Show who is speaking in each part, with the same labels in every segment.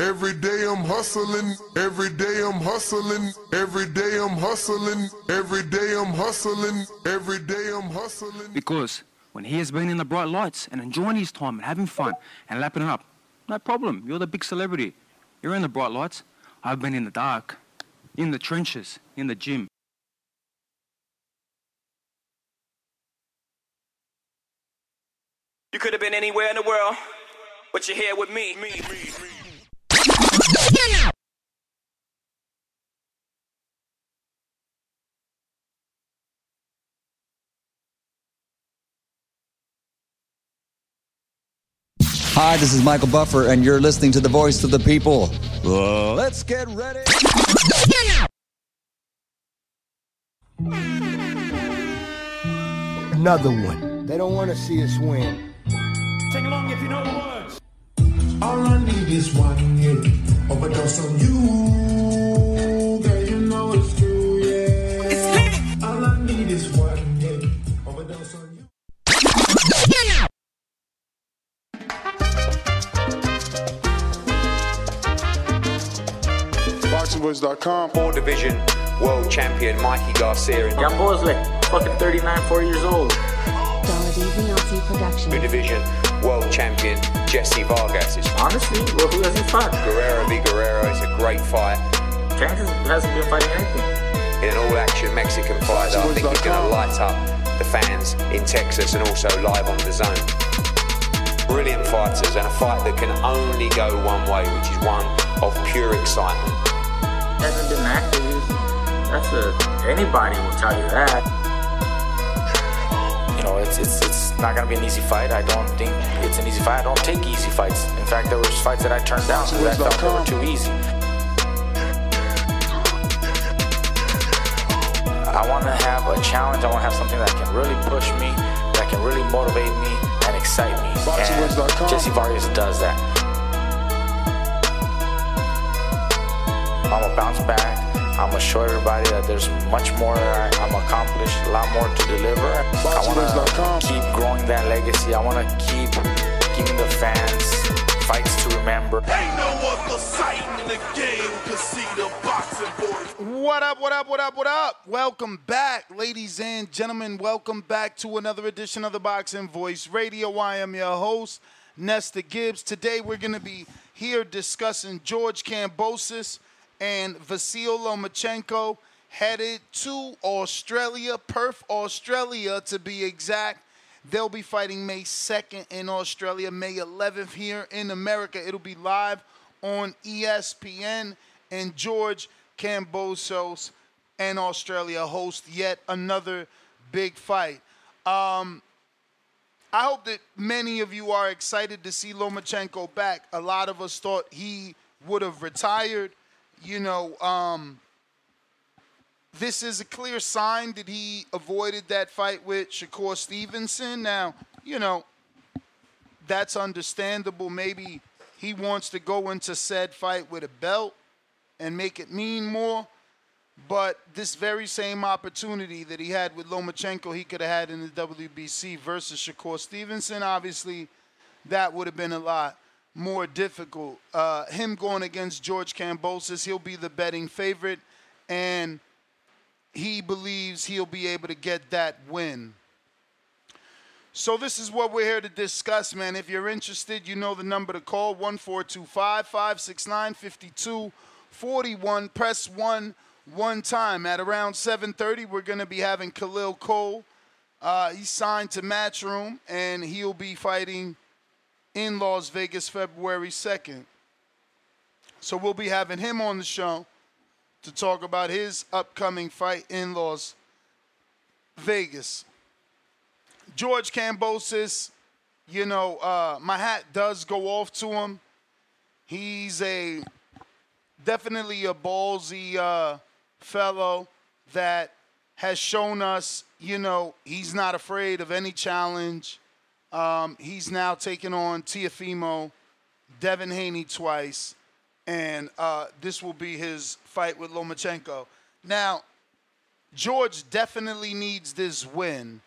Speaker 1: Every day I'm hustling, every day I'm hustling, every day I'm hustling, every day I'm hustling, every day I'm hustling.
Speaker 2: Because when he has been in the bright lights and enjoying his time and having fun and lapping it up, no problem. You're the big celebrity. You're in the bright lights. I've been in the dark, in the trenches, in the gym.
Speaker 3: You could have been anywhere in the world, but you're here with me. me, me, me.
Speaker 4: Hi, this is Michael Buffer, and you're listening to the voice of the people. Let's get ready.
Speaker 5: Another one. They don't want to see us win.
Speaker 6: Sing along if you know the words.
Speaker 7: All I need is one hit. Overdose on you. Girl, you know it's true, yeah. All I need is one hit. Overdose on you.
Speaker 1: BoxingVoice.com.
Speaker 8: Four division world champion Mikey Garcia and
Speaker 9: Young boy's like fucking 39, 40 years old.
Speaker 10: Dollar D VLT Production.
Speaker 8: two division world champion Jesse Vargas. It's
Speaker 9: Honestly, well, who has he fought?
Speaker 8: Guerrero v Guerrero. is a great fight.
Speaker 9: Francis hasn't been fighting anything.
Speaker 8: In an all-action Mexican fight that I think is going to light up the fans in Texas and also live on the zone. Brilliant fighters and a fight that can only go one way, which is one of pure excitement.
Speaker 9: Hasn't been active. That's a anybody will tell you that.
Speaker 11: You know, it's it's it's not gonna be an easy fight. I don't think it's an easy fight. I don't take easy fights. In fact, there was fights that I turned down because I felt they were too easy. I want to have a challenge. I want to have something that can really push me, that can really motivate me and excite me. And Jesse Vargas does that. I'm gonna bounce back. I'm gonna show everybody that there's much more I, I'm accomplished, a lot more to deliver. I wanna keep growing that legacy. I wanna keep giving the fans fights to remember.
Speaker 6: Ain't no other sight in the game can see the boxing boys.
Speaker 12: What up, what up, what up, what up? Welcome back, ladies and gentlemen. Welcome back to another edition of the Boxing Voice Radio. I am your host, Nesta Gibbs. Today we're going to be here discussing George Kambosos and Vasil Lomachenko headed to Australia, Perth, Australia to be exact. They'll be fighting May 2nd in Australia, May 11th here in America. It'll be live on ESPN. And George Kambosos and Australia host yet another big fight. Um, I hope that many of you are excited to see Lomachenko back. A lot of us thought he would have retired. You know, um, this is a clear sign that he avoided that fight with Shakur Stevenson. Now, you know, that's understandable. Maybe he wants to go into said fight with a belt and make it mean more. But this very same opportunity that he had with Lomachenko, he could have had in the WBC versus Shakur Stevenson. Obviously, that would have been a lot more difficult. Uh, him going against George Kambosos, he'll be the betting favorite, and he believes he'll be able to get that win. So this is what we're here to discuss, man. If you're interested, you know the number to call 1425-569-5241. Press 1 one time. At around 7:30, we're going to be having Khalil Coe. Uh, he's signed to Matchroom, and he'll be fighting in Las Vegas February 2nd. So we'll be having him on the show to talk about his upcoming fight in Las Vegas. George Kambosos, you know, uh, my hat does go off to him. He's a definitely a ballsy uh, fellow that has shown us, you know, he's not afraid of any challenge. Um, he's now taken on Teofimo, Devin Haney twice, and uh, this will be his fight with Lomachenko. Now, George definitely needs this win.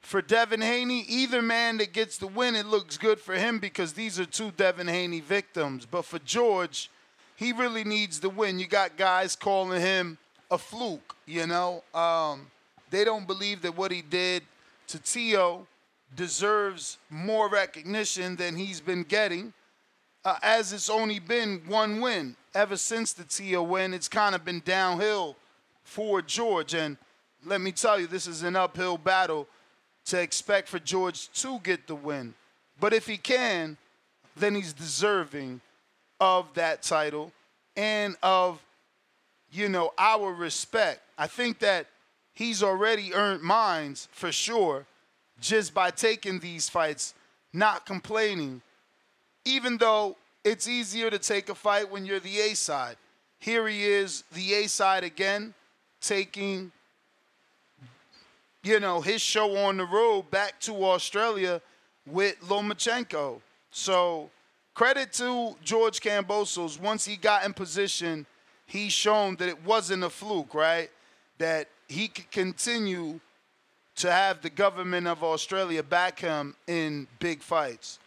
Speaker 12: For Devin Haney, either man that gets the win, it looks good for him because these are two Devin Haney victims. But for George, he really needs the win. You got guys calling him a fluke, you know. Um, they don't believe that what he did to Tio deserves more recognition than he's been getting, uh, as it's only been one win. Ever since the Tio win, it's kind of been downhill for George. And let me tell you, this is an uphill battle to expect for George to get the win. But if he can, then he's deserving of that title and of, you know, our respect. I think that he's already earned mines for sure just by taking these fights, not complaining. Even though it's easier to take a fight when you're the A side. Here he is, the A side again, taking you know, his show on the road back to Australia with Lomachenko. So credit to George Kambosos. Once he got in position, he's shown that it wasn't a fluke, right? That he could continue to have the government of Australia back him in big fights.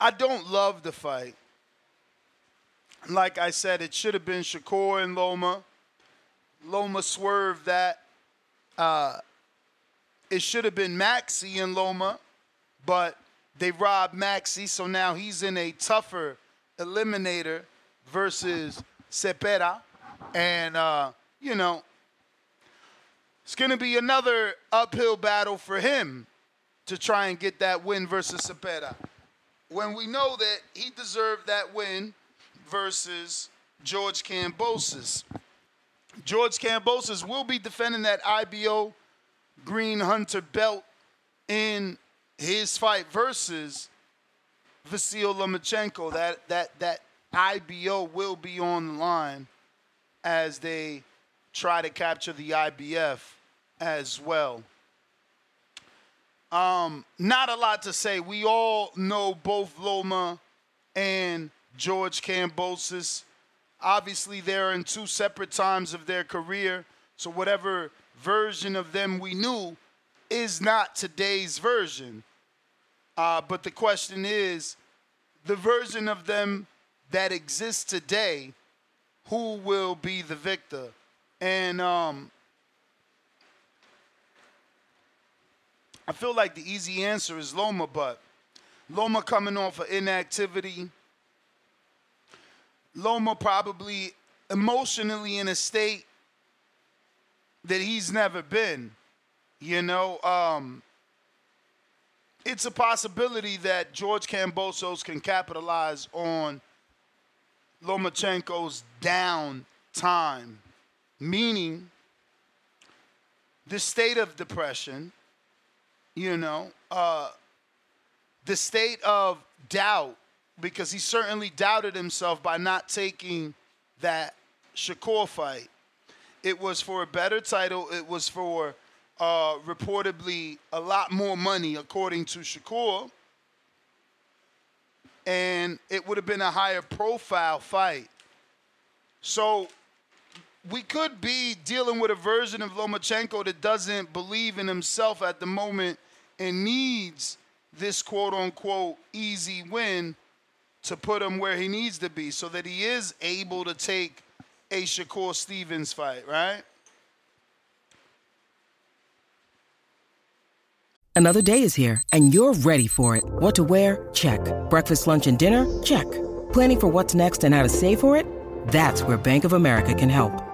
Speaker 12: I don't love the fight. Like I said, it should have been Shakur and Loma. Loma swerved that. Uh, it should have been Maxi and Loma, but they robbed Maxi, so now he's in a tougher eliminator versus Zepeda. And, uh, you know, it's going to be another uphill battle for him to try and get that win versus Zepeda. When we know that he deserved that win versus George Kambosos. George Kambosos will be defending that IBO Green Hunter belt in his fight versus Vasil Lomachenko. That that that IBO will be on the line as they try to capture the IBF as well. Um, not a lot to say. We all know both Loma and George Kambosos. Obviously, they're in two separate times of their career. So, whatever version of them we knew is not today's version. Uh, but the question is the version of them that exists today, who will be the victor? And um, I feel like the easy answer is Loma, but Loma coming off of inactivity Loma probably emotionally in a state that he's never been. You know, um, it's a possibility that George Kambosos can capitalize on Lomachenko's down time, meaning the state of depression, you know, uh, the state of doubt because he certainly doubted himself by not taking that Shakur fight. It was for a better title. It was for uh, reportedly a lot more money, according to Shakur. And it would have been a higher profile fight. So we could be dealing with a version of Lomachenko that doesn't believe in himself at the moment and needs this quote unquote easy win to put him where he needs to be so that he is able to take a Shakur Stevens fight, right?
Speaker 13: Another day is here, and you're ready for it. What to wear? Check. Breakfast, lunch, and dinner? Check. Planning for what's next and how to save for it? That's where Bank of America can help.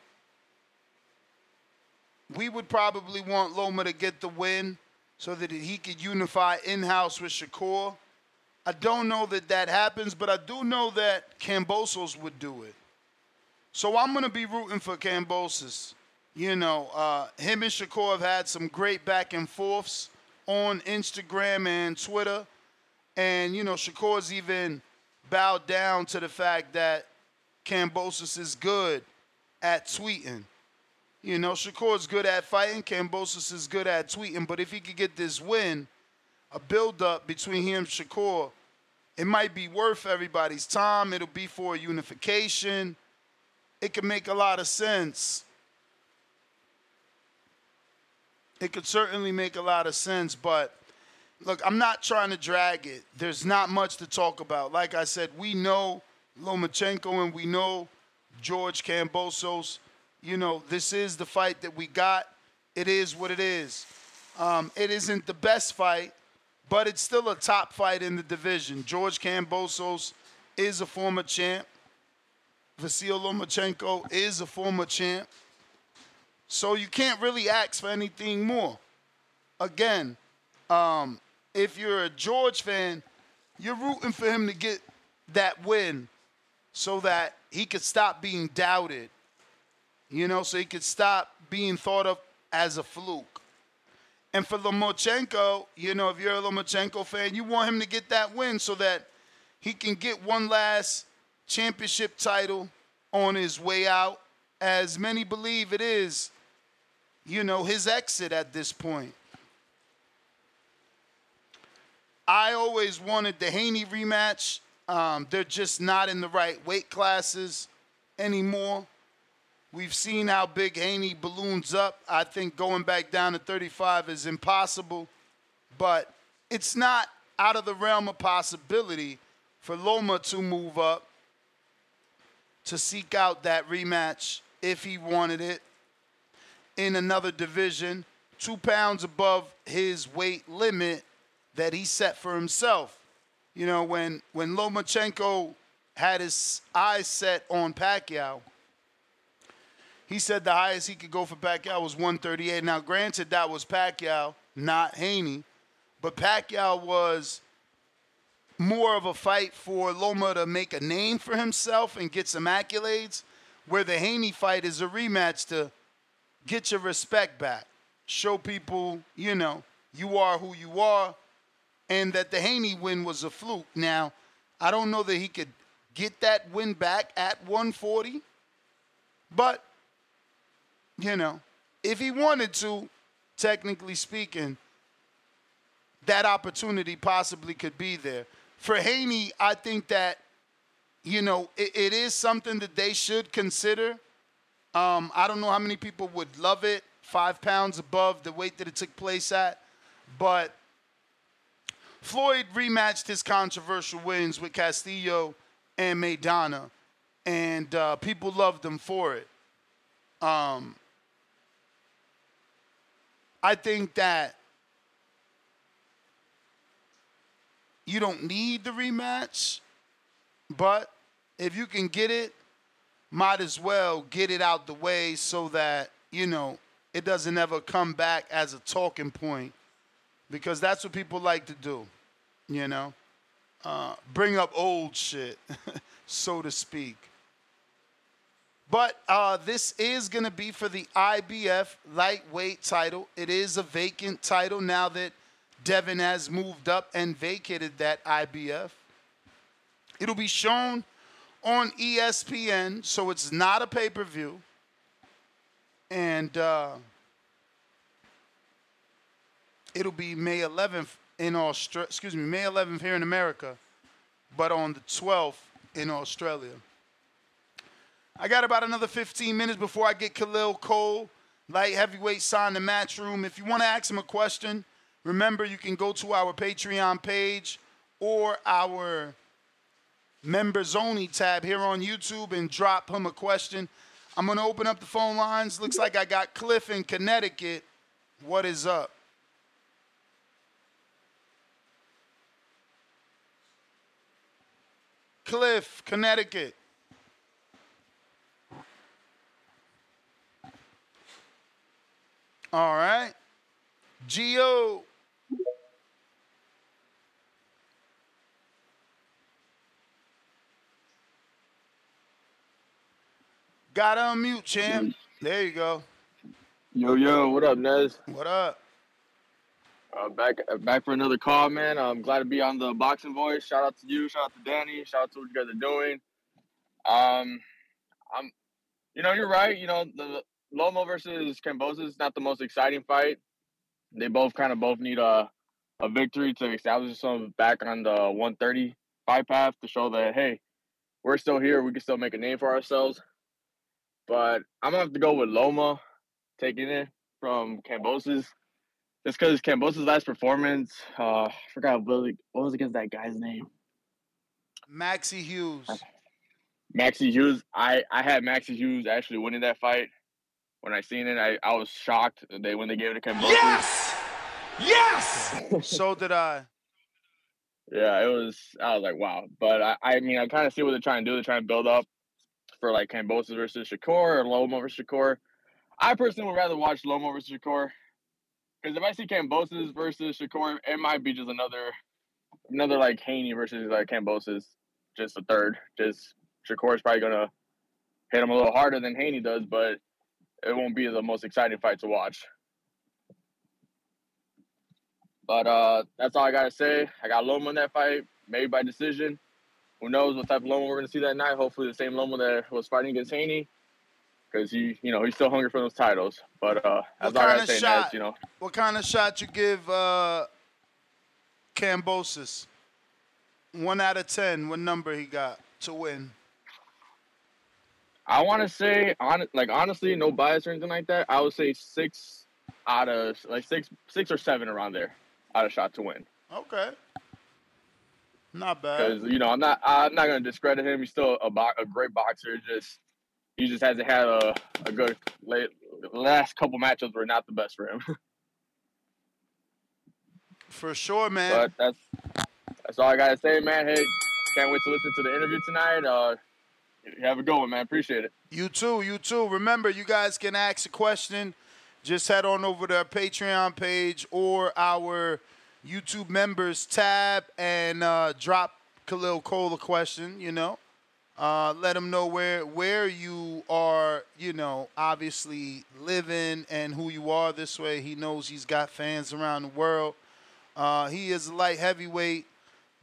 Speaker 12: we would probably want Loma to get the win so that he could unify in-house with Shakur. I don't know that that happens, but I do know that Kambosos would do it. So I'm going to be rooting for Kambosos. You know, uh, him and Shakur have had some great back and forths on Instagram and Twitter. And, you know, Shakur's even bowed down to the fact that Kambosos is good at tweeting. You know, Shakur's good at fighting, Kambosos is good at tweeting, but if he could get this win, a build up between him and Shakur, it might be worth everybody's time. It'll be for unification. It could make a lot of sense. It could certainly make a lot of sense, but look, I'm not trying to drag it. There's not much to talk about. Like I said, we know Lomachenko and we know George Kambosos. You know, this is the fight that we got. It is what it is. Um, it isn't the best fight, but it's still a top fight in the division. George Kambosos is a former champ. Vasil Lomachenko is a former champ. So you can't really ask for anything more. Again, um, if you're a George fan, you're rooting for him to get that win so that he could stop being doubted. You know, so he could stop being thought of as a fluke. And for Lomachenko, you know, if you're a Lomachenko fan, you want him to get that win so that he can get one last championship title on his way out, as many believe it is, you know, his exit at this point. I always wanted the Haney rematch. Um, they're just not in the right weight classes anymore. We've seen how big Haney balloons up. I think going back down to 35 is impossible, but it's not out of the realm of possibility for Loma to move up to seek out that rematch if he wanted it in another division, two pounds above his weight limit that he set for himself. You know, when when Lomachenko had his eyes set on Pacquiao, he said the highest he could go for Pacquiao was 138. Now, granted, that was Pacquiao, not Haney, but Pacquiao was more of a fight for Loma to make a name for himself and get some accolades, where the Haney fight is a rematch to get your respect back, show people, you know, you are who you are, and that the Haney win was a fluke. Now, I don't know that he could get that win back at 140, but, you know, if he wanted to, technically speaking, that opportunity possibly could be there. For Haney, I think that, you know, it, it is something that they should consider. Um, I don't know how many people would love it, five pounds above the weight that it took place at, but Floyd rematched his controversial wins with Castillo and Maidana, and uh, people loved him for it. Um, I think that you don't need the rematch, but if you can get it, might as well get it out the way so that, you know, it doesn't ever come back as a talking point because that's what people like to do, you know, uh, bring up old shit, so to speak. But uh, this is going to be for the IBF lightweight title. It is a vacant title now that Devin has moved up and vacated that IBF. It'll be shown on ESPN, so it's not a pay per view. And uh, it'll be May 11th in Australia, excuse me, May 11th here in America. but on the 12th in Australia. I got about another 15 minutes before I get Khalil Coe, light heavyweight, signed the Matchroom. If you want to ask him a question, remember you can go to our Patreon page or our members only tab here on YouTube and drop him a question. I'm going to open up the phone lines. Looks like I got Cliff in Connecticut. What is up? Cliff, Connecticut. All right. Geo. Got to unmute, champ. There you go.
Speaker 14: Yo, yo, what up, Nez?
Speaker 12: What up?
Speaker 14: Uh, back uh, back for another call, man. I'm glad to be on the boxing voice. Shout out to you, shout out to Danny, shout out to what you guys are doing. Um, I'm, you know, you're right. You know, the Loma versus Kambosos is not the most exciting fight. They both kind of both need a a victory to establish themselves back on the 130 fight path to show that hey, we're still here. We can still make a name for ourselves. But I'm gonna have to go with Loma taking it from Kambosos. Just because Kambosos' last performance, uh, I forgot what was, what was against that guy's name.
Speaker 12: Maxi Hughes.
Speaker 14: Maxi Hughes. I, I had Maxi Hughes actually winning that fight. When I seen it, I, I was shocked they when they gave it to Kambosos.
Speaker 12: Yes! Yes! so did I.
Speaker 14: Yeah, it was. I was like, wow. But I, I mean, I kind of see what they're trying to do. They're trying to build up for like Kambosos versus Shakur or Loma versus Shakur. I personally would rather watch Loma versus Shakur because if I see Kambosos versus Shakur, it might be just another, another like Haney versus like Kambosos, just a third. Just Shakur is probably gonna hit him a little harder than Haney does, but it won't be the most exciting fight to watch. But uh, that's all I gotta say. I got Loma in that fight, maybe by decision. Who knows what type of Loma we're gonna see that night? Hopefully, the same Loma that was fighting against Haney, because he, you know, he's still hungry for those titles. But uh, that's
Speaker 12: What
Speaker 14: all I gotta say.
Speaker 12: shot?
Speaker 14: You know,
Speaker 12: What kind of shot you give uh, Kambosos? One out of ten. What number he got to win?
Speaker 14: I want to say, on like honestly, no bias or anything like that. I would say six out of like six, six or seven around there, out of shot to win.
Speaker 12: Okay. Not bad.
Speaker 14: Because you know, I'm not, I'm not gonna discredit him. He's still a, bo- a great boxer. Just he just hasn't had a, a good late last couple matchups were not the best for him.
Speaker 12: For sure, man.
Speaker 14: but that's that's all I gotta say, man. Hey, can't wait to listen to the interview tonight. Uh, have a good one, man. Appreciate it.
Speaker 12: You too, you too. Remember, you guys can ask a question. Just head on over to our Patreon page or our YouTube members tab and uh, drop Khalil Coe a question. You know, uh, let him know where where you are. You know, obviously living and who you are. This way, he knows he's got fans around the world. Uh, he is a light heavyweight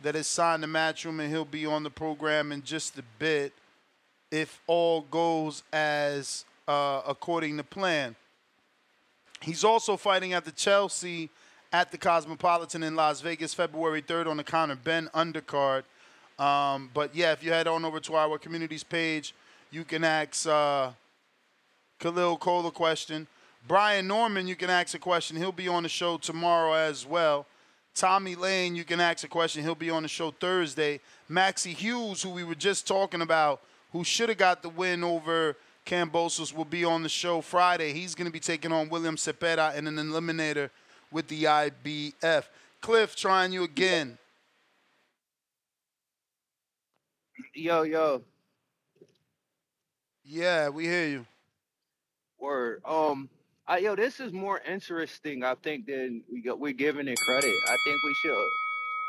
Speaker 12: that has signed the matchroom, and he'll be on the program in just a bit if all goes as uh, according to plan. He's also fighting at the Chelsea at the Cosmopolitan in Las Vegas, February 3rd on the Conor Benn undercard. Um, but yeah, if you head on over to our communities page, you can ask uh, Khalil Coe a question. Brian Norman, you can ask a question. He'll be on the show tomorrow as well. Tommy Lane, you can ask a question. He'll be on the show Thursday. Maxi Hughes, who we were just talking about, who should have got the win over Kambosos, will be on the show Friday. He's going to be taking on William Zepeda in an eliminator with the IBF. Cliff, trying you again.
Speaker 15: Yo, yo,
Speaker 12: Yeah, we hear you.
Speaker 15: word. Um, I, yo, this is more interesting, I think, than we got. We're giving it credit. I think we should,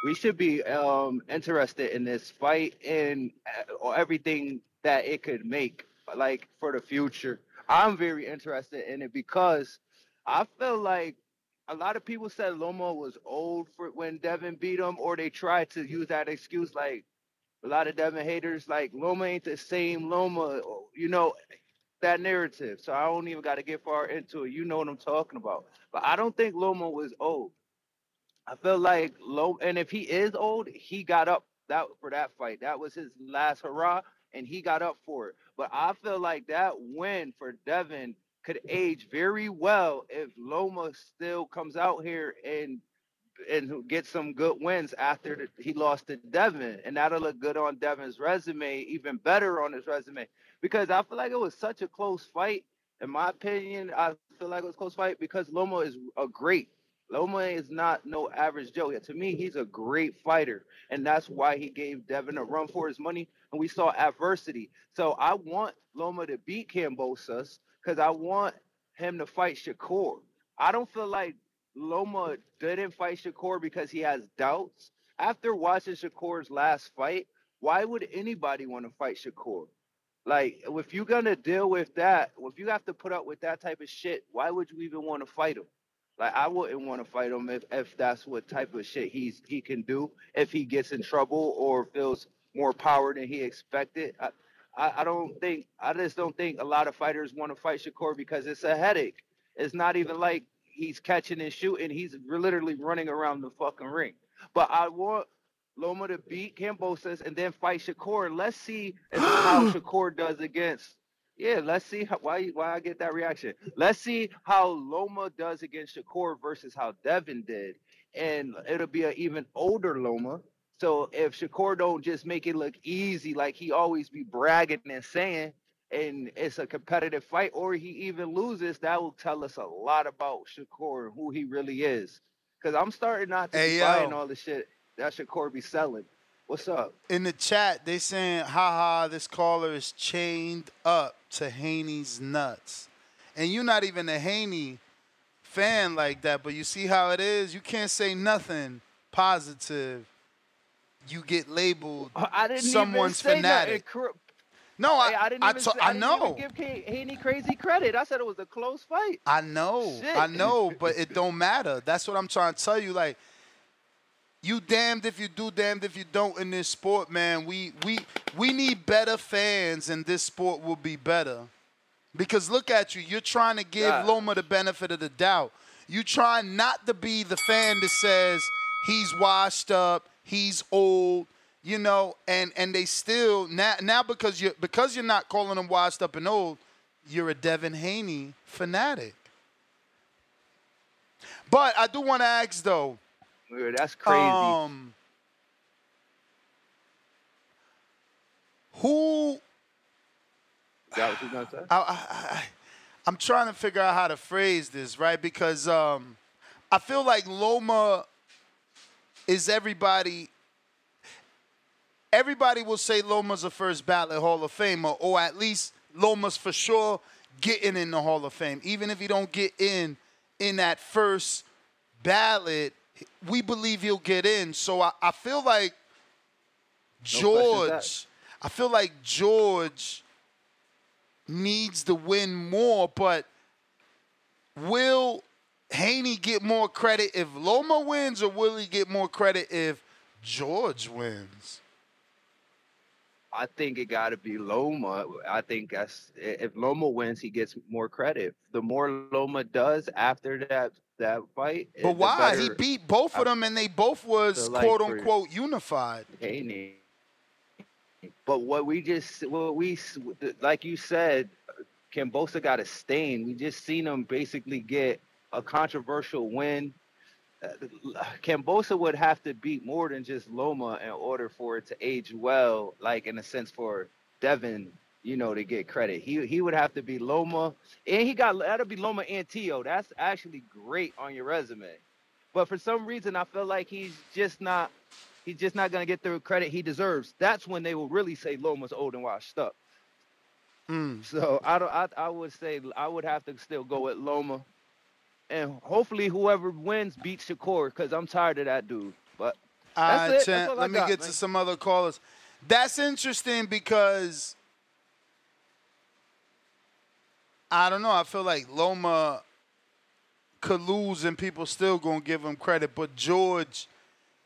Speaker 15: we should be um interested in this fight and uh, or everything that it could make, like for the future. I'm very interested in it because I feel like a lot of people said Loma was old for when Devin beat him, or they tried to use that excuse like a lot of Devin haters like Loma ain't the same Loma, you know, that narrative. So I don't even got to get far into it. You know what I'm talking about. But I don't think Loma was old. I feel like Loma, and if he is old, he got up that for that fight. That was his last hurrah, and he got up for it. But I feel like that win for Devin could age very well if Loma still comes out here and and get some good wins after he lost to Devin, and that'll look good on Devin's resume, even better on his resume. Because I feel like it was such a close fight. In my opinion, I feel like it was close fight because Loma is a great. Loma is not no average Joe. To me, he's a great fighter, and that's why he gave Devin a run for his money. And we saw adversity. So I want Loma to beat Kambosos because I want him to fight Shakur. I don't feel like Loma didn't fight Shakur because he has doubts. After watching Shakur's last fight, why would anybody want to fight Shakur? Like, if you're gonna deal with that, if you have to put up with that type of shit, why would you even want to fight him? Like, I wouldn't want to fight him if, if that's what type of shit he's he can do. If he gets in trouble or feels more power than he expected, I, I, I don't think I just don't think a lot of fighters want to fight Shakur because it's a headache. It's not even like he's catching and shooting. He's literally running around the fucking ring. But I want Loma to beat Kambosos and then fight Shakur. Let's see how Shakur does against. Yeah, let's see how, why why I get that reaction. Let's see how Loma does against Shakur versus how Devin did, and it'll be an even older Loma. So if Shakur don't just make it look easy like he always be bragging and saying, and it's a competitive fight, or he even loses, that will tell us a lot about Shakur and who he really is. Because I'm starting not to
Speaker 12: Hey,
Speaker 15: be buying all the shit that Shakur be selling. What's up?
Speaker 12: In the chat, they saying, haha, this caller is chained up to Haney's nuts. And you're not even a Haney fan like that, but you see how it is? You can't say nothing positive. You get labeled uh,
Speaker 15: I didn't
Speaker 12: someone's
Speaker 15: even say
Speaker 12: fanatic.
Speaker 15: cor-
Speaker 12: No, I,
Speaker 15: Hey, I didn't
Speaker 12: I,
Speaker 15: even
Speaker 12: to- I
Speaker 15: I didn't
Speaker 12: know.
Speaker 15: give Haney crazy credit. I said it was a close fight.
Speaker 12: I know,
Speaker 15: Shit.
Speaker 12: I know, but it don't matter. That's what I'm trying to tell you. Like, you damned if you do, damned if you don't in this sport, man. We we we need better fans, and this sport will be better. Because look at you, you're trying to give. Loma the benefit of the doubt. You trying not to be the fan that says he's washed up, he's old, you know, and and they still now now because you because you're not calling him washed up and old, you're a Devin Haney fanatic. But I do want to ask though.
Speaker 15: That's crazy.
Speaker 12: Um, who
Speaker 15: that what you gonna say?
Speaker 12: I, I, I, I'm trying to figure out how to phrase this, right? Because um, I feel like Loma is everybody. Everybody will say Loma's a first ballot Hall of Famer, or at least Loma's for sure getting in the Hall of Fame. Even if he don't get in in that first ballot, we believe he'll get in. So I, I feel like George,
Speaker 15: asked.
Speaker 12: I feel like George needs to win more, but will Haney get more credit if Loma wins, or will he get more credit if George wins?
Speaker 15: I think it got to be Loma. I think that's if Loma wins, he gets more credit. The more Loma does after that that fight,
Speaker 12: But why? He beat both of them, and they both was
Speaker 15: like,
Speaker 12: quote unquote unified.
Speaker 15: Haney. But what we just, what we, like you said, Cambosa got a stain. We just seen him basically get a controversial win. Uh, Cambosa would have to beat more than just Loma in order for it to age well, like in a sense for Devin, you know, to get credit. He he would have to be Loma, and he got that'll be Loma and Tio. That's actually great on your resume. But for some reason, I feel like he's just not he's just not gonna get the credit he deserves. That's when they will really say Loma's old and washed up.
Speaker 12: Hmm.
Speaker 15: So I don't. I, I would say I would have to still go with Loma, and hopefully whoever wins beats Shakur because I'm tired of that dude. But that's
Speaker 12: right,
Speaker 15: it. That's all I
Speaker 12: let me
Speaker 15: got,
Speaker 12: get
Speaker 15: man.
Speaker 12: to some other callers. That's interesting because I don't know. I feel like Loma could lose and people still gonna give him credit, but George,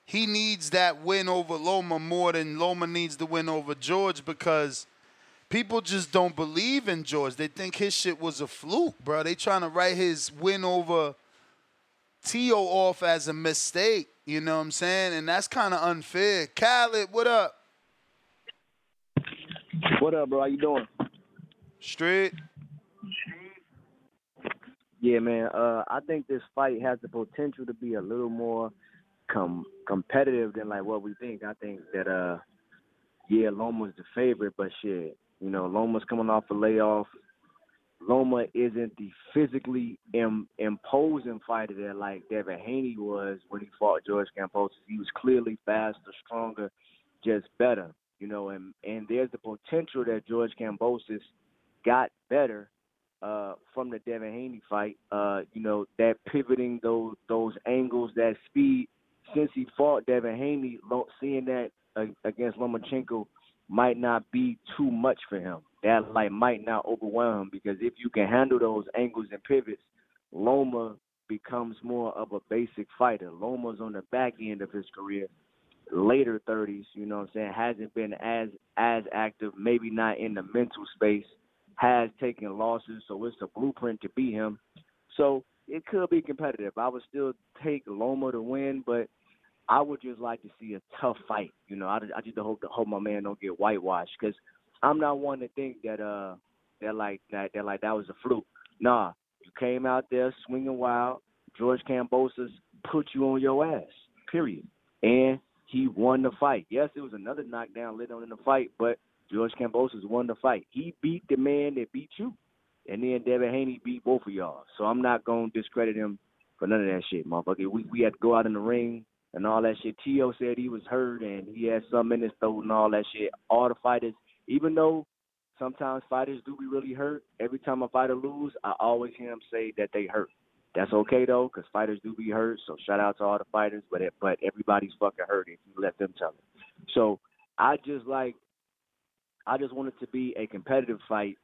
Speaker 12: he needs that win over Loma more than Loma needs the win over George because people just don't believe in George. They think his shit was a fluke, bro. They trying to write his win over Tio off as a mistake. You know what I'm saying? And that's kind of unfair. Khaled, what up?
Speaker 16: What up, bro? How you doing?
Speaker 12: Straight.
Speaker 16: Yeah, man. Uh, I think this fight has the potential to be a little more com- competitive than like what we think. I think that uh, yeah, Loma's the favorite, but shit, you know, Loma's coming off a layoff. Loma isn't the physically Im- imposing fighter that like Devin Haney was when he fought George Kambosos. He was clearly faster, stronger, just better, you know. And and there's the potential that George Kambosos got better uh, from the Devin Haney fight. Uh, you know that pivoting those those angles, that speed. Since he fought Devin Haney, seeing that uh, against Lomachenko might not be too much for him. That light might not overwhelm him because if you can handle those angles and pivots, Loma becomes more of a basic fighter. Loma's on the back end of his career, later 30s, you know what I'm saying, hasn't been as as active, maybe not in the mental space, has taken losses, so it's a blueprint to beat him. So it could be competitive. I would still take Loma to win, but I would just like to see a tough fight. You know, I, I just hope hope my man don't get whitewashed because I'm not one to think that uh that like that that like that was a fluke. Nah, you came out there swinging wild. George Kambosos put you on your ass. Period. And he won the fight. Yes, it was another knockdown later on in the fight, but George Kambosos won the fight. He beat the man that beat you, and then Devin Haney beat both of y'all. So I'm not gonna discredit him for none of that shit, motherfucker. We we had to go out in the ring and all that shit. Tio said he was hurt and he had something in his throat and all that shit. All the fighters, even though sometimes fighters do be really hurt, every time a fighter lose, I always hear him say that they hurt. That's okay though, because fighters do be hurt. So shout out to all the fighters, but it, but everybody's fucking hurt if you let them tell it. So I just like, I just want it to be a competitive fight.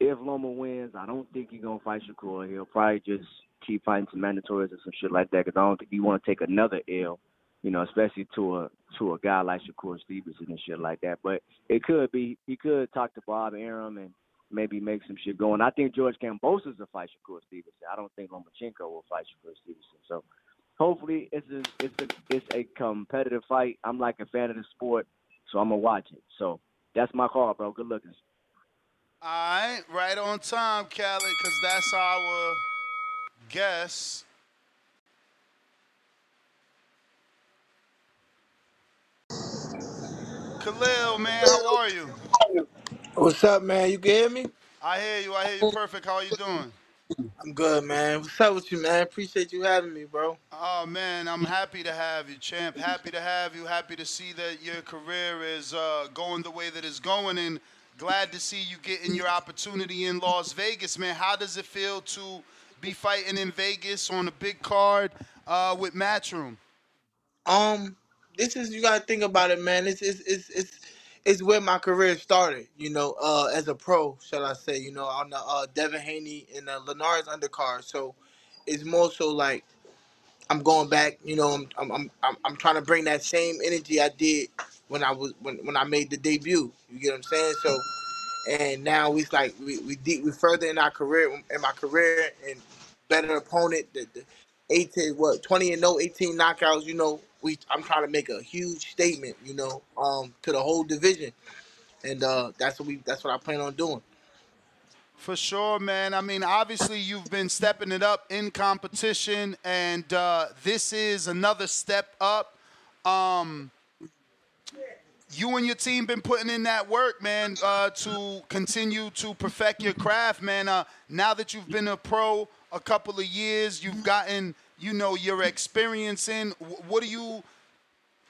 Speaker 16: If Loma wins, I don't think he's gonna fight Shakur. He'll probably just keep fighting some mandatories or some shit like that. Because I don't think he want to take another L, you know, especially to a to a guy like Shakur Stevenson and shit like that. But it could be he could talk to Bob Arum and maybe make some shit going. I think George Kambosos will fight Shakur Stevenson. I don't think Lomachenko will fight Shakur Stevenson. So hopefully it's a it's a it's a competitive fight. I'm like a fan of the sport, so I'm gonna watch it. So that's my call, bro. Good looking.
Speaker 12: All right, right on time, Khaled, because that's our guess. Khalil, man, how are you?
Speaker 17: What's up, man? You can hear me?
Speaker 12: I hear you. I hear you perfect. How are you doing?
Speaker 17: I'm good, man. What's up with you, man? Appreciate you having me, bro.
Speaker 12: Oh man, I'm happy to have you, champ. Happy to have you. Happy to see that your career is uh, going the way that it's going, and glad to see you getting your opportunity in Las Vegas, man. How does it feel to be fighting in Vegas on a big card uh, with Matchroom?
Speaker 17: Um, this is you gotta think about it, man. It's it's it's it's it's where my career started, you know, uh, as a pro, shall I say, you know, on the uh, Devin Haney and the Linares undercard. So it's more so like I'm going back, you know, I'm I'm I'm I'm trying to bring that same energy I did when I was when when I made the debut. You get what I'm saying? So and now we like we we deep we further in our career in my career and better opponent the, the 18 what 20 and no 18 knockouts you know we i'm trying to make a huge statement you know um to the whole division and uh that's what we that's what i plan on doing
Speaker 12: For sure, man. I mean, obviously, you've been stepping it up in competition, and uh, this is another step up. Um, you and your team been putting in that work, man, uh, to continue to perfect your craft, man. Uh, now that you've been a pro a couple of years, you've gotten, you know, your experience in. What do you,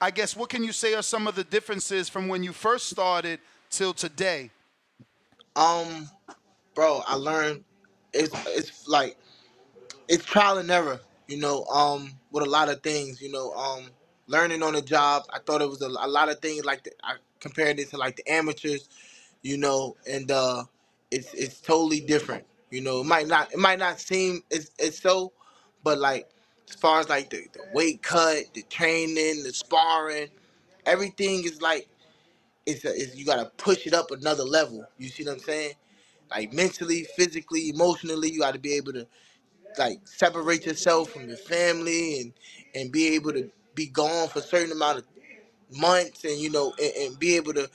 Speaker 12: I guess, what can you say are some of the differences from when you first started till today?
Speaker 17: um bro i learned it's it's like it's trial and error you know um with a lot of things you know um learning on the job i thought it was a, a lot of things like the, i compared it to like the amateurs you know and uh it's it's totally different you know it might not it might not seem it's, it's so but like as far as like the, the weight cut the training the sparring everything is like it's, a, it's you gotta push it up another level you see what i'm saying like mentally physically emotionally you gotta be able to like separate yourself from your family and and be able to be gone for a certain amount of months and you know and, and be able to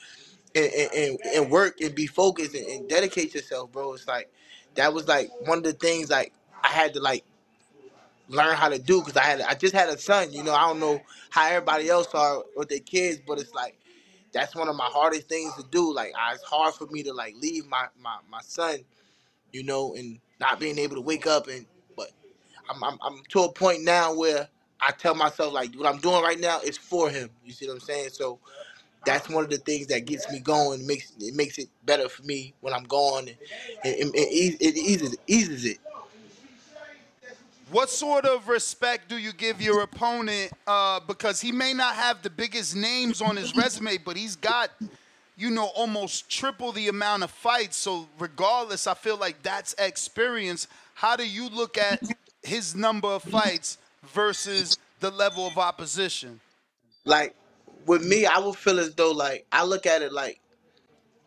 Speaker 17: and, and, and- work and be focused and, and dedicate yourself, bro. It's like that was like one of the things like I had to like learn how to do because I had I just had a son. You know, I don't know how everybody else are with their kids, but it's like that's one of my hardest things to do. Like it's hard for me to like leave my my, my son, you know, and not being able to wake up and but I'm, I'm I'm to a point now where I tell myself like what I'm doing right now is for him. You see what I'm saying? So that's one of the things that gets me going. Makes it makes it better for me when I'm and, and, and it, it eases eases it.
Speaker 12: What sort of respect do you give your opponent? Uh, because he may not have the biggest names on his resume, but he's got, you know, almost triple the amount of fights. So regardless, I feel like that's experience. How do you look at his number of fights versus the level of opposition?
Speaker 17: Like with me, I would feel as though like I look at it like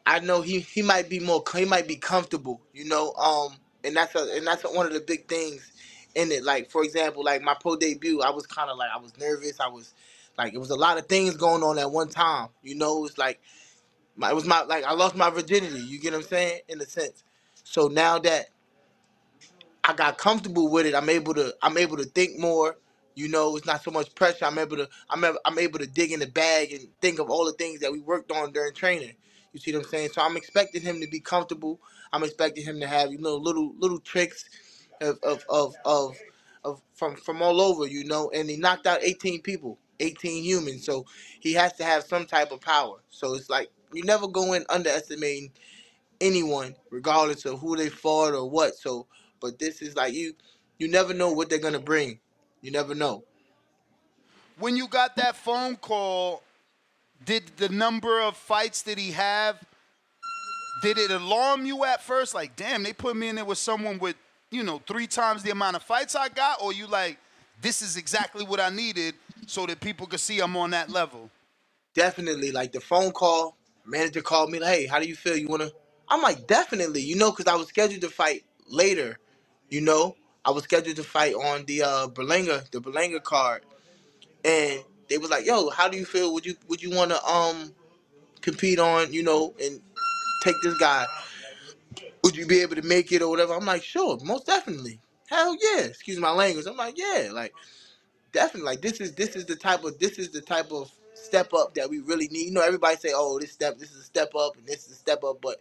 Speaker 17: I know he he might be more he might be comfortable, you know. Um, and that's a and that's one of the big things in it. Like for example, like my pro debut, I was kind of like I was nervous. I was like it was a lot of things going on at one time. You know, it's like my it was my like I lost my virginity. You get what I'm saying? In a sense. So now that I got comfortable with it. I'm able to I'm able to think more. You know, it's not so much pressure. I'm able to I'm able, I'm able to dig in the bag and think of all the things that we worked on during training. You see what I'm saying? So I'm expecting him to be comfortable. I'm expecting him to have you know little little tricks of of of of, of from from all over. You know, and he knocked out 18 people, 18 humans. So he has to have some type of power. So it's like you never go in underestimating anyone, regardless of who they fought or what. So, but this is like you, you never know what they're gonna bring. You never know.
Speaker 12: When you got that phone call, did the number of fights that he have, did it alarm you at first? Like, damn, they put me in there with someone with, you know, three times the amount of fights I got? Or you like, this is exactly what I needed so that people could see I'm on that level?
Speaker 17: Definitely, like the phone call, manager called me like, "Hey, how do you feel? You wanna?" I'm like, "Definitely," you know, because I was scheduled to fight later. You know, I was scheduled to fight on the uh Berlanga, the Berlanga card, and they was like, "Yo, how do you feel? Would you would you want to um compete on you know and take this guy? Would you be able to make it or whatever?" I'm like, "Sure, most definitely. Hell yeah." Excuse my language. I'm like, "Yeah, like definitely. Like this is this is the type of this is the type of step up that we really need. You know, everybody say, "Oh, this step, this is a step up, and this is a step up," but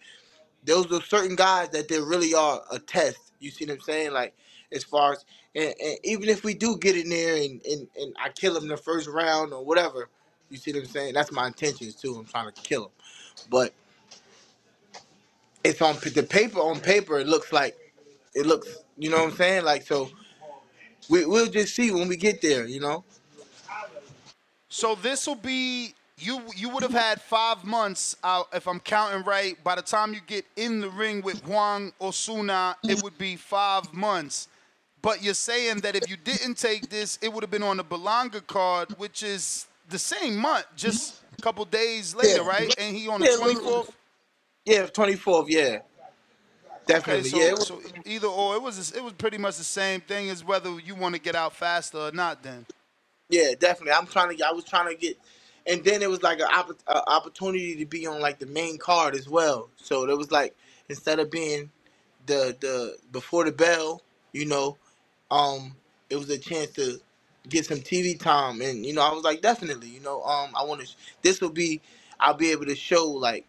Speaker 17: those are certain guys that they really are a test. You see what I'm saying? Like as far as and, and even if we do get in there and, and and I kill him in the first round or whatever, you see what I'm saying? That's my intentions too. I'm trying to kill him, but it's on the paper. On paper, it looks like it looks. You know what I'm saying? Like so, we we'll just see when we get there. You know.
Speaker 12: So this will be you. You would have had five months, uh, if I'm counting right. By the time you get in the ring with Juan Osuna, it would be five months. But you're saying that if you didn't take this, it would have been on the Berlanga card, which is the same month, just a couple days later,
Speaker 17: Yeah.
Speaker 12: right? And he on the
Speaker 17: Yeah, look-
Speaker 12: 24th.
Speaker 17: Yeah, 24th. Yeah, definitely.
Speaker 12: Okay, so,
Speaker 17: yeah, was-
Speaker 12: so either or, it was it was pretty much the same thing as whether you want to get out faster or not. Then.
Speaker 17: Yeah, definitely. I'm trying to. I was trying to get, and then it was like an opp- a opportunity to be on like the main card as well. So there was like instead of being the the before the bell, you know, um, it was a chance to get some TV time, and you know, I was like, definitely, you know, um, I want to. This will be, I'll be able to show like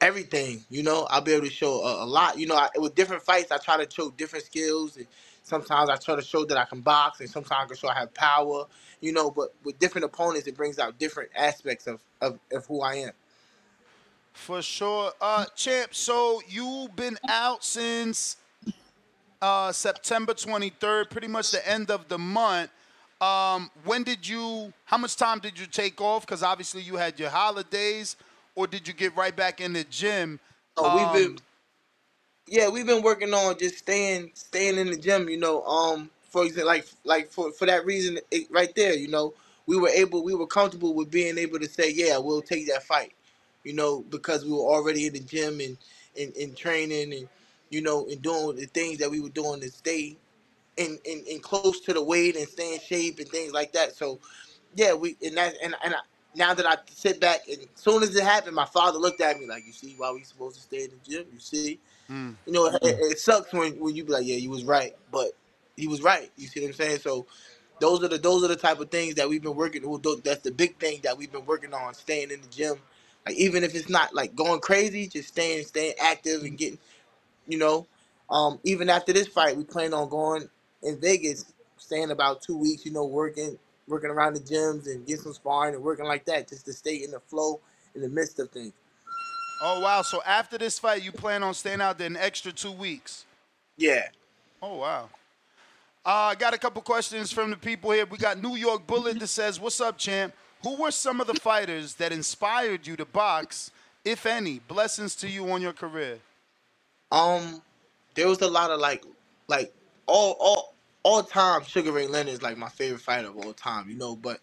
Speaker 17: everything. You know, I'll be able to show a, a lot. You know, I, with different fights, I try to show different skills. And sometimes I try to show that I can box, and sometimes I can show I have power. You know, but with different opponents, it brings out different aspects of of, of who I am.
Speaker 12: For sure. Uh champ, so you've been out since uh September 23rd, pretty much the end of the month. Um when did you how much time did you take off cuz obviously you had your holidays or did you get right back in the gym?
Speaker 17: Oh, we've been
Speaker 12: Um,
Speaker 17: yeah, we've been working on just staying staying in the gym. You know, um, for example, like like for for that reason, it, right there. You know, we were able, we were comfortable with being able to say, yeah, we'll take that fight. You know, because we were already in the gym and and, and training and you know and doing the things that we were doing to stay in, in, in close to the weight and stay in shape and things like that. So yeah, we and that and and I, now that I sit back and as soon as it happened, my father looked at me like, "You see why we supposed to stay in the gym? You see,
Speaker 12: Mm.
Speaker 17: you know, it, it sucks when when you be like, yeah, you was right, but he was right. You see what I'm saying? So those are the those are the type of things that we've been working. That's the big thing that we've been working on, staying in the gym. Like even if it's not like going crazy, just staying staying active and getting, you know, um, even after this fight, we plan on going in Vegas, staying about two weeks. You know, working working around the gyms and get some sparring and working like that, just to stay in the flow in the midst of things.
Speaker 12: Oh wow! So after this fight, you plan on staying out there an extra two weeks?
Speaker 17: Yeah.
Speaker 12: Oh wow. Uh, I got a couple questions from the people here. We got New York Bullet that says, "What's up, champ? Who were some of the fighters that inspired you to box, if any? Blessings to you on your career."
Speaker 17: Um, there was a lot of like, like all all all time. Sugar Ray Leonard is like my favorite fighter of all time, you know. But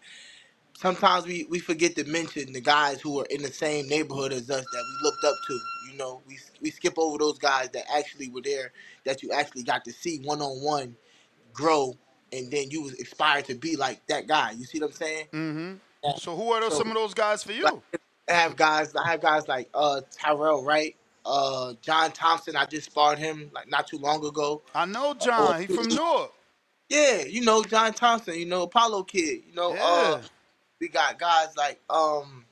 Speaker 17: sometimes we we forget to mention the guys who are in the same neighborhood as us that we looked up to. You know, we we skip over those guys that actually were there, that you actually got to see one on one grow, and then you was inspired to be like that guy. You see what I'm saying?
Speaker 12: Mm-hmm. So who are those,
Speaker 17: So-
Speaker 12: some of those guys for you?
Speaker 17: I have guys. I have guys like uh Tyrell Wright, uh John Thompson. I just sparred him like not too long ago.
Speaker 12: I know John. He from Newark.
Speaker 17: Yeah, you know John Thompson. You know Apollo Kid. You know uh
Speaker 12: Yeah.
Speaker 17: we got guys like um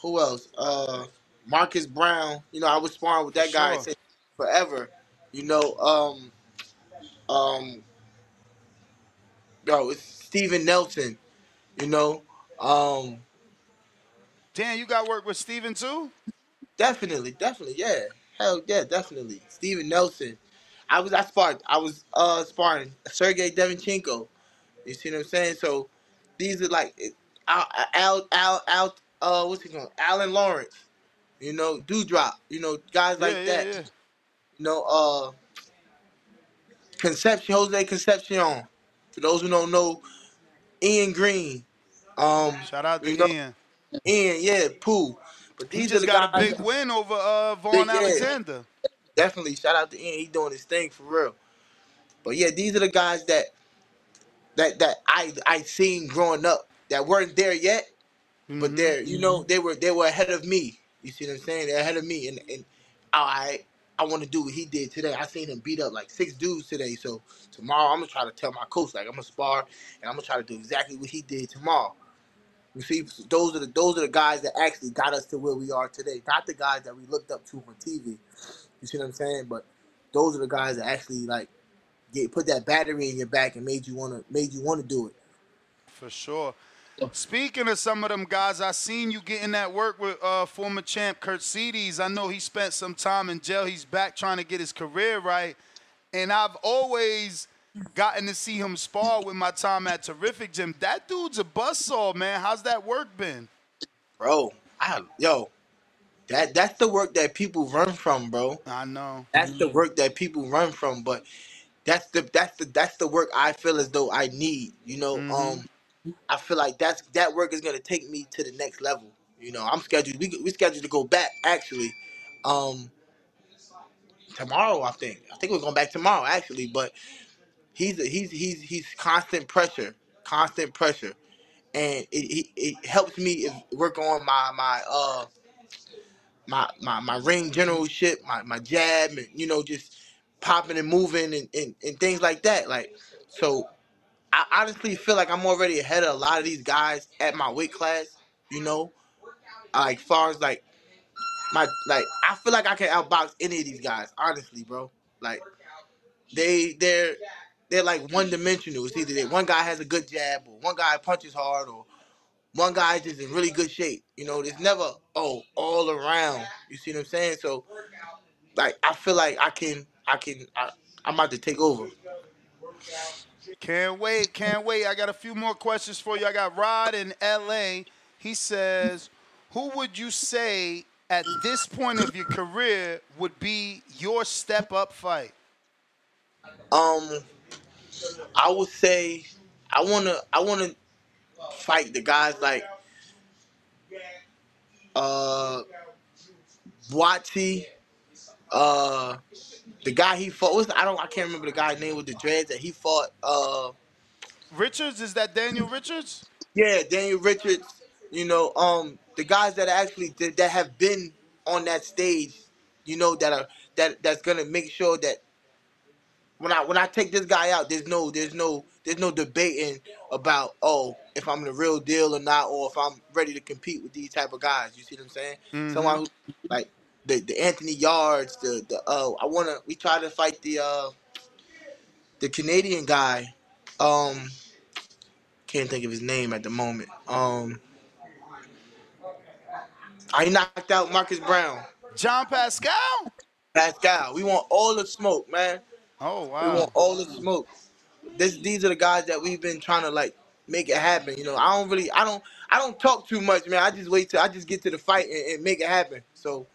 Speaker 17: who else? Uh Marcus Brown. You know I was sparring with that guy
Speaker 12: sure.
Speaker 17: forever. You know um um yo it's Steven Nelson. You know um
Speaker 12: Dan, you got work with Steven too?
Speaker 17: Definitely, definitely, yeah. Hell yeah, definitely. Steven Nelson. I was I sparred I was uh sparring Sergey Derevyanchenko. You see what I'm saying? So these are like it- Al Al Al, Al uh what's he called? Alan Lawrence. You know, Dewdrop, you know, guys like
Speaker 12: yeah,
Speaker 17: that.
Speaker 12: yeah, yeah.
Speaker 17: You know, uh Conception Jose Concepcion. For those who don't know, Ian Green. Um
Speaker 12: Shout out to
Speaker 17: you know,
Speaker 12: Ian.
Speaker 17: Ian, yeah, Pooh. But
Speaker 12: He
Speaker 17: these are
Speaker 12: just got a big win over uh, Vaughn
Speaker 17: Big- yeah.
Speaker 12: Alexander.
Speaker 17: definitely shout out to Ian. He doing his thing for real. But yeah, these are the guys that that that I I seen growing up that weren't there yet,
Speaker 12: Mm-hmm.
Speaker 17: but they're you know they were they were ahead of me. You see what I'm saying? They're ahead of me, and and I I want to do what he did today. I seen him beat up like six dudes today. So tomorrow I'm gonna try to tell my coach like I'm gonna spar and I'm gonna try to do exactly what he did tomorrow. You see, those are the those are the guys that actually got us to where we are today. Not the guys that we looked up to on TV. You see what I'm saying? But those are the guys that actually like get put that battery in your back and made you wanna made you wanna do it.
Speaker 12: For sure. Speaking of some of them guys, I seen you getting that work with uh, former champ Kurt Cedes. I know he spent some time in jail. He's back trying to get his career right. And I've always gotten to see him spar with my time at Terrific Gym. That dude's a buzzsaw, man. How's that work been?
Speaker 17: Bro, I yo, that that's the work that people run from, bro.
Speaker 12: I know.
Speaker 17: That's the work that people run from, but that's the that's the that's the work I feel as though I need. You know,
Speaker 12: Mhm.
Speaker 17: um, I feel like that's that work is gonna take me to the next level. You know, I'm scheduled. We we scheduled to go back actually, um, tomorrow. I think. I think we're going back tomorrow actually. But he's he's he's he's constant pressure, constant pressure, and it it, it helps me work on my my uh my my my ring generalship, my my jab, and you know just popping and moving and, and, and things like that. Like so, I honestly feel like I'm already ahead of a lot of these guys at my weight class. You know, like far as like my like I feel like I can outbox any of these guys. Honestly, bro. Like they they're they're like one dimensional. It's either that one guy has a good jab or one guy punches hard or one guy's just in really good shape. You know, there's never oh all around. You see what I'm saying? So like I feel like I can I can I, I'm about to take over.
Speaker 12: Can't wait, can't wait. I got a few more questions for you. I got Rod in LA. He says, Who would you say at this point of your career would be your step up fight?
Speaker 17: Um I would say I wanna I wanna fight the guys like uh Wati, uh the guy he fought was I don't I can't remember the guy's name with the dreads that he fought. Uh,
Speaker 12: Richards is that Daniel Richards?
Speaker 17: yeah, Daniel Richards. You know, um, the guys that actually did, that have been on that stage, you know, that are that that's gonna make sure that when I when I take this guy out, there's no there's no there's no debating about oh if I'm the real deal or not, or if I'm ready to compete with these type of guys. You see what I'm saying?
Speaker 12: Mhm.
Speaker 17: Someone who like the the Anthony Yardes, the the uh I wanna we try to fight the uh the Canadian guy. Um can't think of his name at the moment. Um I knocked out Marcus Brown.
Speaker 12: John Pascal?
Speaker 17: Pascal. We want all the smoke, man.
Speaker 12: Oh wow.
Speaker 17: We want all the smoke. This these are the guys that we've been trying to like make it happen. You know, I don't really I don't I don't talk too much, man. I just wait till I just get to the fight and, and make it happen. So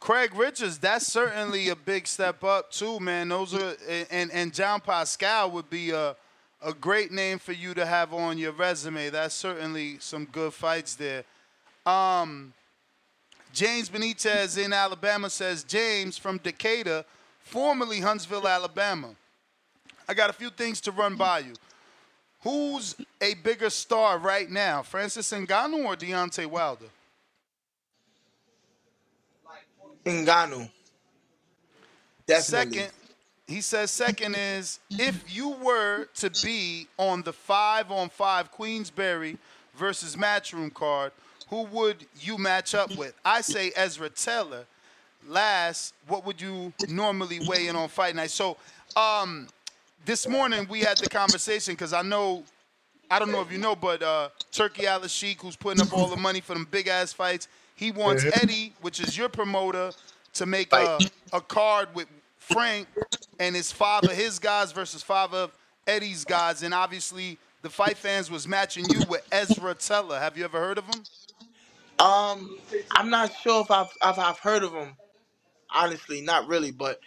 Speaker 12: Craig Richards, that's certainly a big step up too, man. Those are and and John Pascal would be a a great name for you to have on your resume. That's certainly some good fights there. Um, James Benitez in Alabama says James from Decatur, formerly Huntsville, Alabama. I got a few things to run by you. Who's a bigger star right now, Francis Ngannou or Deontay Wilder?
Speaker 17: Ngannou. Definitely.
Speaker 12: Second, he says second is if you were to be on the five on five Queensberry versus Matchroom card, who would you match up with? I say Ezra Taylor. Last, what would you normally weigh in on fight night? So, um, this morning we had the conversation because I know, I don't know if you know, but uh, Turki Alalshikh, who's putting up all the money for them big ass fights, he wants. Eddie, which is your promoter, to make a, a card with Frank and his five of his guys versus five of Eddie's guys, and obviously the fight fans was matching you with Ezra Taylor. Have you ever heard of him?
Speaker 17: Um, I'm not sure if I've if I've heard of him. Honestly, not really, but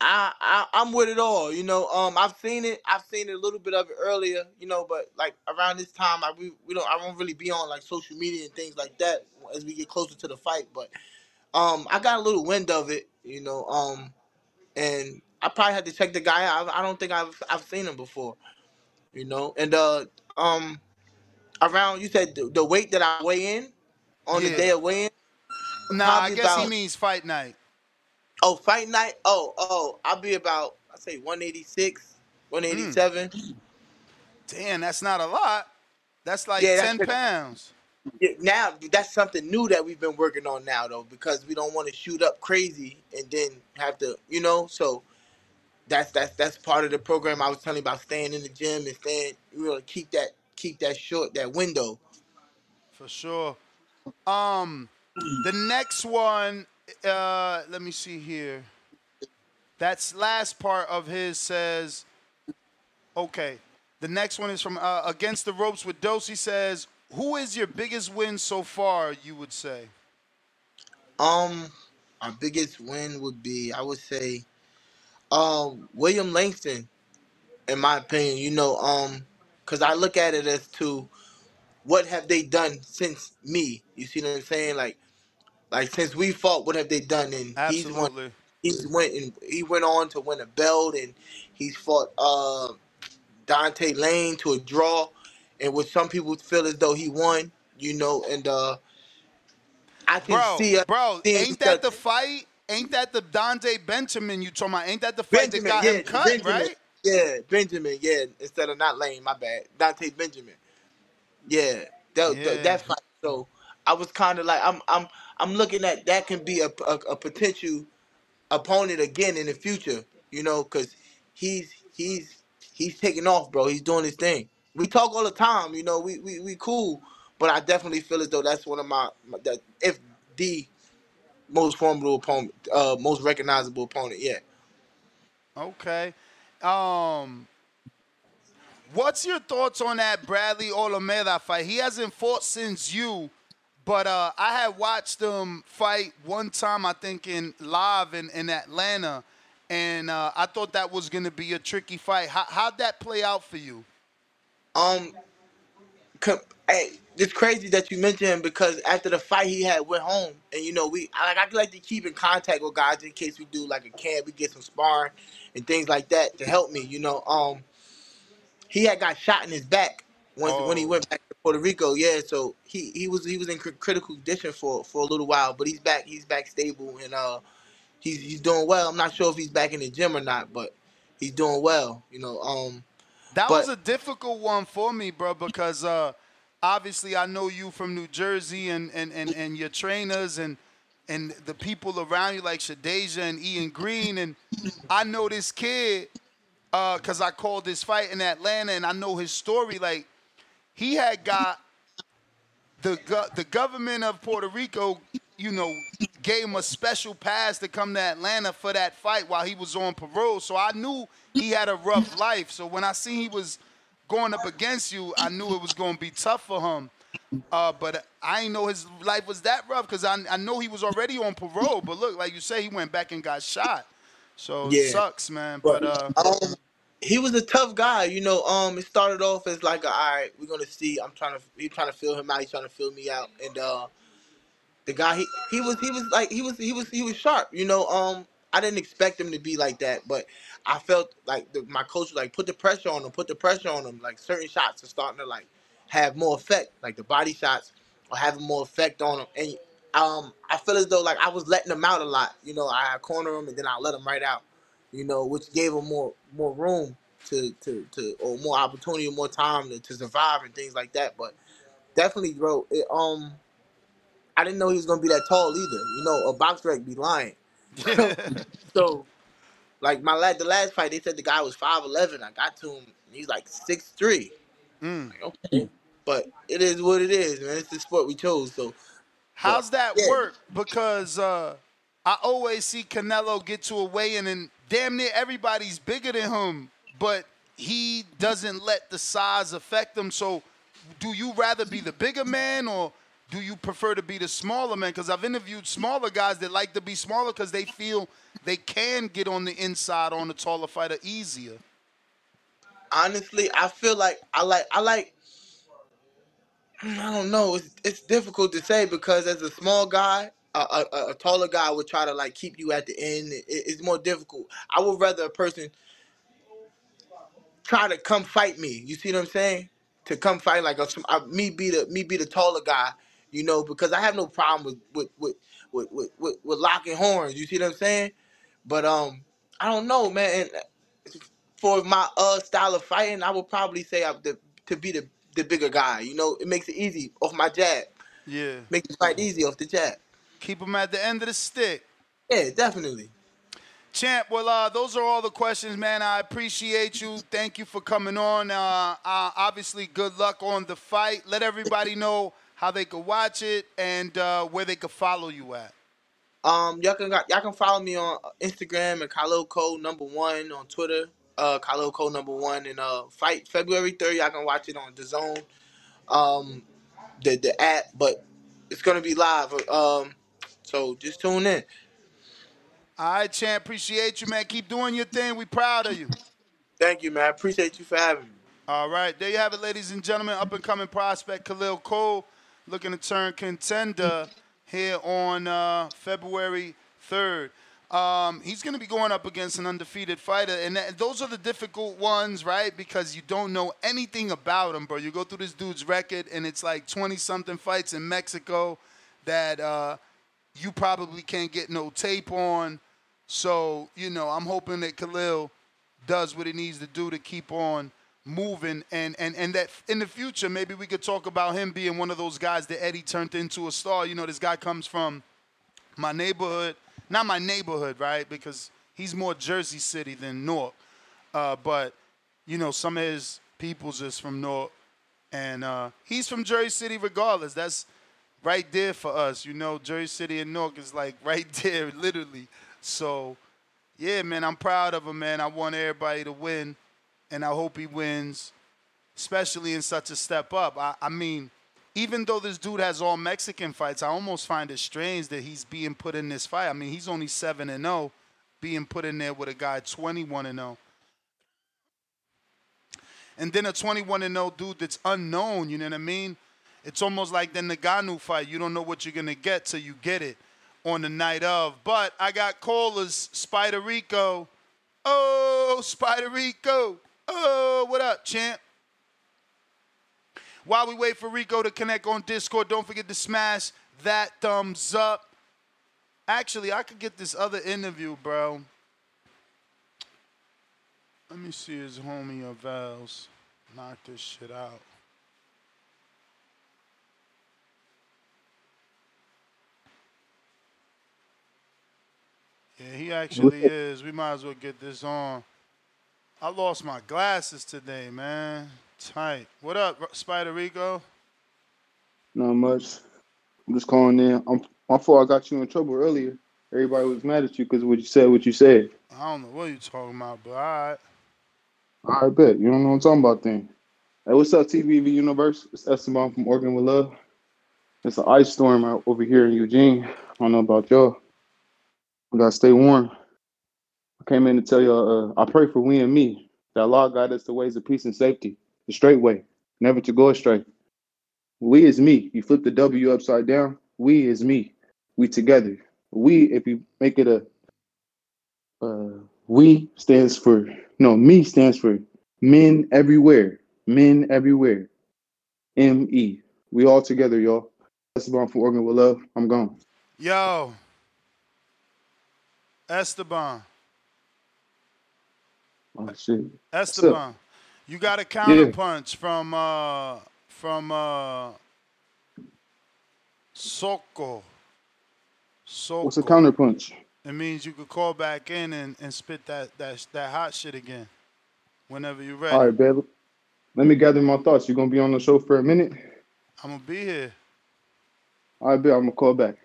Speaker 17: I, I I'm with it all. You know, um, I've seen it. I've seen it a little bit of it earlier. You know, but like around this time, I we, we don't I won't really be on like social media and things like that as we get closer to the fight. But um, I got a little wind of it. You know, um, and I probably had to check the guy out. I, I don't think I've I've seen him before. You know, and uh, um, around you said the, the weight that I weigh in on the day of weigh in.
Speaker 12: Nah, I guess he means fight night.
Speaker 17: Oh, fight night. Oh, oh, I'll be about I say 186, 187.
Speaker 12: Damn, that's not a lot. That's like
Speaker 17: Yeah,
Speaker 12: ten
Speaker 17: it.
Speaker 12: pounds.
Speaker 17: Now that's something new that we've been working on now though, because we don't want to shoot up crazy and then have to, you know. So that's that's that's part of the program I was telling you about staying in the gym and staying, you know, keep that keep that short that window.
Speaker 12: For sure. Um, the next one, uh, let me see here. That's last part of his says, okay. The next one is from uh, Against the Ropes with Dose. He says, who is your biggest win so far, you would say?
Speaker 17: Um, our biggest win would be, I would say, um, William Langston, in my opinion. You know, um, because I look at it as to what have they done since me. You see what I'm saying? Like, like since we fought, what have they done? And he's won. He's went and he went on to win a belt, and he's fought uh, Dante Lane to a draw, and what some people feel as though he won. You know, and uh, I can
Speaker 12: Bro,
Speaker 17: see.
Speaker 12: bro, ain't that the fight? Ain't that the Dante Benjamin you talking about? Ain't that the fight
Speaker 17: Benjamin,
Speaker 12: that got
Speaker 17: yeah,
Speaker 12: him cut,
Speaker 17: Benjamin,
Speaker 12: right?
Speaker 17: Yeah, Benjamin, yeah, instead of not Lane, my bad. Dante Benjamin. Yeah, that,
Speaker 12: Yeah.
Speaker 17: that, that fight. So I was kind of like, I'm, I'm, I'm looking at that can be a, a, a potential opponent again in the future. You know, because he's he's he's taking off, bro. He's doing his thing. We talk all the time. You know, we we, we cool, but I definitely feel as though that's one of my, my that if the most formidable opponent, uh, most recognizable opponent. Yeah.
Speaker 12: Okay. Um, what's your thoughts on that Bradley Olameda fight? He hasn't fought since you, but uh, I had watched them fight one time, I think, in live in, in Atlanta, and uh, I thought that was going to be a tricky fight. How, how'd that play out for you?
Speaker 17: Um, com- hey, it's crazy that you mentioned him because after the fight he had went home and you know we I like I like to keep in contact with guys in case we do like a camp, we get some sparring and things like that to help me. You know, um, he had got shot in his back when when he
Speaker 12: Oh.
Speaker 17: went back Puerto Rico. Yeah, so he he was he was in cr- critical condition for for a little while, but he's back he's back stable and uh he's he's doing well. I'm not sure if he's back in the gym or not, but he's doing well. You know, um,
Speaker 12: That
Speaker 17: but-
Speaker 12: was a difficult one for me, bro, because uh, obviously I know you from New Jersey and, and, and, and your trainers and and the people around you like Shadeja and Ian Green and I know this kid because I called this fight in Atlanta and I know his story. Like he had got the go- the government of Puerto Rico, you know, gave him a special pass to come to Atlanta for that fight while he was on parole. So I knew he had a rough life. So when I seen he was going up against you, I knew it was going to be tough for him. Uh, but I didn't know his life was that rough because I, I know he was already on parole. But look, like you say, he went back and got shot. So
Speaker 17: Yeah.
Speaker 12: it sucks, man. But uh,
Speaker 17: um, he was a tough guy. You know, um, it started off as like, all right, we're gonna see. I'm trying to, he trying to fill him out. He's trying to fill me out, and uh, the guy, he, he was, he was like, he was, he was, he was sharp. You know, um, I didn't expect him to be like that, but I felt like the, my coach was like, put the pressure on him, put the pressure on him. Like certain shots are starting to like have more effect, like the body shots are having more effect on him, and um, I feel as though like I was letting him out a lot. You know, I corner him and then I let him right out you know, which gave him more more room to to, to or more opportunity, or more time to, to survive and things like that. But definitely, bro, it, um, I didn't know he was gonna be that tall either. You know, a box rec be lying. so, like my last the last fight, they said the guy was five eleven. I got to him, and he's like six three.
Speaker 12: mm.
Speaker 17: Okay, but it is what it is, man. It's the sport we chose. So,
Speaker 12: How's that
Speaker 17: Yeah.
Speaker 12: work? Because uh, I always see Canelo get to a weigh-in and damn near everybody's bigger than him, but he doesn't let the size affect him. So, do you rather be the bigger man or do you prefer to be the smaller man? Because I've interviewed smaller guys that like to be smaller because they feel they can get on the inside on the taller fighter easier.
Speaker 17: honestly, I feel like I like I like. I don't know. It's it's difficult to say because as a small guy, a, a, a- a taller guy would try to like keep you at the end. It, it's more difficult. I would rather a person try to come fight me. You see what I'm saying? To come fight like a, uh, me be the me be the taller guy. You know, because I have no problem with with with with with, with, with locking horns. You see what I'm saying? But um, I don't know, man. And for my uh style of fighting, I would probably say I'm the to be the the bigger guy. You know, it makes it easy off my jab.
Speaker 12: Yeah.
Speaker 17: Makes it fight easy off the jab.
Speaker 12: Keep him at the end of the stick.
Speaker 17: Yeah, definitely.
Speaker 12: Champ, well, uh, those are all the questions, man. I appreciate you. Thank you for coming on. Uh, uh, obviously, good luck on the fight. Let everybody know how they could watch it and uh, where they could follow you at.
Speaker 17: Um, y'all can y'all can follow me on Instagram at Khalil Coe number one on Twitter. Uh, Khalil Coe number one and uh, fight February third. Y'all can watch it on DAZN, um, the the app, but it's gonna be live. Um, so just tune in.
Speaker 12: All right, Champ, appreciate you, man. Keep doing your thing. We proud of you.
Speaker 17: Thank you, man. I appreciate you for having me.
Speaker 12: All right, there you have it, ladies and gentlemen. Up and coming prospect Khalil Coe looking to turn contender here on uh, February 3rd. Um, he's going to be going up against an undefeated fighter, and that, those are the difficult ones, right? Because you don't know anything about him, bro. You go through this dude's record, and it's like 20 something fights in Mexico that uh, you probably can't get no tape on. So, you know, I'm hoping that Khalil does what he needs to do to keep on moving and and and that in the future maybe we could talk about him being one of those guys that Eddie turned into a star. You know, this guy comes from my neighborhood, not my neighborhood, right? Because he's more Jersey City than Newark. Uh, but you know, some of his peoples is from Newark, and uh, he's from Jersey City regardless. That's right there for us. You know, Jersey City and Newark is like right there, literally. So, yeah, man, I'm proud of him, man. I want everybody to win, and I hope he wins, especially in such a step up. I, I mean, even though this dude has all Mexican fights, I almost find it strange that he's being put in this fight. I mean, he's only 7 and 0, being put in there with a guy 21 and 0. And then a 21 and 0 dude that's unknown, you know what I mean? It's almost like the Ngannou fight. You don't know what you're gonna get till you get it on the night of. But I got callers, Spider Rico. Oh, Spider Rico. Oh, what up, champ? While we wait for Rico to connect on Discord, don't forget to smash that thumbs up. Actually, I could get this other interview, bro. Let me see his homie Avels. Knock this shit out. Yeah, he actually is. We might as well get this on. I lost my glasses today, man. Tight. What up, Spider Rico?
Speaker 18: Not much. I'm just calling in. I'm, my fault. I got you in trouble earlier. Everybody was mad at you because what you said, what you said.
Speaker 12: I don't know what you're talking about, but all right.
Speaker 18: I bet. You don't know what I'm talking about then. Hey, what's up, TVV Universe? It's Esteban from Oregon with Love. It's an ice storm out over here in Eugene. I don't know about y'all. We gotta stay warm. I came in to tell y'all, uh, I pray for we and me, that Allah guide us the ways of peace and safety, the straight way, never to go astray. We is me. You flip the W upside down. We is me. We together. We, if you make it a, uh, we stands for no, me stands for men everywhere. Men everywhere. M E. We all together, y'all. That's about from Oregon with love. I'm gone.
Speaker 12: Yo. Esteban.
Speaker 18: Oh shit.
Speaker 12: Esteban. You got a counterpunch yeah. from uh from uh Soko. Soko.
Speaker 18: What's a counterpunch?
Speaker 12: It means you could call back in and, and spit that, that that hot shit again whenever you're ready.
Speaker 18: All right, babe. Let me gather my thoughts. You gonna be on the show for a minute?
Speaker 12: I'm gonna be here.
Speaker 18: All right, bet. I'm gonna call back.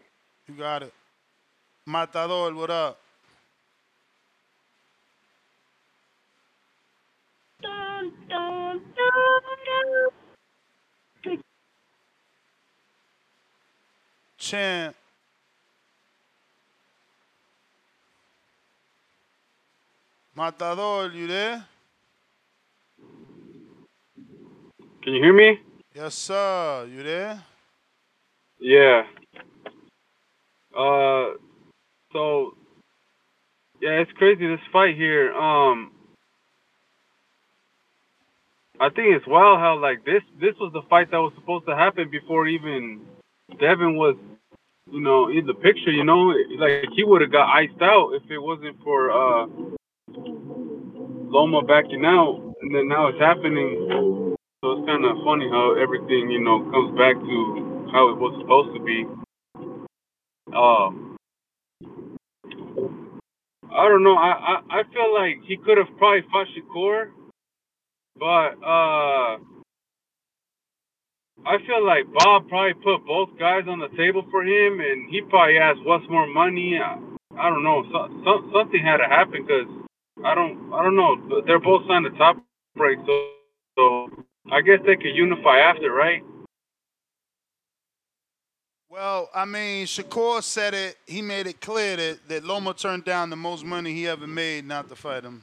Speaker 12: You got it. Matador, what up? Champ. Matador, you there?
Speaker 19: Can you hear me?
Speaker 12: Yes, sir. You there?
Speaker 19: Yeah. Uh, so yeah, it's crazy this fight here. Um, I think it's wild how like this this was the fight that was supposed to happen before even Devin was, you know, in the picture. You know, like he would have got iced out if it wasn't for uh Loma backing out, and then now it's happening. So it's kind of funny how everything, you know, comes back to how it was supposed to be. Um, I don't know. I, I, I feel like he could have probably fought Shakur, but uh, I feel like Bob probably put both guys on the table for him, and he probably asked, "What's more money?" I, I don't know. So, so, something had to happen because I don't I don't know. They're both signed a Top Rank, so so I guess they could unify after, right?
Speaker 12: Well, I mean, Shakur said it. He made it clear that, that Loma turned down the most money he ever made not to fight him.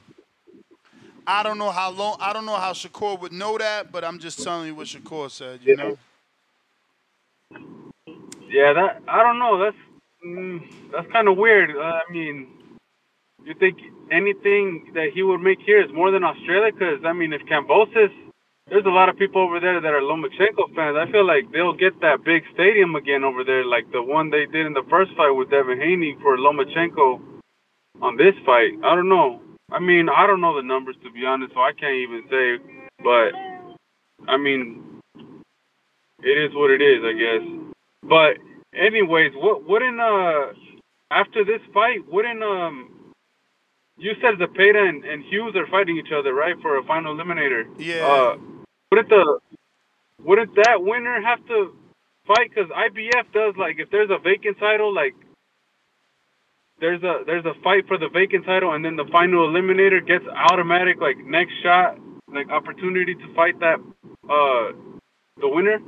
Speaker 12: I don't know how long. I don't know how Shakur would know that, but I'm just telling you what Shakur said. You know.
Speaker 19: Yeah, that I don't know. That's mm, that's kind of weird. Uh, I mean, you think anything that he would make here is more than Australia? Because I mean, if Kambosos, there's a lot of people over there that are Lomachenko fans. I feel like they'll get that big stadium again over there, like the one they did in the first fight with Devin Haney for Lomachenko on this fight. I don't know. I mean, I don't know the numbers to be honest, so I can't even say. But I mean, it is what it is, I guess. But anyways, what wouldn't uh after this fight wouldn't um you said Zepeda and, and Hughes are fighting each other, right, for a final eliminator.
Speaker 12: Yeah.
Speaker 19: Uh, wouldn't the wouldn't that winner have to fight? Because IBF does like if there's a vacant title, like there's a there's a fight for the vacant title, and then the final eliminator gets automatic like next shot, like opportunity to fight that uh the winner.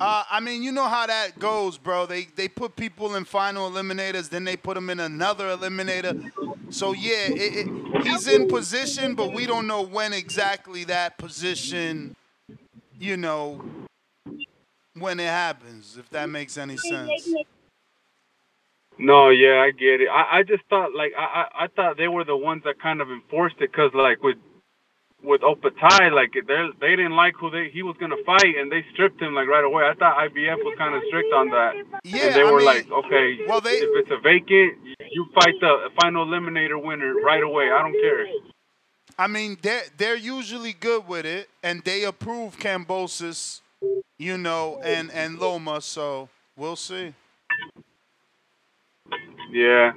Speaker 12: Uh, I mean, you know how that goes, bro. They they put people in final eliminators, then they put them in another eliminator. So yeah, it, it, he's in position, but we don't know when exactly that position, you know, when it happens, if that makes any sense.
Speaker 19: No, yeah, I get it. I, I just thought like I, I I thought they were the ones that kind of enforced it because like with with Opetaia, like they they didn't like who they he was gonna fight and they stripped him like right away. I thought IBF was kind of strict on that.
Speaker 12: Yeah,
Speaker 19: and they
Speaker 12: I
Speaker 19: were
Speaker 12: mean,
Speaker 19: like, okay,
Speaker 12: well, they-
Speaker 19: if it's a vacant, you fight the final eliminator winner right away. I don't care.
Speaker 12: I mean, they're they're usually good with it, and they approve Kambosos, you know, and and Loma. So we'll see.
Speaker 19: Yeah,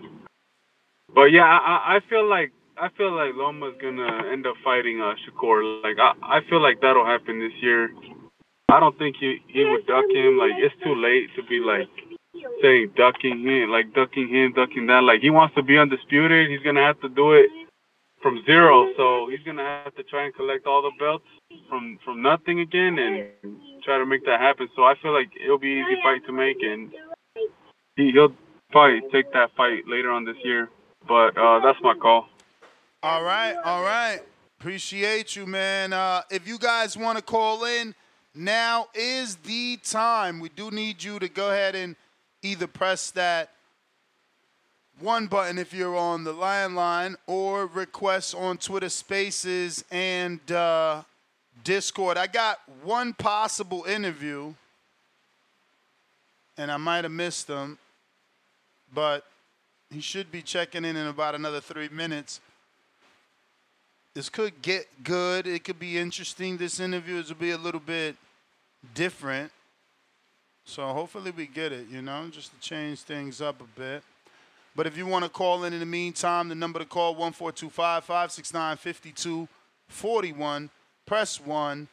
Speaker 19: but yeah, I I- feel like I feel like Loma's gonna end up fighting uh Shakur. Like I I feel like that'll happen this year. I don't think he he would duck him. Like it's too late to be like saying ducking him, like ducking him, ducking that. Like he wants to be undisputed. He's gonna have to do it from zero. So he's gonna have to try and collect all the belts from from nothing again and try to make that happen. So I feel like it'll be an easy fight to make, and he he'll probably take that fight later on this year. But uh, that's my call.
Speaker 12: All right, all right. Appreciate you, man. Uh, if you guys want to call in, now is the time. We do need you to go ahead and either press that one button if you're on the Lion Line or request on Twitter Spaces and uh, Discord. I got one possible interview, and I might have missed them, but he should be checking in in about another three minutes this could get good. It could be interesting. This interview is will be a little bit different. So hopefully we get it, you know, just to change things up a bit. But if you want to call in in the meantime, the number to call 1425 569 5241. Press 1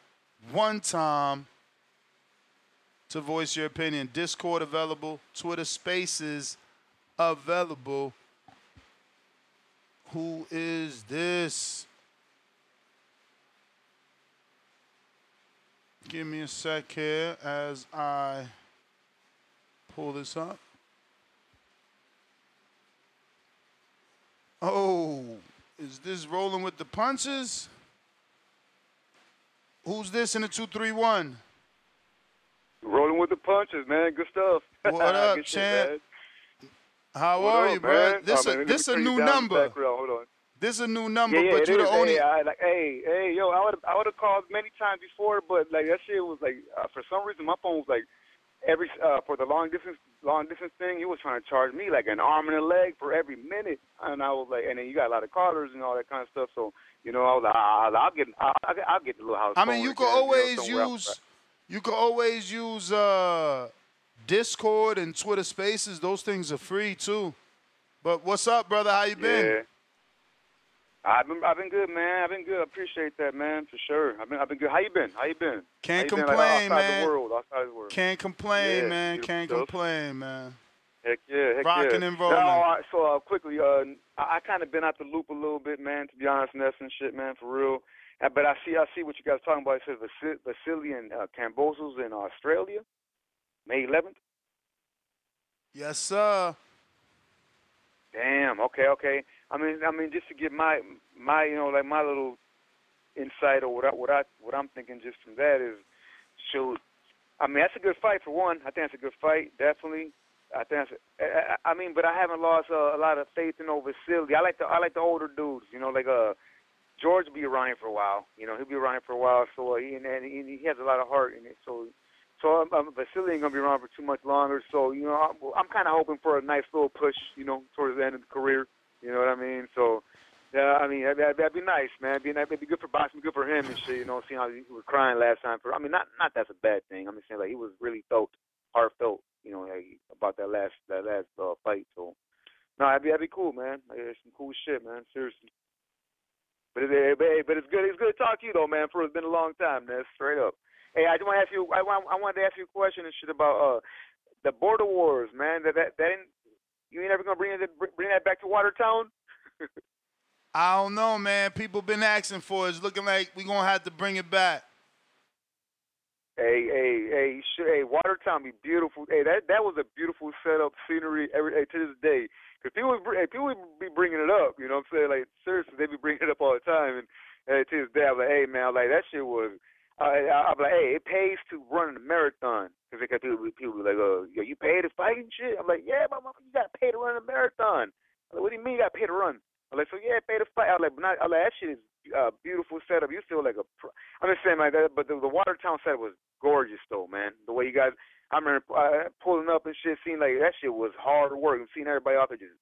Speaker 12: one time to voice your opinion. Discord available, Twitter Spaces available. Who is this? Give me a sec here as I pull this up. Oh, is this rolling with the punches? Who's this in the 231?
Speaker 20: Rolling with the punches, man. Good stuff.
Speaker 12: What up, champ? How
Speaker 20: What
Speaker 12: are
Speaker 20: up,
Speaker 12: you, bro?
Speaker 20: man?
Speaker 12: This
Speaker 20: Oh,
Speaker 12: a
Speaker 20: man,
Speaker 12: this a new
Speaker 20: down in the
Speaker 12: number.
Speaker 20: Hold on.
Speaker 12: This is a new number,
Speaker 20: yeah, yeah,
Speaker 12: but you're the
Speaker 20: is.
Speaker 12: only.
Speaker 20: Hey, I, like, hey, hey, yo, I would I would have called many times before, but like that shit was like uh, for some reason my phone was like every uh, for the long distance long distance thing, he was trying to charge me like an arm and a leg for every minute, and I was like, and then you got a lot of callers and all that kind of stuff, so you know I was like, I'll, I'll get I'll, I'll get the little house.
Speaker 12: I mean, you
Speaker 20: again,
Speaker 12: could
Speaker 20: know,
Speaker 12: always
Speaker 20: else.
Speaker 12: use you could always use uh, Discord and Twitter Spaces. Those things are free too. But what's up, brother? How you been?
Speaker 20: Yeah. I've been I've been good, man. I've been good. I appreciate that, man, for sure. I've been I've been good. How you been? How you been?
Speaker 12: Can't
Speaker 20: you been,
Speaker 12: complain,
Speaker 20: like, outside
Speaker 12: man.
Speaker 20: The world, outside the world.
Speaker 12: Can't complain,
Speaker 20: Yeah,
Speaker 12: man. Can't
Speaker 20: stuff.
Speaker 12: complain, man.
Speaker 20: Heck yeah, heck
Speaker 12: Rocking
Speaker 20: yeah.
Speaker 12: and rolling.
Speaker 20: No, I, so uh, quickly, uh, I, I kind of been out the loop a little bit, man. To be honest, Ness and shit, man, for real. Uh, But I see, I see what you guys talking about. It says Vasi- Vasily and uh, Kambosos in Australia, May 11th.
Speaker 12: Yes, sir.
Speaker 20: Damn. Okay. Okay. I mean, I mean, just to give my my you know like my little insight or what I what I what I'm thinking just from that is, shoot. I mean, that's a good fight for one. I think that's a good fight, definitely. I think that's. A, I, I mean, but I haven't lost uh, a lot of faith in over Silly. I like the I like the older dudes. You know, like uh. George will be around here for a while. You know, he'll be around here for a while. So uh, he and, and he, he has a lot of heart in it. So, so um, um, Vasily ain't gonna be around for too much longer. So you know, I'm, I'm kind of hoping for a nice little push. You know, towards the end of the career. You know what I mean? So, yeah, I mean that'd, that'd be nice, man. Be, that'd be good for boxing, good for him and shit. You know, seeing how he was crying last time. For I mean, not not that's a bad thing. I'm just saying like he was really felt, heartfelt. You know, like, about that last that last uh, fight. So, no, that'd be that'd be cool, man. Like, it's some cool shit, man. Seriously. But it, but, but it's good. It's good to talk to you though, man. For it's been a long time, man. Straight up. Hey, I just want to ask you. I want. I wanted to ask you a question and shit about uh the border wars, man. That that, that ain't, you ain't ever gonna bring it bring that back to Watertown.
Speaker 12: I don't know, man. People been asking for it. It's looking like we gonna have to bring it back.
Speaker 20: Hey, hey, hey, sh- hey, Watertown be beautiful. Hey, that that was a beautiful setup, scenery every hey, to this day. Cause people, hey, people be bringing it up. You know what I'm saying? Like seriously, they be bringing it up all the time. And hey, to this day, I'm like, hey man, like that shit was. I, I, I'm like, hey, it pays to run a marathon because like people, people be like, "Uh, yo, you paid to fight and shit." I'm like, "Yeah, my mom, you got paid to run a marathon." I'm like, "What do you mean you got paid to run?" I'm like, "So yeah, paid to fight." I'm like, "But not." I'm like, "That shit is uh, beautiful setup. You feel like a." Pro. I'm just saying like that, but the, the Watertown setup was gorgeous though, man. The way you guys, I remember uh, pulling up and shit, seeing like that shit was hard work, and seeing everybody out there just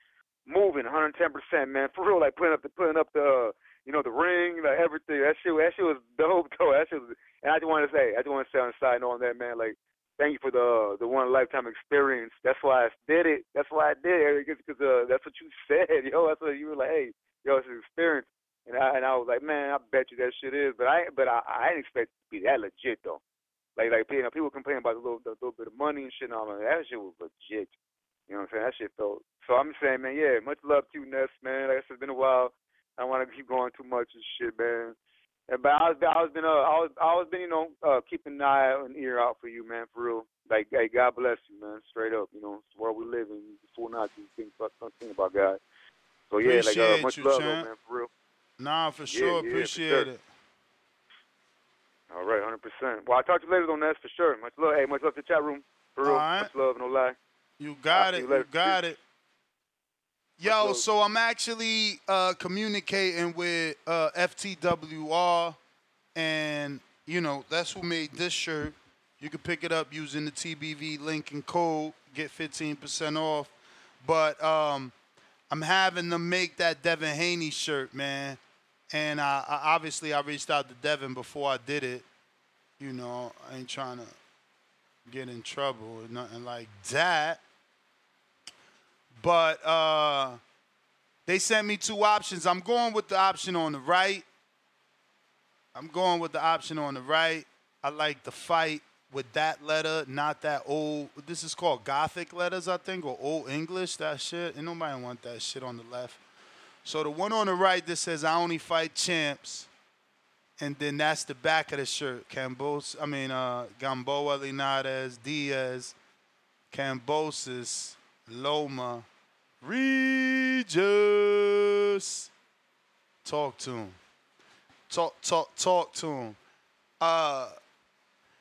Speaker 20: moving 110 percent, man, for real. Like putting up the putting up the. Uh, you know the ring, like everything. That shit, that shit was dope, though. That shit was, and I just want to say, I just want to say on the side note on that, man. Like, thank you for the the one lifetime experience. That's why I did it. That's why I did it because uh, that's what you said, yo. That's what you were like, hey, yo, it's an experience. And I and I was like, man, I bet you that shit is. But I but I I didn't expect it to be that legit though. Like like you know, people complain about the little the little bit of money and shit. And all that. that shit was legit. You know what I'm saying? That shit felt. So I'm saying, man, yeah, much love to you, Ness, man. Like I said, it's been a while. I don't want to keep going too much and shit, man. And, but I was, I was been, uh, I was, I was been, you know, uh, keeping an eye and ear out for you, man, for real. Like, hey, God bless you, man, straight up. You know, it's the world we live in. You fool not to think about something about God. So yeah,
Speaker 12: Appreciate
Speaker 20: like, uh, much
Speaker 12: you,
Speaker 20: love, though, man, for real.
Speaker 12: Nah, for
Speaker 20: Yeah,
Speaker 12: sure.
Speaker 20: yeah, for
Speaker 12: Appreciate
Speaker 20: sure.
Speaker 12: it.
Speaker 20: All right, hundred percent. Well, I'll talk to you later on that for sure. Much love. Hey, much love to the chat room. For real.
Speaker 12: Right.
Speaker 20: Much love, no lie.
Speaker 12: You got
Speaker 20: I'll
Speaker 12: it.
Speaker 20: you
Speaker 12: You got it. Yo, so I'm actually uh, communicating with uh, FTWR, and you know that's who made this shirt. You can pick it up using the TBV link and code, get 15% off. But um, I'm having them make that Devin Haney shirt, man. And I, I obviously I reached out to Devin before I did it. You know, I ain't trying to get in trouble or nothing like that. But uh, they sent me two options. I'm going with the option on the right. I'm going with the option on the right. I like the fight with that letter, not that old. This is called Gothic letters, I think, or Old English. That shit. And nobody want that shit on the left. So the one on the right that says "I only fight champs," and then that's the back of the shirt. Cambos, I mean, uh, Gamboa, Linares, Diaz, Kambosos, Loma, Regis. Talk to him. Talk, talk, talk to him. Uh,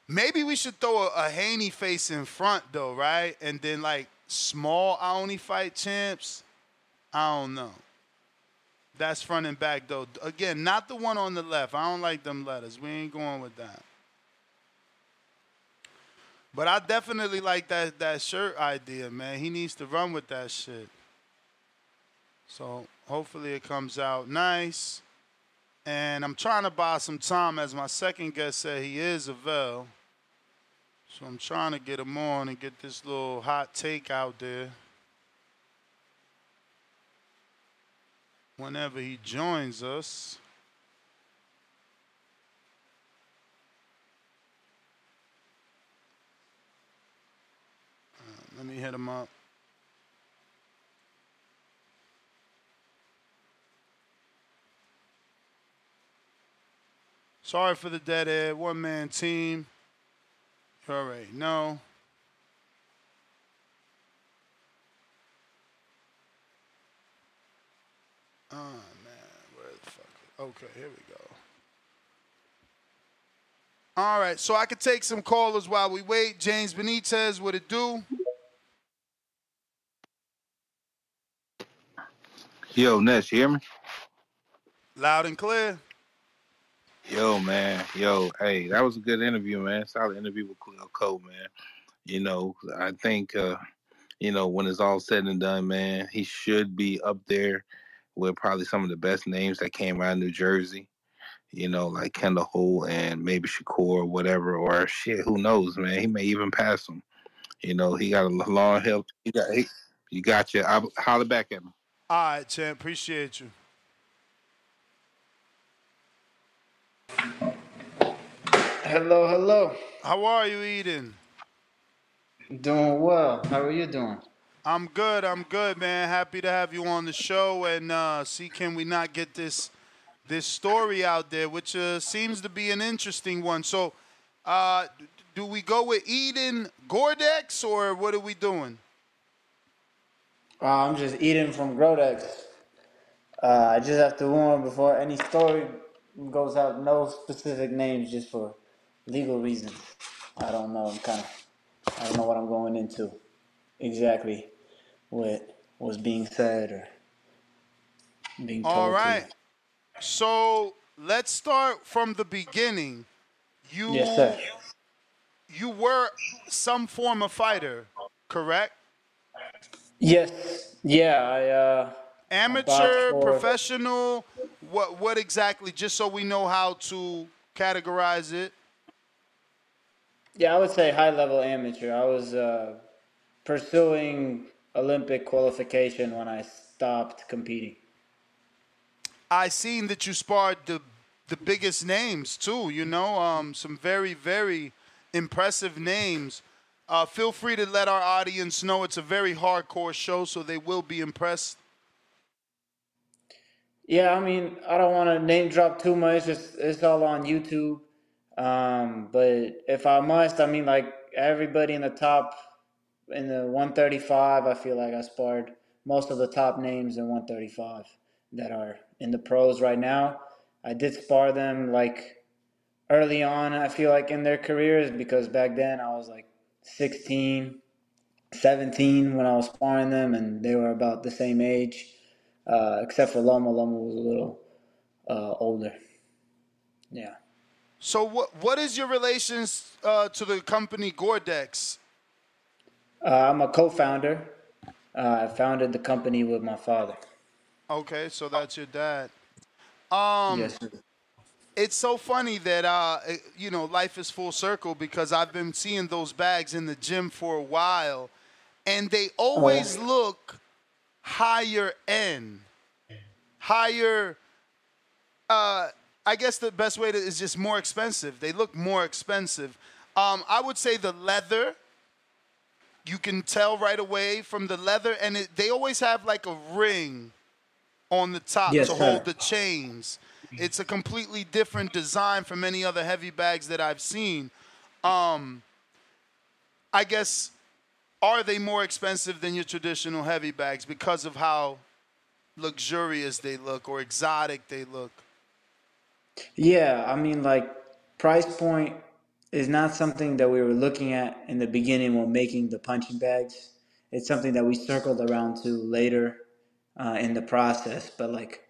Speaker 12: maybe we should throw a, a Haney face in front though, right? And then like small, I only fight champs. I don't know. That's front and back though. Again, not the one on the left. I don't like them letters. We ain't going with that. But I definitely like that that shirt idea, man. He needs to run with that shit. So hopefully it comes out nice. And I'm trying to buy some time, as my second guest said, he is avail. So I'm trying to get him on and get this little hot take out there. Whenever he joins us. Let me hit him up. Sorry for the dead air. One man team. You already know. Oh man, where the fuck? Okay, here we go. All right, so I could take some callers while we wait. James Benitez, what it do?
Speaker 21: Yo, Ness, you hear me?
Speaker 12: Loud and clear.
Speaker 21: Yo, man. Yo, hey, that was a good interview, man. Solid interview with Khalil Coe, man. You know, I think, uh, you know, when it's all said and done, man, he should be up there with probably some of the best names that came out of New Jersey. You know, like Kendall Holt and maybe Shakur or whatever, or shit, who knows, man? He may even pass him. You know, he got a long hill. He got, he, you got you. I'll holler back at him.
Speaker 12: All right, champ. Appreciate you.
Speaker 22: Hello, hello.
Speaker 12: How are you, Eden?
Speaker 22: Doing well. How are you doing?
Speaker 12: I'm good. I'm good, man. Happy to have you on the show and uh, see can we not get this this story out there, which uh, seems to be an interesting one. So, uh, do we go with Eden Grodex or what are we doing?
Speaker 22: Uh, I'm just eating from Grodex. Uh, I just have to warn before any story goes out, no specific names, just for legal reasons. I don't know. I'm kind of I don't know what I'm going into exactly what was being said or being told
Speaker 12: All
Speaker 22: to
Speaker 12: right.
Speaker 22: me.
Speaker 12: So let's start from the beginning. You
Speaker 22: Yes, sir.
Speaker 12: you were some form of fighter, correct?
Speaker 22: Yes. Yeah, I uh
Speaker 12: Amateur,
Speaker 22: for-
Speaker 12: professional, what what exactly just so we know how to categorize it.
Speaker 22: Yeah, I would say high level amateur. I was uh, pursuing Olympic qualification when I stopped competing.
Speaker 12: I seen that you sparred the the biggest names too. You know, um, some very very impressive names. Uh, feel free to let our audience know it's a very hardcore show, so they will be impressed.
Speaker 22: Yeah, I mean, I don't want to name drop too much. It's it's all on YouTube. Um, but if I must, I mean, like everybody in the top in the 135, I feel like I sparred most of the top names in 135 that are in the pros right now. I did spar them like early on, I feel like in their careers because back then I was like 16, 17 when I was sparring them, and they were about the same age, uh, except for Loma. Loma was a little uh, older. Yeah.
Speaker 12: So what what is your relations uh, to the company Grodex?
Speaker 22: Uh, I'm a co-founder. Uh, I founded the company with my father.
Speaker 12: Okay, so that's your dad. Um,
Speaker 22: yes. sir.
Speaker 12: It's so funny that uh, you know life is full circle because I've been seeing those bags in the gym for a while, and they always look higher end, higher. Uh, I guess the best way to is just more expensive. They look more expensive. Um, I would say the leather. You can tell right away from the leather, and it, they always have like a ring on the top
Speaker 22: Yes,
Speaker 12: to
Speaker 22: sir.
Speaker 12: hold the chains. It's a completely different design from any other heavy bags that I've seen. Um, I guess are they more expensive than your traditional heavy bags because of how luxurious they look or exotic they look?
Speaker 22: Yeah, I mean, like price point is not something that we were looking at in the beginning when making the punching bags. It's something that we circled around to later uh, in the process. But like,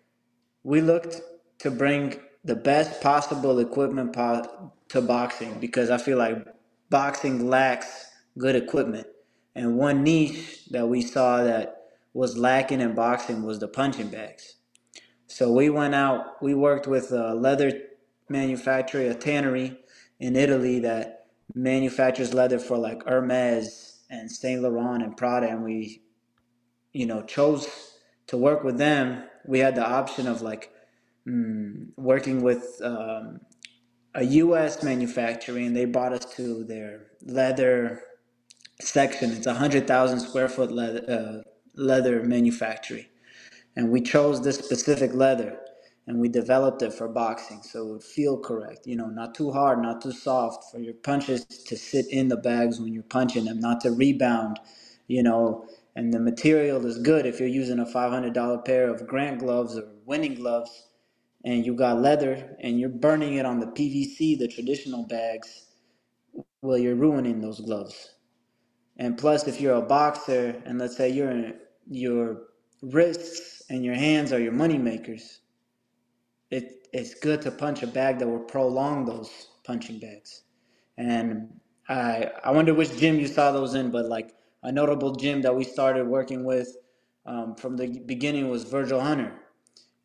Speaker 22: we looked to bring the best possible equipment po- to boxing because I feel like boxing lacks good equipment. And one niche that we saw that was lacking in boxing was the punching bags. So we went out, we worked with a leather manufacturer, a tannery in Italy that manufactures leather for like Hermes and Saint Laurent and Prada. And we, you know, chose to work with them. We had the option of like mm, working with um, a U.S. manufacturer, and they brought us to their leather section. It's a hundred thousand square foot leather, uh, leather manufactory and we chose this specific leather and we developed it for boxing so it would feel correct you know not too hard not too soft for your punches to sit in the bags when you're punching them not to rebound you know and the material is good if you're using a $500 pair of grant gloves or winning gloves and you got leather and you're burning it on the pvc the traditional bags well you're ruining those gloves and plus, if you're a boxer, and let's say your your wrists and your hands are your money makers, it it's good to punch a bag that will prolong those punching bags. And I I wonder which gym you saw those in, but like a notable gym that we started working with um, from the beginning was Virgil Hunter.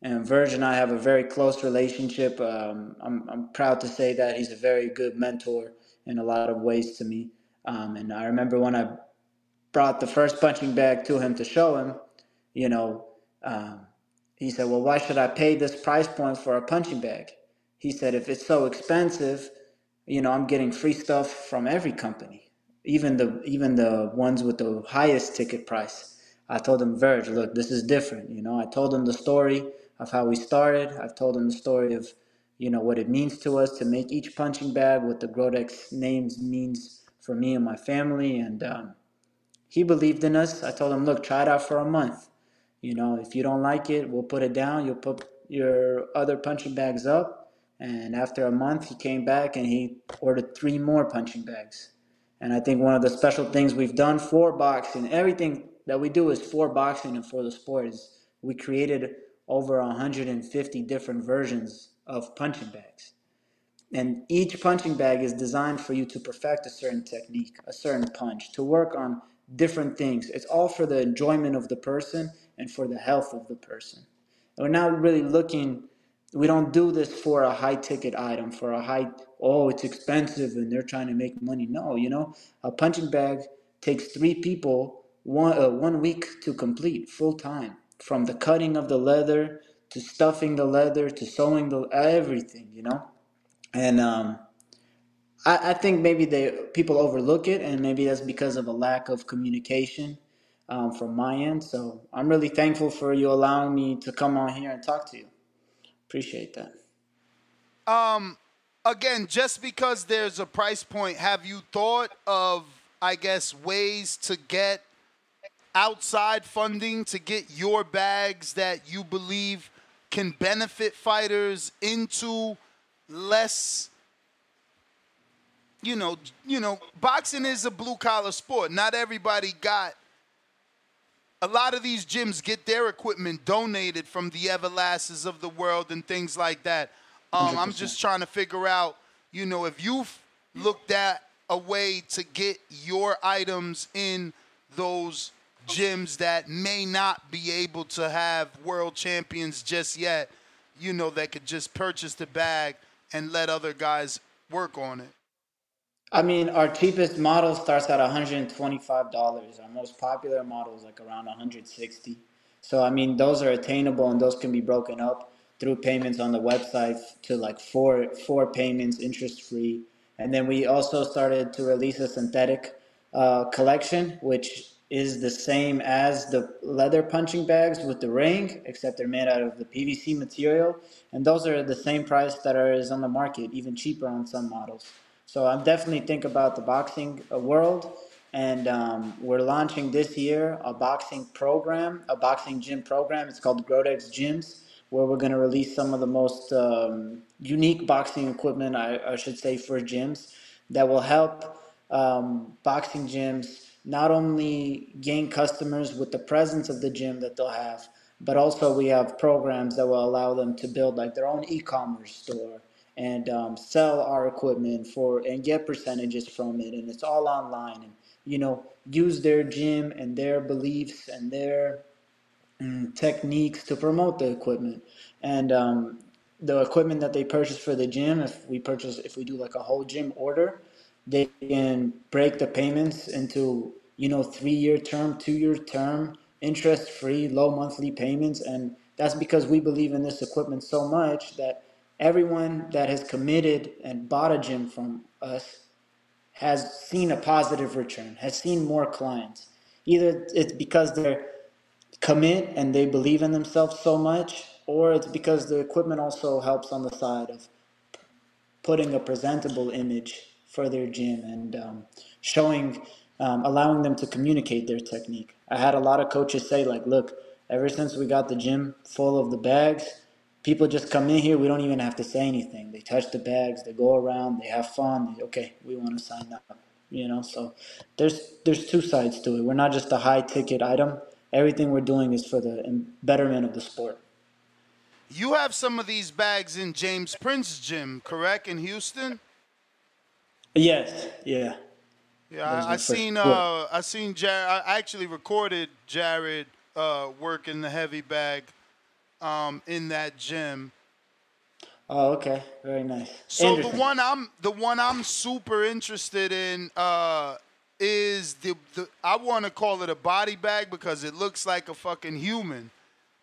Speaker 22: And Virgil and I have a very close relationship. Um, I'm, I'm proud to say that he's a very good mentor in a lot of ways to me. Um, and I remember when I brought the first punching bag to him to show him, you know, um, he said, Well, why should I pay this price point for a punching bag? He said, If it's so expensive, you know, I'm getting free stuff from every company, even the even the ones with the highest ticket price. I told him, Verge, look, this is different. You know, I told him the story of how we started. I've told him the story of, you know, what it means to us to make each punching bag, what the Grodex names means for me and my family, and um, he believed in us. I told him, look, try it out for a month. You know, if you don't like it, we'll put it down. You'll put your other punching bags up. And after a month, he came back and he ordered three more punching bags. And I think one of the special things we've done for boxing, everything that we do is for boxing and for the sport, is we created over 150 different versions of punching bags. And each punching bag is designed for you to perfect a certain technique, a certain punch, to work on different things. It's all for the enjoyment of the person and for the health of the person. And we're not really looking, we don't do this for a high ticket item, for a high, oh, it's expensive and they're trying to make money. No, you know, a punching bag takes three people one, uh, one week to complete full time from the cutting of the leather to stuffing the leather to sewing the everything, you know? And um, I, I think maybe they people overlook it, and maybe that's because of a lack of communication um, from my end. So I'm really thankful for you allowing me to come on here and talk to you. Appreciate that.
Speaker 12: Um, again, just because there's a price point, have you thought of, I guess, ways to get outside funding to get your bags that you believe can benefit fighters into less you know, you know, boxing is a blue collar sport. Not everybody got a lot of these gyms get their equipment donated from the Everlastes of the world and things like that. Um, I'm just trying to figure out, you know, if you've looked at a way to get your items in those gyms that may not be able to have world champions just yet, you know, that could just purchase the bag and let other guys work on it.
Speaker 22: I mean, our cheapest model starts at $125. Our most popular model is like around 160. So I mean, those are attainable and those can be broken up through payments on the website to like four four payments interest free. And then we also started to release a synthetic uh, collection, which is the same as the leather punching bags with the ring, except they're made out of the PVC material, and those are the same price that are is on the market, even cheaper on some models. So I'm definitely think about the boxing uh, world, and um, we're launching this year a boxing program, a boxing gym program. It's called Grodex Gyms, where we're going to release some of the most um, unique boxing equipment, I, I, should say, for gyms that will help um, boxing gyms not only gain customers with the presence of the gym that they'll have, but also we have programs that will allow them to build like their own e-commerce store and um, sell our equipment for and get percentages from it and it's all online. And you know use their gym and their beliefs and their mm, techniques to promote the equipment. And um, the equipment that they purchase for the gym if we purchase if we do like a whole gym order they can break the payments into you know three year term two year term interest free low monthly payments and that's because we believe in this equipment so much that everyone that has committed and bought a gym from us has seen a positive return, has seen more clients. Either it's because they're commit and they believe in themselves so much, or it's because the equipment also helps on the side of putting a presentable image for their gym and um, showing, um, allowing them to communicate their technique. I had a lot of coaches say, like, look, ever since we got the gym full of the bags, people just come in here. We don't even have to say anything. They touch the bags. They go around. They have fun. They, okay, we want to sign up. You know, so there's there's two sides to it. We're not just a high ticket item. Everything we're doing is for the betterment of the sport.
Speaker 12: You have some of these bags in James Prince gym, correct, in Houston?
Speaker 22: Yes. Yeah.
Speaker 12: Yeah, I, I seen uh, I seen Jared. I actually recorded Jared uh, working the heavy bag um, in that gym.
Speaker 22: Oh, okay, very nice.
Speaker 12: So the one I'm the one I'm super interested in uh, is the, the I want to call it a body bag because it looks like a fucking human.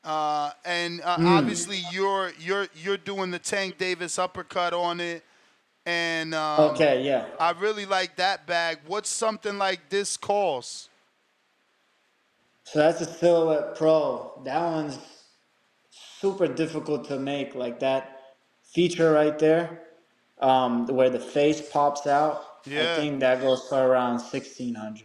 Speaker 12: Uh, and uh, mm. obviously you're you're you're doing the Tank Davis uppercut on it, and um,
Speaker 22: okay, yeah,
Speaker 12: I really like that bag. What's something like this cost?
Speaker 22: So that's a Silhouette Pro. That one's super difficult to make like that feature right there um, where the face pops out yeah. i think that goes for around 1600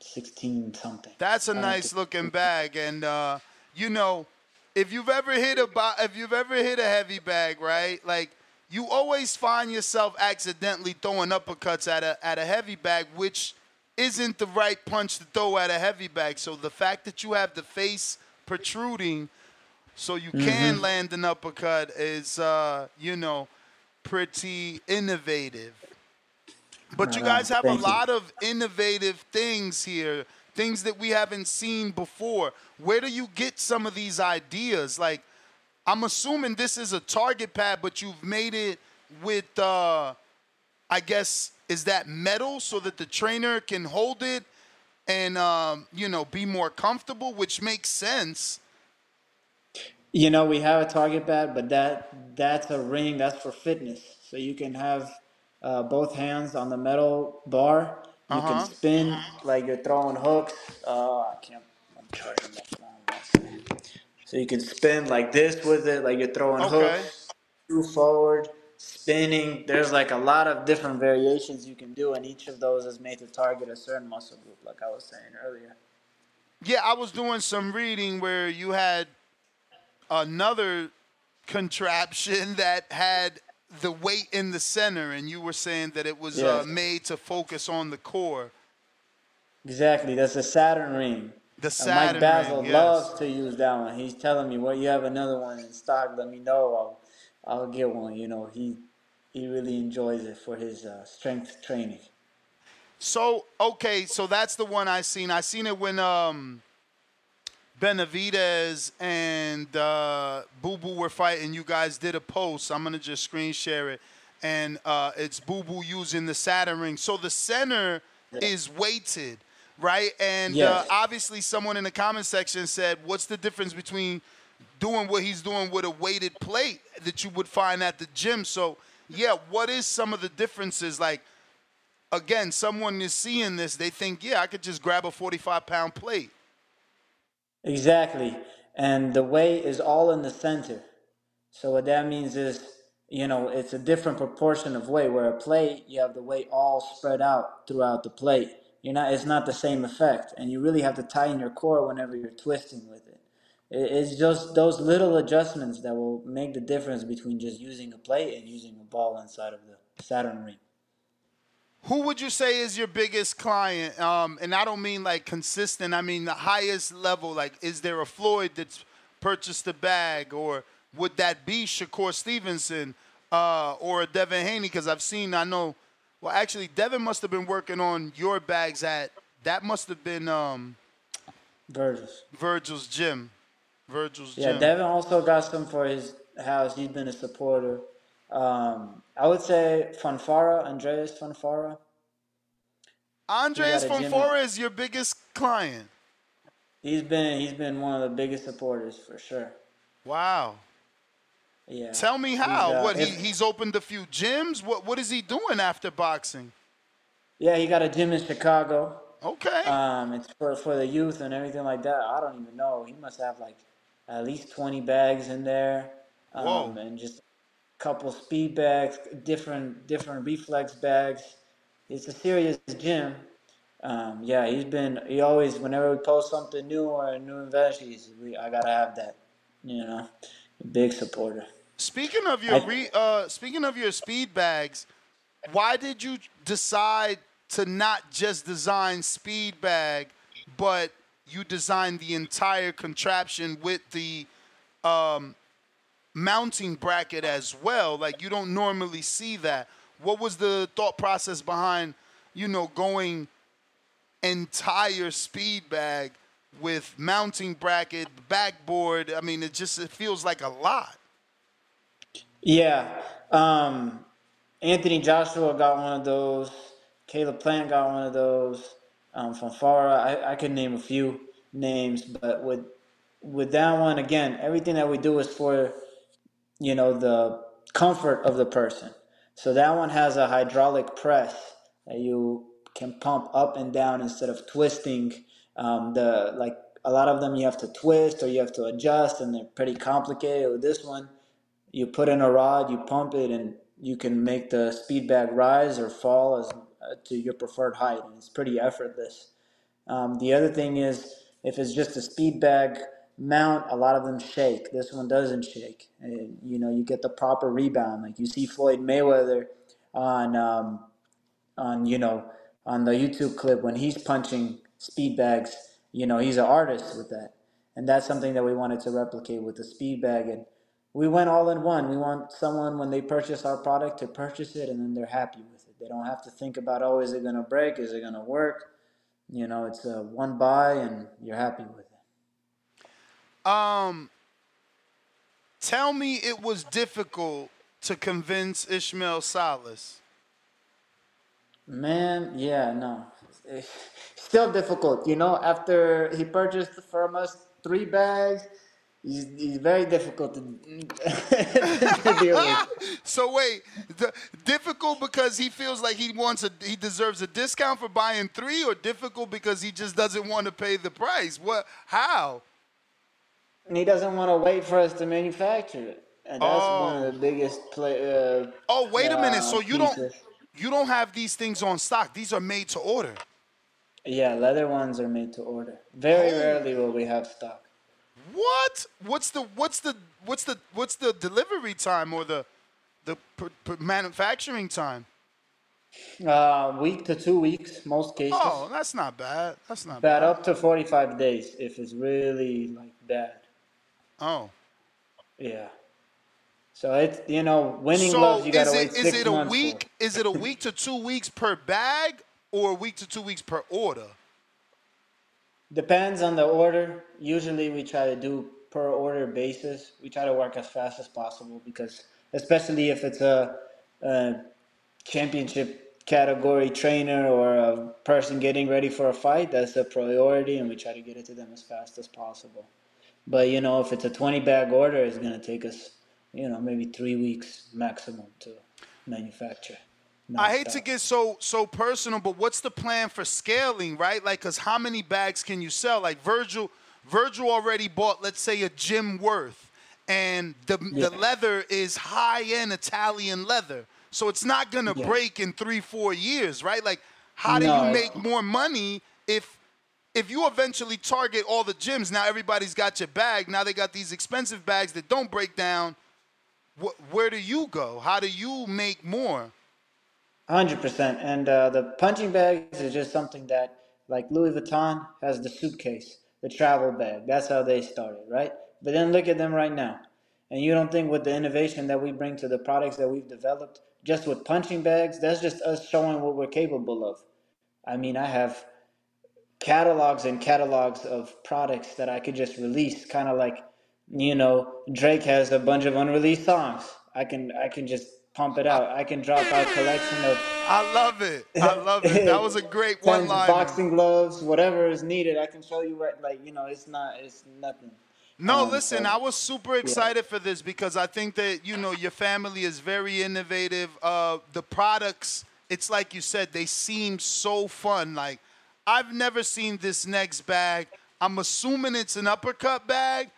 Speaker 22: 16 something
Speaker 12: that's a nice looking bag and uh, you know if you've ever hit a if you've ever hit a heavy bag right like you always find yourself accidentally throwing uppercuts at a at a heavy bag, which isn't the right punch to throw at a heavy bag. So the fact that you have the face protruding, so you can
Speaker 22: Mhm.
Speaker 12: land an uppercut, is uh, you know pretty innovative. But you guys have a
Speaker 22: Thank you.
Speaker 12: lot of innovative things here, things that we haven't seen before. Where do you get some of these ideas? Like, I'm assuming this is a target pad, but you've made it with, uh, I guess, is that metal so that the trainer can hold it and, um, you know, be more comfortable, which makes sense.
Speaker 22: You know, we have a target pad, but that that's a ring. That's for fitness. So you can have uh, both hands on the metal bar. You
Speaker 12: Uh-huh.
Speaker 22: can spin like you're throwing hooks. Uh, I can't. I'm charging my phone. So you can spin like this with it, like you're throwing
Speaker 12: Okay.
Speaker 22: hooks. Screw forward, spinning. There's like a lot of different variations you can do, and each of those is made to target a certain muscle group, like I was saying earlier.
Speaker 12: Yeah, I was doing some reading where you had another contraption that had the weight in the center, and you were saying that it was uh, made to focus on the core.
Speaker 22: Exactly, that's a Saturn ring.
Speaker 12: The Saturn
Speaker 22: Mike Basil
Speaker 12: yes.
Speaker 22: loves to use that one. He's telling me, "Well, you have another one in stock. Let me know. I'll, I'll get one." You know, he he really enjoys it for his uh, strength training.
Speaker 12: So okay, so that's the one I seen. I seen it when um Benavidez and uh, Boo Boo were fighting. You guys did a post. I'm gonna just screen share it, and uh, it's Boo Boo using the Saturn ring. So the center is weighted, right? And uh, obviously, someone in the comment section said, "What's the difference between doing what he's doing with a weighted plate that you would find at the gym?" So yeah, what is some of the differences like? again, someone is seeing this, they think, yeah, I could just grab a 45 pound plate.
Speaker 22: Exactly, and the weight is all in the center. So what that means is, you know, it's a different proportion of weight. Where a plate, you have the weight all spread out throughout the plate. You're not. It's not the same effect, and you really have to tighten your core whenever you're twisting with it. It- It's just those little adjustments that will make the difference between just using a plate and using a ball inside of the Saturn ring.
Speaker 12: Who would you say is your biggest client? Um, and I don't mean like consistent, I mean the highest level. Like, is there a Floyd that's purchased a bag, or would that be Shakur Stevenson uh, or a Devin Haney? Because I've seen, I know, well, actually, Devin must have been working on your bags at, that must have been um,
Speaker 22: Virgil's.
Speaker 12: Virgil's gym. Virgil's
Speaker 22: Yeah,
Speaker 12: gym.
Speaker 22: Devin also got some for his house. He's been a supporter. Um, I would say Fonfara, Andreas Fonfara.
Speaker 12: Andres
Speaker 22: He got a gym-
Speaker 12: Fonfara is your biggest client.
Speaker 22: He's been he's been one of the biggest supporters for sure.
Speaker 12: Wow.
Speaker 22: Yeah.
Speaker 12: Tell me how.
Speaker 22: uh,
Speaker 12: what he, he's opened a few gyms. What what is he doing after boxing?
Speaker 22: Yeah, he got a gym in Chicago.
Speaker 12: Okay.
Speaker 22: Um, it's for for the youth and everything like that. I don't even know. He must have like at least twenty bags in there. Um,
Speaker 12: Whoa.
Speaker 22: and just a couple speed bags, different different reflex bags. It's a serious gym. Um, yeah, he's been. He always, whenever we post something new or a new invention, he's, we, I gotta have that. You know, big supporter.
Speaker 12: Speaking of your
Speaker 22: I-
Speaker 12: re, uh, speaking of your speed bags, why did you decide to not just design speed bag, but you designed the entire contraption with the um, mounting bracket as well? Like you don't normally see that. What was the thought process behind, you know, going entire speed bag with mounting bracket, backboard? I mean, it just it feels like a lot.
Speaker 22: Yeah. Um, Anthony Joshua got one of those. Caleb Plant got one of those. Um, Fonfara, I, I could name a few names, but with with that one again, everything that we do is for you know the comfort of the person. So that one has a hydraulic press that you can pump up and down instead of twisting. Um, the like a lot of them you have to twist or you have to adjust, and they're pretty complicated. With this one, you put in a rod, you pump it, and you can make the speed bag rise or fall as uh, to your preferred height, and it's pretty effortless. Um, the other thing is, if it's just a speed bag mount, a lot of them shake. This one doesn't shake. And, you know, you get the proper rebound. Like you see Floyd Mayweather on, um, on you know, on the YouTube clip when he's punching speed bags. You know, he's an artist with that, and that's something that we wanted to replicate with the speed bag. And we went all in one. We want someone when they purchase our product to purchase it, and then they're happy with it. They don't have to think about, oh, is it gonna break? Is it gonna work? You know, it's a one buy, and you're happy with it.
Speaker 12: Um, tell me it was difficult to convince Ismael Salas.
Speaker 22: Man, yeah, no. It's still difficult, you know. After he purchased from us three bags, he's, he's very difficult to, to deal with.
Speaker 12: So wait, the, difficult because he feels like he wants a he deserves a discount for buying three, or difficult because he just doesn't want to pay the price. What? How?
Speaker 22: And he doesn't want to wait for us to manufacture it, and that's one of the biggest play. Uh,
Speaker 12: Oh, wait a minute.
Speaker 22: uh,
Speaker 12: So you don't you don't have these things on stock. These are made to order.
Speaker 22: Yeah, leather ones are made to order. Very rarely will we have stock.
Speaker 12: What? What's the what's the what's the what's the delivery time or the the manufacturing time?
Speaker 22: Uh, week to two weeks, most cases.
Speaker 12: Oh, that's not bad. That's not
Speaker 22: Bad
Speaker 12: bad.
Speaker 22: up to 45 days if it's really like bad.
Speaker 12: Oh.
Speaker 22: Yeah. So it's you know winning
Speaker 12: so
Speaker 22: gloves you gotta
Speaker 12: is
Speaker 22: wait
Speaker 12: it is
Speaker 22: six
Speaker 12: it a week? Is it a week to two weeks per bag, or a week to two weeks per order?
Speaker 22: Depends on the order. Usually we try to do per order basis. We try to work as fast as possible because especially if it's a, a championship category trainer or a person getting ready for a fight, that's a priority, and we try to get it to them as fast as possible. But you know, if it's a 20 bag order, it's gonna take us, you know, maybe three weeks maximum to manufacture.
Speaker 12: I hate to get so so personal, but what's the plan for scaling, right? Like, cause how many bags can you sell? Like Virgil, Virgil already bought, let's say, a gym Worth, and the the leather is high end Italian leather, so it's not gonna
Speaker 22: Yeah.
Speaker 12: break in three four years, right? Like, how do
Speaker 22: No.
Speaker 12: you make more money if if you eventually target all the gyms? Now everybody's got your bag. Now they got these expensive bags that don't break down. Wh- where do you go? How do you make more?
Speaker 22: Hundred percent. And uh, the punching bags is just something that, like Louis Vuitton has the suitcase, the travel bag. That's how they started, right? But then look at them right now. And you don't think with the innovation that we bring to the products that we've developed, just with punching bags, that's just us showing what we're capable of. I mean, I have catalogs and catalogs of products that I could just release, kind of like, you know, Drake has a bunch of unreleased songs. I can I can just pump it out. I can drop our collection of
Speaker 12: I love it. I love it. That was a great one line.
Speaker 22: boxing gloves, whatever is needed. I can show you right, like you know, it's not, it's nothing.
Speaker 12: No,
Speaker 22: Um,
Speaker 12: listen,
Speaker 22: so-
Speaker 12: I was super excited for this because I think that, you know, your family is very innovative. Uh, the products, it's like you said, they seem so fun. Like, I've never seen this next bag. I'm assuming it's an uppercut bag,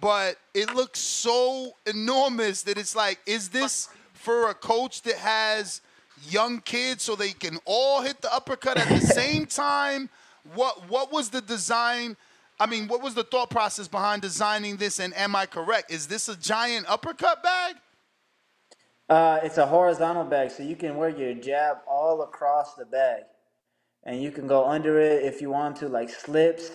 Speaker 12: but it looks so enormous that it's like, is this for a coach that has young kids so they can all hit the uppercut at the same time? What what was the design? I mean, what was the thought process behind designing this? And am I correct? Is this a giant uppercut bag?
Speaker 22: Uh, it's a horizontal bag, so you can wear your jab all across the bag, and you can go under it if you want to, like slips.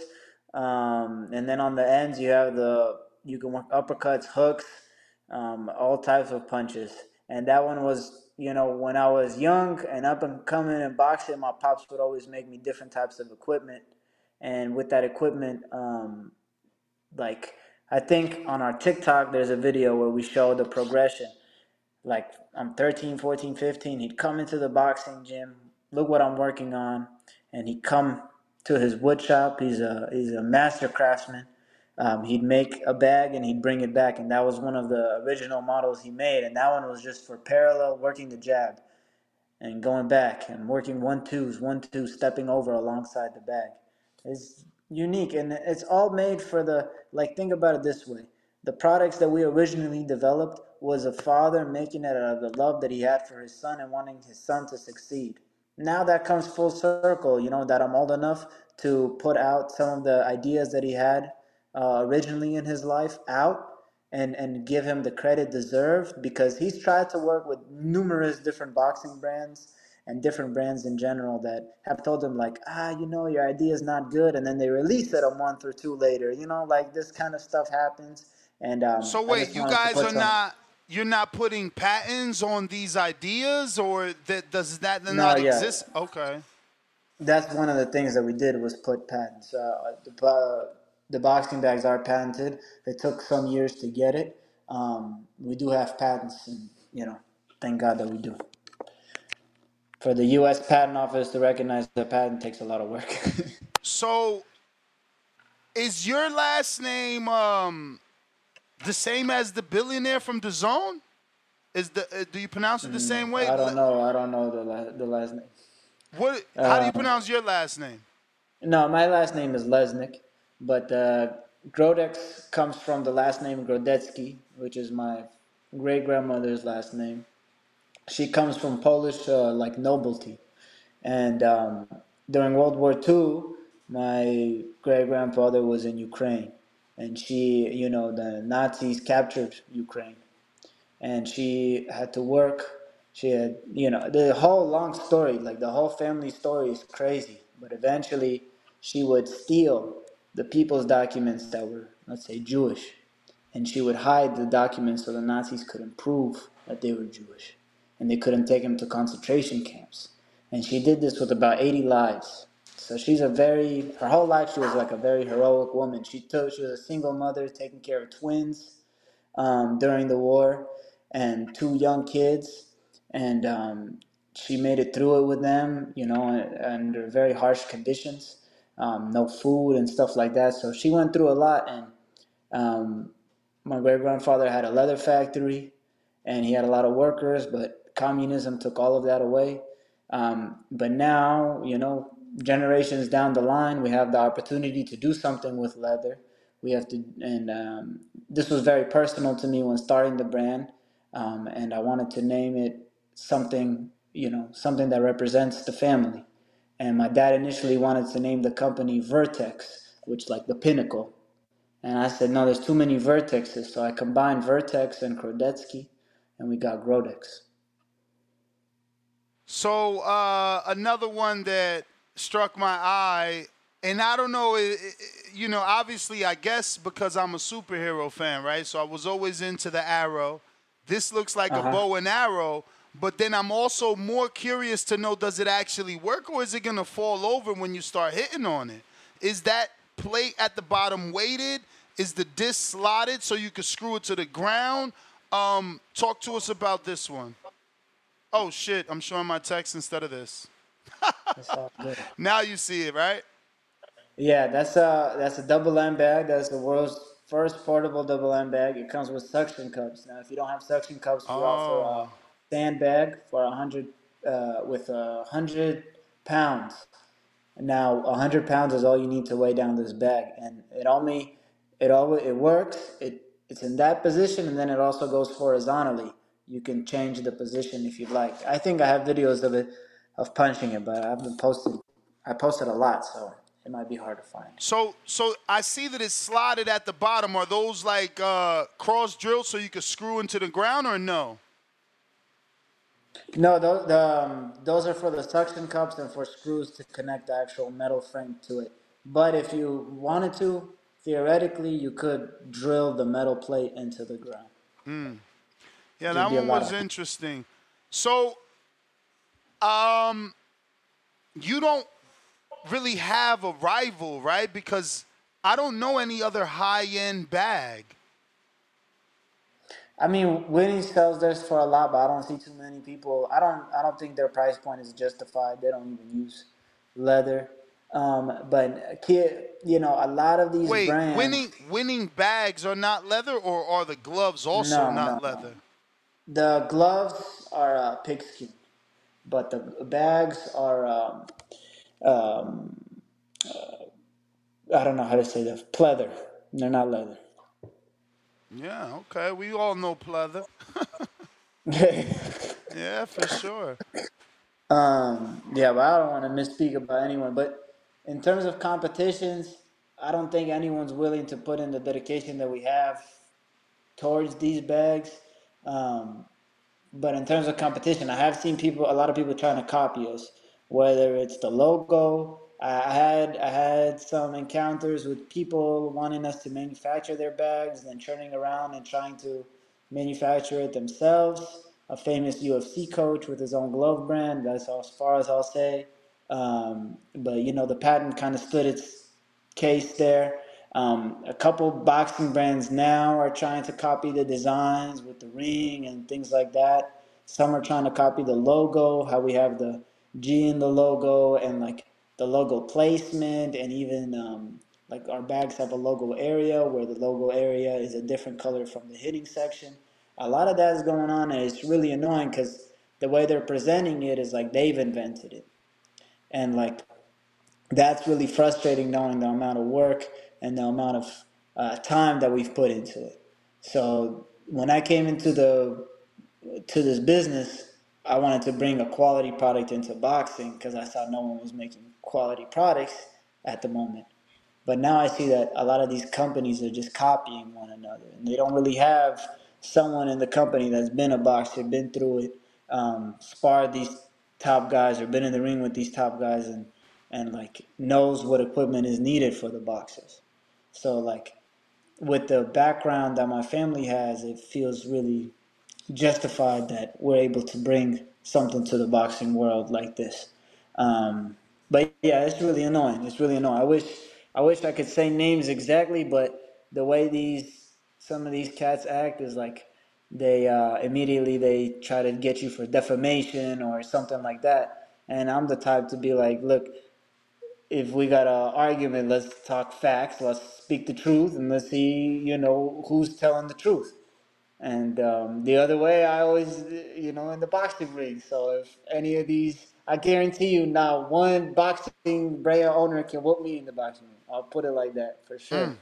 Speaker 22: Um, and then on the ends, you have the you can work uppercuts, hooks, um, all types of punches. And that one was, you know, when I was young and up and coming in boxing, my pops would always make me different types of equipment. And with that equipment, um, like I think on our TikTok, there's a video where we show the progression. Like I'm 13, 14, 15. He'd come into the boxing gym, look what I'm working on, and he'd come to his wood shop. He's a he's a master craftsman. Um, he'd make a bag and he'd bring it back, and that was one of the original models he made. And that one was just for parallel working the jab and going back and working one twos, one two, stepping over alongside the bag. It's unique and it's all made for the like. Think about it this way: the products that we originally developed was a father making it out of the love that he had for his son and wanting his son to succeed. Now that comes full circle. You know that I'm old enough to put out some of the ideas that he had uh, originally in his life out and and give him the credit deserved because he's tried to work with numerous different boxing brands and different brands in general that have told him like ah you know your idea is not good and then they release it a month or two later you know like this kind of stuff happens and um,
Speaker 12: So wait, you guys are not you're not putting patents on these ideas, or that does that
Speaker 22: No,
Speaker 12: not
Speaker 22: yeah.
Speaker 12: exist? Okay.
Speaker 22: That's one of the things that we did was put patents. Uh, the, bo- the boxing bags are patented. It took some years to get it. Um, we do have patents, and you know, thank God that we do. For the U.S. Patent Office to recognize the patent takes a lot of work.
Speaker 12: So, is your last name um the same as the billionaire from the Zone? Is the uh, do you pronounce it the same way?
Speaker 22: Mm, I don't know. I don't know the la- the last name.
Speaker 12: What? How do you
Speaker 22: Uh,
Speaker 12: pronounce your last name?
Speaker 22: No, my last name is Lesnick, but uh, Grodex comes from the last name Grodecki, which is my great grandmother's last name. She comes from Polish, uh, like nobility, and um, during World War II, my great grandfather was in Ukraine, and she, you know, the Nazis captured Ukraine, and she had to work. She had, you know, the whole long story, like the whole family story is crazy. But eventually, she would steal the people's documents that were, let's say, Jewish, and she would hide the documents so the Nazis couldn't prove that they were Jewish, and they couldn't take them to concentration camps. And she did this with about 80 lives. So she's a very, her whole life she was like a very heroic woman. She took, she was a single mother taking care of twins um, during the war and two young kids. And um, she made it through it with them, you know, under very harsh conditions, um, no food and stuff like that. So she went through a lot. And um, my great grandfather had a leather factory and he had a lot of workers, but communism took all of that away. Um, but now, you know, generations down the line, we have the opportunity to do something with leather. We have to, and um, this was very personal to me when starting the brand, um, and I wanted to name it something, you know, something that represents the family. And my dad initially wanted to name the company Vertex, which like the pinnacle. And I said, no, there's too many vertexes. So I combined Vertex and Grodecki, and we got Grodex.
Speaker 12: So uh, another one that struck my eye, and I don't know, it, it- you know, obviously, I guess because I'm a superhero fan, right? So I was always into the arrow. This looks like
Speaker 22: Uh-huh.
Speaker 12: a bow and arrow, but then I'm also more curious to know does it actually work or is it gonna fall over when you start hitting on it? Is that plate at the bottom weighted? Is the disc slotted so you can screw it to the ground? Um, talk to us about this one. Oh shit, I'm showing my text instead of this.
Speaker 22: That's all good.
Speaker 12: Now you see it, right?
Speaker 22: Yeah, that's a that's a double M bag. That's the world's first portable double M bag. It comes with suction cups. Now, if you don't have suction cups, we offer a sandbag for a hundred uh, with a hundred pounds. Now, a hundred pounds is all you need to weigh down this bag, and it only it always it works. It it's in that position, and then it also goes horizontally. You can change the position if you'd like. I think I have videos of it of punching it, but I haven't posted. I posted a lot, so it might be hard to find.
Speaker 12: So so I see that it's slotted at the bottom. Are those like uh, cross drills so you can screw into the ground or no?
Speaker 22: No, those, the, um, those are for the suction cups and for screws to connect the actual metal frame to it. But if you wanted to, theoretically, you could drill the metal plate into the ground.
Speaker 12: Hmm. Yeah,
Speaker 22: There'd
Speaker 12: that
Speaker 22: be a
Speaker 12: one
Speaker 22: lot
Speaker 12: was
Speaker 22: of-
Speaker 12: interesting. So, um, you don't really have a rival, right? Because I don't know any other high-end bag.
Speaker 22: I mean, Winning sells theirs for a lot, but I don't see too many people. I don't. I don't think their price point is justified. They don't even use leather. Um, but kid, you know, a lot of these
Speaker 12: Wait,
Speaker 22: brands.
Speaker 12: winning winning bags are not leather, or are the gloves also
Speaker 22: No,
Speaker 12: not
Speaker 22: no, no.
Speaker 12: leather?
Speaker 22: The gloves are uh, pigskin, but the bags are um, um, uh, I don't know how to say that pleather. They're not leather.
Speaker 12: Yeah, okay. We all know pleather. yeah, for sure.
Speaker 22: Um, yeah, but I don't want to misspeak about anyone. But in terms of competitions, I don't think anyone's willing to put in the dedication that we have towards these bags. Um, but in terms of competition, I have seen people, a lot of people trying to copy us. Whether it's the logo, I I had I had some encounters with people wanting us to manufacture their bags, then turning around and trying to manufacture it themselves. A famous UFC coach with his own glove brand. That's as far as I'll say. Um, but you know, the patent kind of stood its case there. Um, a couple boxing brands now are trying to copy the designs with the ring and things like that. Some are trying to copy the logo, how we have the G in the logo and like the logo placement, and even um, like our bags have a logo area where the logo area is a different color from the hitting section. A lot of that is going on, and it's really annoying because the way they're presenting it is like they've invented it, and like that's really frustrating knowing the amount of work and the amount of uh, time that we've put into it. So when I came into the to this business, I wanted to bring a quality product into boxing because I saw no one was making quality products at the moment. But now I see that a lot of these companies are just copying one another, and they don't really have someone in the company that's been a boxer, been through it, um, sparred these top guys, or been in the ring with these top guys, and and like knows what equipment is needed for the boxers. So like with the background that my family has, it feels really justified that we're able to bring something to the boxing world like this. Um, but yeah, it's really annoying. It's really annoying. I wish I wish I could say names exactly, but the way these some of these cats act is like they uh, immediately they try to get you for defamation or something like that. And I'm the type to be like, look, if we got an argument, let's talk facts, let's speak the truth, and let's see, you know, who's telling the truth. And um, the other way, I always, you know, in the boxing ring. So if any of these, I guarantee you, now one boxing Brea owner can whoop me in the boxing ring. I'll put it like that for sure.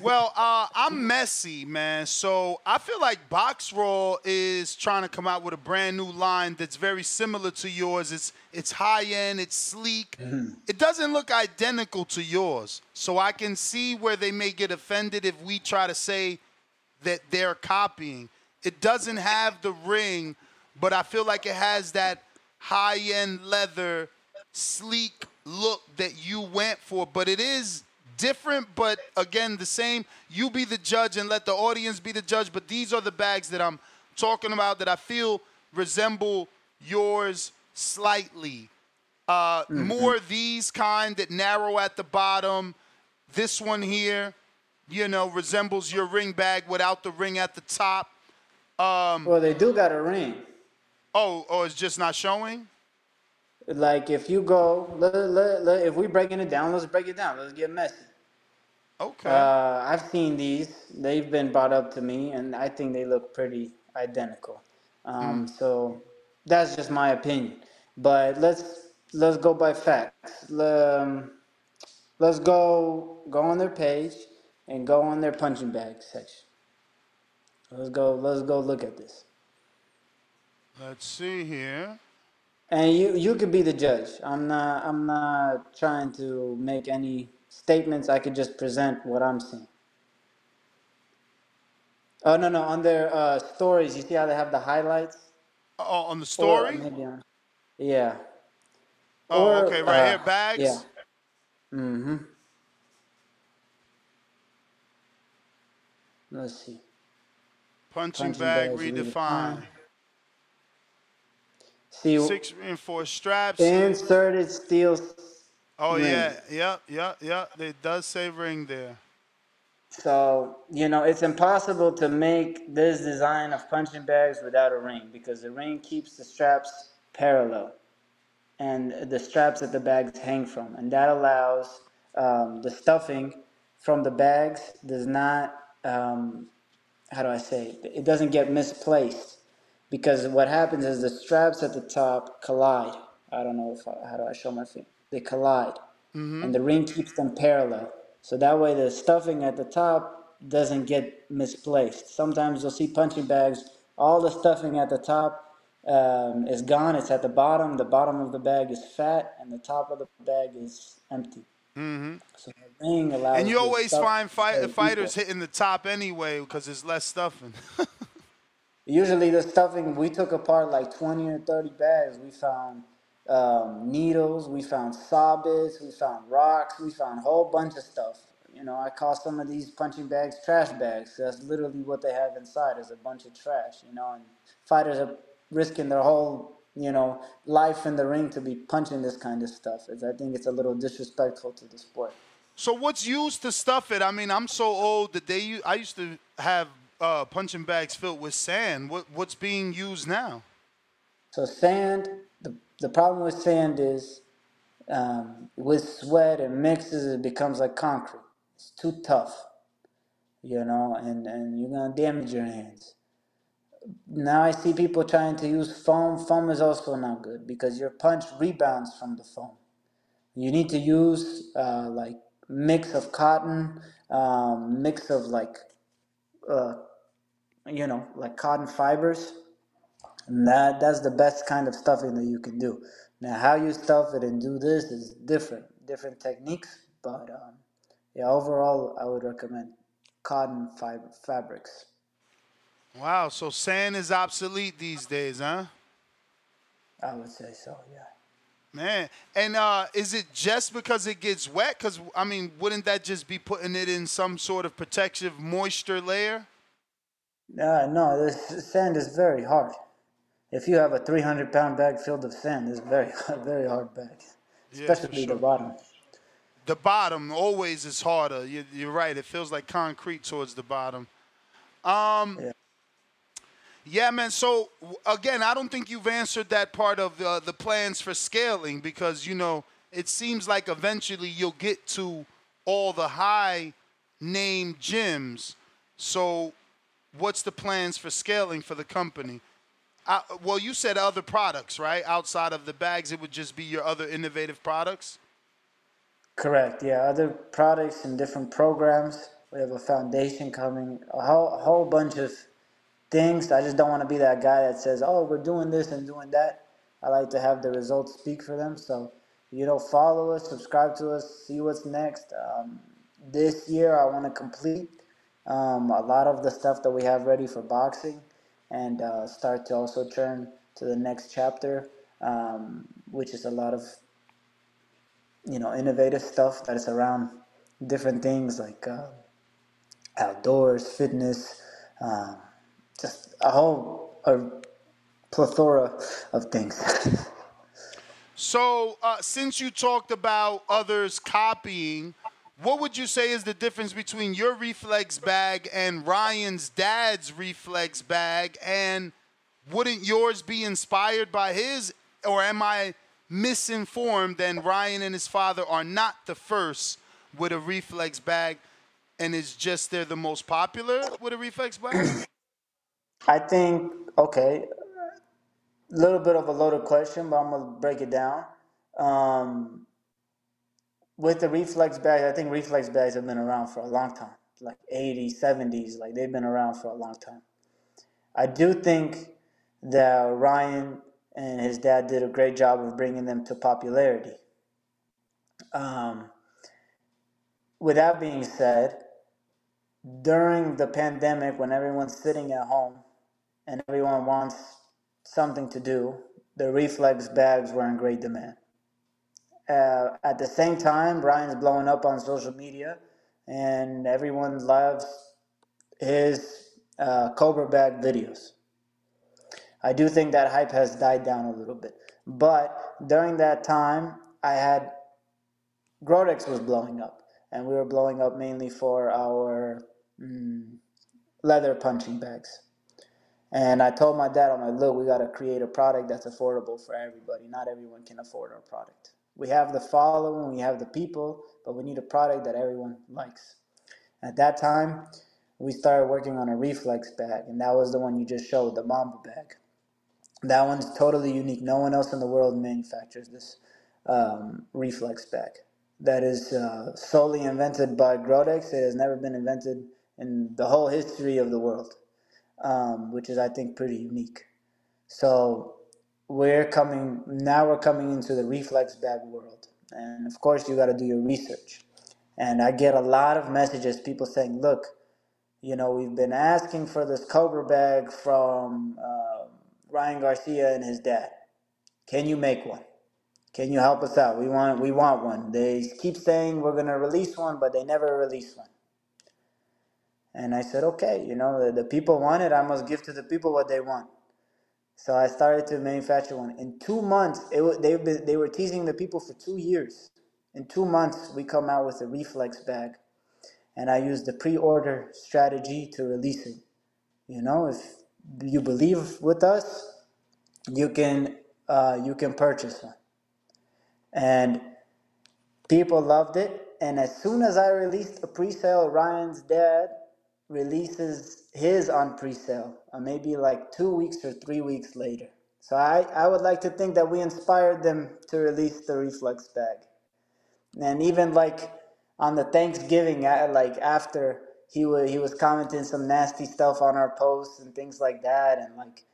Speaker 12: Well, uh, I'm messy, man. So I feel like Box Raw is trying to come out with a brand new line that's very similar to yours. It's it's high end, it's sleek. It doesn't look identical to yours. So I can see where they may get offended if we try to say that they're copying. It doesn't have the ring, but I feel like it has that high end leather, sleek look that you went for. But it is different, but again, the same. You be the judge and let the audience be the judge. But these are the bags that I'm talking about that I feel resemble yours slightly. Uh,
Speaker 22: Mhm.
Speaker 12: More these kind that narrow at the bottom. This one here, you know, resembles your ring bag without the ring at the top. Um,
Speaker 22: well, they do got a ring.
Speaker 12: Oh, oh, it's just not showing.
Speaker 22: Like if you go, let, let, let, if we're breaking it down, let's break it down. Let's get messy.
Speaker 12: Okay.
Speaker 22: Uh, I've seen these. They've been brought up to me, and I think they look pretty identical. Um, So that's just my opinion. But let's let's go by facts. Um, let's go go on their page and go on their punching bag section. Let's go. Let's go look at this.
Speaker 12: Let's see here.
Speaker 22: And you you could be the judge. I'm not I'm not trying to make any statements. I could just present what I'm seeing. Oh no no on their uh, stories. You see how they have the highlights.
Speaker 12: Oh, on the
Speaker 22: Or
Speaker 12: story.
Speaker 22: maybe on, yeah.
Speaker 12: Oh,
Speaker 22: Or,
Speaker 12: okay, right
Speaker 22: uh,
Speaker 12: here, bags.
Speaker 22: Yeah. Mm-hmm. Let's see.
Speaker 12: Punching,
Speaker 22: Punching
Speaker 12: bag redefined.
Speaker 22: redefined. See,
Speaker 12: Six reinforced straps.
Speaker 22: inserted steel.
Speaker 12: Oh
Speaker 22: ring.
Speaker 12: yeah, yep, yep, yep. It does say ring there.
Speaker 22: So, you know, it's impossible to make this design of punching bags without a ring because the ring keeps the straps parallel and the straps that the bags hang from. And that allows um, the stuffing from the bags does not, um, how do I say, it doesn't get misplaced because what happens is the straps at the top collide. I don't know if I, how do I show my finger. They collide
Speaker 12: Mhm.
Speaker 22: and the ring keeps them parallel. So that way the stuffing at the top doesn't get misplaced. Sometimes you'll see punching bags, all the stuffing at the top um, is gone. It's at the bottom. The bottom of the bag is fat, and the top of the bag is empty.
Speaker 12: Mm-hmm.
Speaker 22: So the ring allows.
Speaker 12: And you always find fight, fighters hitting the top anyway because there's less stuffing.
Speaker 22: Usually the stuffing we took apart like twenty or thirty bags. We found um, needles, we found saw bits, we found rocks, we found a whole bunch of stuff. You know, I call some of these punching bags trash bags. That's literally what they have inside is a bunch of trash. You know, and fighters are risking their whole you know life in the ring to be punching this kind of stuff. It's, I think it's a little disrespectful to the sport.
Speaker 12: So what's used to stuff it? I mean, I'm so old that they I used to have uh, punching bags filled with sand. What what's being used now?
Speaker 22: So sand, the, the problem with sand is um, with sweat it mixes, it becomes like concrete. It's too tough, you know, and, and you're gonna damage your hands. Now I see people trying to use foam. Foam is also not good because your punch rebounds from the foam. You need to use uh, like mix of cotton, um, mix of like, uh, you know, like cotton fibers and that that's the best kind of stuffing that you can do. Now, how you stuff it and do this is different, different techniques. But um, yeah, overall, I would recommend cotton fiber fabrics.
Speaker 12: Wow, so sand is obsolete these days, huh?
Speaker 22: I would say so. Yeah.
Speaker 12: Man, and uh, is it just because it gets wet? Because I mean, wouldn't that just be putting it in some sort of protective moisture layer?
Speaker 22: Uh, no, the sand is very hard. If you have a 300 pound bag filled of sand, it's very, very hard bag,
Speaker 12: Yeah, for
Speaker 22: especially the bottom.
Speaker 12: The bottom always is harder. You, you're right. It feels like concrete towards the bottom. Um, yeah. man. So again, I don't think you've answered that part of uh, the plans for scaling because you know it seems like eventually you'll get to all the high name gyms. So, what's the plans for scaling for the company? Uh, well, you said other products, right? Outside of the bags, it would just be your other innovative products.
Speaker 22: Correct. Yeah, other products and different programs. We have a foundation coming, a whole, whole bunch of things. I just don't want to be that guy that says, "Oh, we're doing this and doing that." I like to have the results speak for them. So, you know, follow us, subscribe to us, see what's next. Um, this year, I want to complete um, a lot of the stuff that we have ready for boxing, and uh, start to also turn to the next chapter, um, which is a lot of you know innovative stuff that is around different things like uh, outdoors, fitness, um, just a whole a plethora of things.
Speaker 12: So, uh, since you talked about others copying, what would you say is the difference between your reflex bag and Ryan's dad's reflex bag? And wouldn't yours be inspired by his? Or am I misinformed and Ryan and his father are not the first with a reflex bag and it's just they're the most popular with a reflex bag?
Speaker 22: I think okay, a little bit of a loaded question, but I'm gonna break it down. Um, with the reflex bags, I think reflex bags have been around for a long time, like 80s, 70s, like they've been around for a long time. I do think that Ryan and his dad did a great job of bringing them to popularity. Um, with that being said, during the pandemic, when everyone's sitting at home and everyone wants something to do, the reflex bags were in great demand. Uh, at the same time, Ryan's blowing up on social media, and everyone loves his uh, Cobra bag videos. I do think that hype has died down a little bit, but during that time, I had Grodex was blowing up, and we were blowing up mainly for our mm, leather punching bags. And I told my dad, I'm like, look, we got to create a product that's affordable for everybody. Not everyone can afford our product. We have the following, we have the people, but we need a product that everyone likes. At that time, we started working on a reflex bag, and that was the one you just showed, the Mamba bag. That one's totally unique. No one else in the world manufactures this um, reflex bag. That is uh, solely invented by Grodex. It has never been invented in the whole history of the world, um, which is, I think, pretty unique. So we're coming now. We're coming into the reflex bag world, And of course, you got to do your research. And I get a lot of messages, people saying, look, you know, we've been asking for this Cobra bag from uh, Ryan Garcia and his dad. Can you make one? Can you help us out? We want we want one. They keep saying we're gonna release one, but they never release one. And I said, okay, you know, the, the people want it. I must give to the people what they want. So I started to manufacture one. In two months, it, wa- they they were teasing the people for two years. In two months, we come out with a reflex bag, and I used the pre-order strategy to release it. You know, if you believe with us, you can uh, you can purchase one. And people loved it. And as soon as I released a pre-sale, Ryan's dad releases his on pre-sale, uh, maybe like two weeks or three weeks later. So I, I would like to think that we inspired them to release the reflex bag. And even like on the Thanksgiving, like after he was he was commenting some nasty stuff on our posts and things like that, and like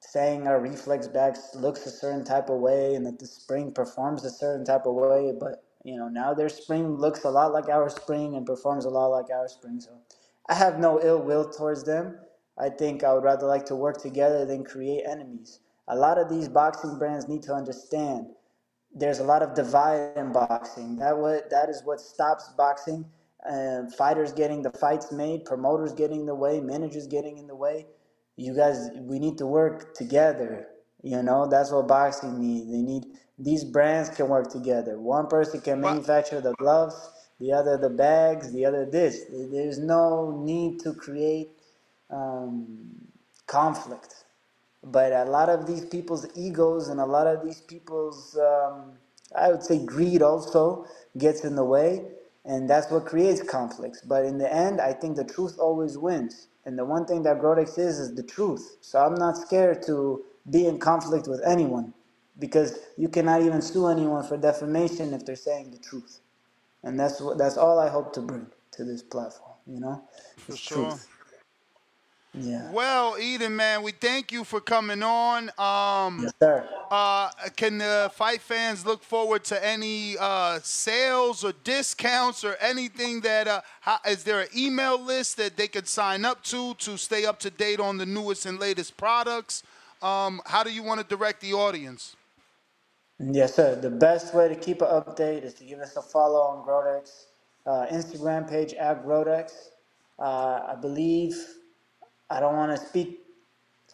Speaker 22: saying our reflex bag looks a certain type of way and that the spring performs a certain type of way. But you know now their spring looks a lot like our spring and performs a lot like our spring. So I have no ill will towards them. I think I would rather like to work together than create enemies. A lot of these boxing brands need to understand there's a lot of divide in boxing. That what that is what stops boxing. Uh, fighters getting the fights made, promoters getting in the way, managers getting in the way. You guys, we need to work together. You know, that's what boxing needs. They need these brands can work together. One person can manufacture the gloves, the other the bags, the other this. There's no need to create um, conflict. But a lot of these people's egos and a lot of these people's um, i would say greed also gets in the way and that's what creates conflicts. But in the end i think the truth always wins. And the one thing that grodex is is the truth. So i'm not scared to be in conflict with anyone because you cannot even sue anyone for defamation if they're saying the truth and that's what that's all i hope to bring to this platform you know
Speaker 12: For
Speaker 22: It's
Speaker 12: sure.
Speaker 22: truth yeah
Speaker 12: Well, Eden, man, we thank you for coming on. Um,
Speaker 22: yes sir
Speaker 12: uh, can the fight fans look forward to any uh, sales or discounts or anything that? Uh, how, is there an email list that they could sign up to to stay up to date on the newest and latest products? Um, how do you want to direct the audience?
Speaker 22: Yes, sir. The best way to keep an update is to give us a follow on Grodex uh, Instagram page at Grodex. Uh, I believe I don't want to speak.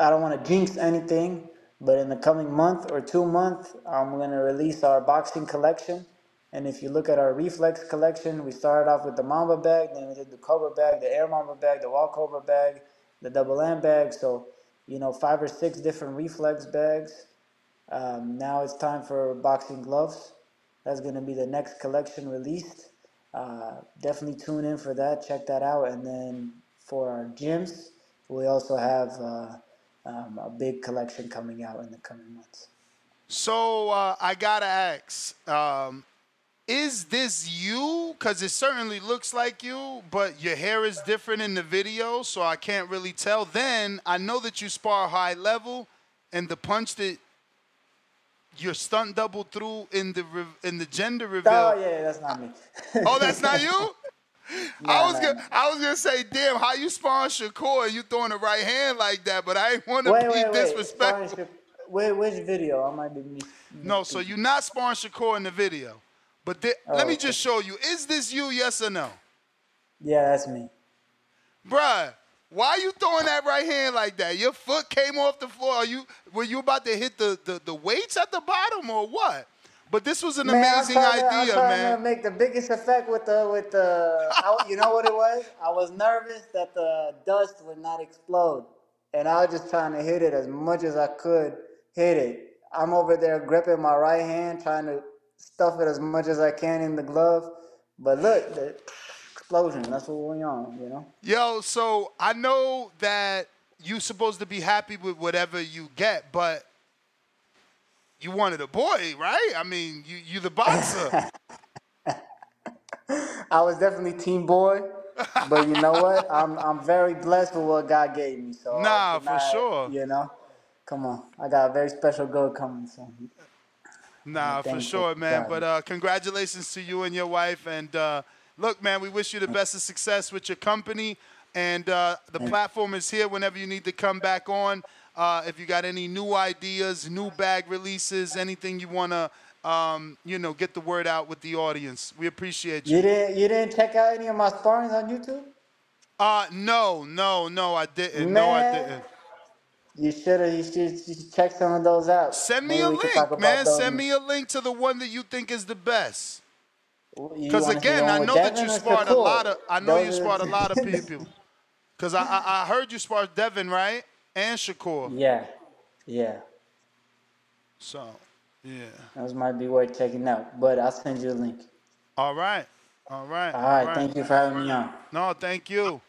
Speaker 22: I don't want to jinx anything, but in the coming month or two month, I'm going to release our boxing collection. And if you look at our reflex collection, we started off with the Mamba bag, then we did the Cobra bag, the Air Mamba bag, the Wall Cobra bag, the Double M bag. So, you know, five or six different reflex bags. Um, now it's time for boxing gloves. That's going to be the next collection released. Uh, definitely tune in for that. Check that out. And then for our gyms, we also have uh, um, a big collection coming out in the coming months.
Speaker 12: So uh, I gotta ask, um, is this you? Because it certainly looks like you, but your hair is different in the video, so I can't really tell. Then I know that you spar high level, and the punch that your stunt double threw in the re- in the gender oh, reveal.
Speaker 22: Oh yeah, that's not me.
Speaker 12: Oh, that's not you. I was gonna, I was gonna say, damn, how you spawn Shakur? You throwing the right hand like that, but I ain't want to
Speaker 22: Wait,
Speaker 12: be
Speaker 22: wait, wait.
Speaker 12: disrespectful.
Speaker 22: Shak- Wait, which video? I might be mis-
Speaker 12: No, so you're not sparring Shakur in the video. But let
Speaker 22: Oh,
Speaker 12: me
Speaker 22: okay.
Speaker 12: just show you. Is this you, yes or no?
Speaker 22: Yeah, that's me.
Speaker 12: Bruh, why are you throwing that right hand like that? Your foot came off the floor. Are you were you about to hit the, the, the weights at the bottom or what? But this was an
Speaker 22: Man, I'm
Speaker 12: amazing
Speaker 22: trying to- I'm
Speaker 12: idea, man.
Speaker 22: to make the biggest effect with the with the. I, you know what it was? I was nervous that the dust would not explode, and I was just trying to hit it as much as I could. Hit it. I'm over there gripping my right hand, trying to stuff it as much as I can in the glove. But look, the explosion. That's what we on. You know.
Speaker 12: Yo, so I know that you supposed to be happy with whatever you get, but you wanted a boy, right? I mean, you you the boxer.
Speaker 22: I was definitely team boy, but you know what? I'm I'm very blessed with what God gave me. So
Speaker 12: Nah, for sure.
Speaker 22: You know, come on, I got a very special girl coming. So
Speaker 12: Nah, for sure, man.
Speaker 22: having
Speaker 12: But uh, congratulations to you and your wife. And uh, look, man, we wish you the best of success with your company. And uh, the platform is here whenever you need to come back on. Uh, if you got any new ideas, new bag releases, anything you want to, um, you know, get the word out with the audience, we appreciate you.
Speaker 22: You didn't you didn't check out any of my sparrings on YouTube?
Speaker 12: Uh, no, no, no, I didn't. No, I didn't.
Speaker 22: You should have. You should, you should check some of those out.
Speaker 12: Send me
Speaker 22: Maybe
Speaker 12: a
Speaker 22: we could talk
Speaker 12: link, man. Send me a link to the one that you think is the best. Because
Speaker 22: wanna see the
Speaker 12: again, I know that you sparred a lot of. I know you sparred a lot of people. Because I, I I heard you spar Devin right and Shakur.
Speaker 22: Yeah, yeah.
Speaker 12: So, yeah.
Speaker 22: Those might be worth checking out. But I'll send you a link.
Speaker 12: All right. All right.
Speaker 22: All right. Thank you for having me on.
Speaker 12: No, thank you.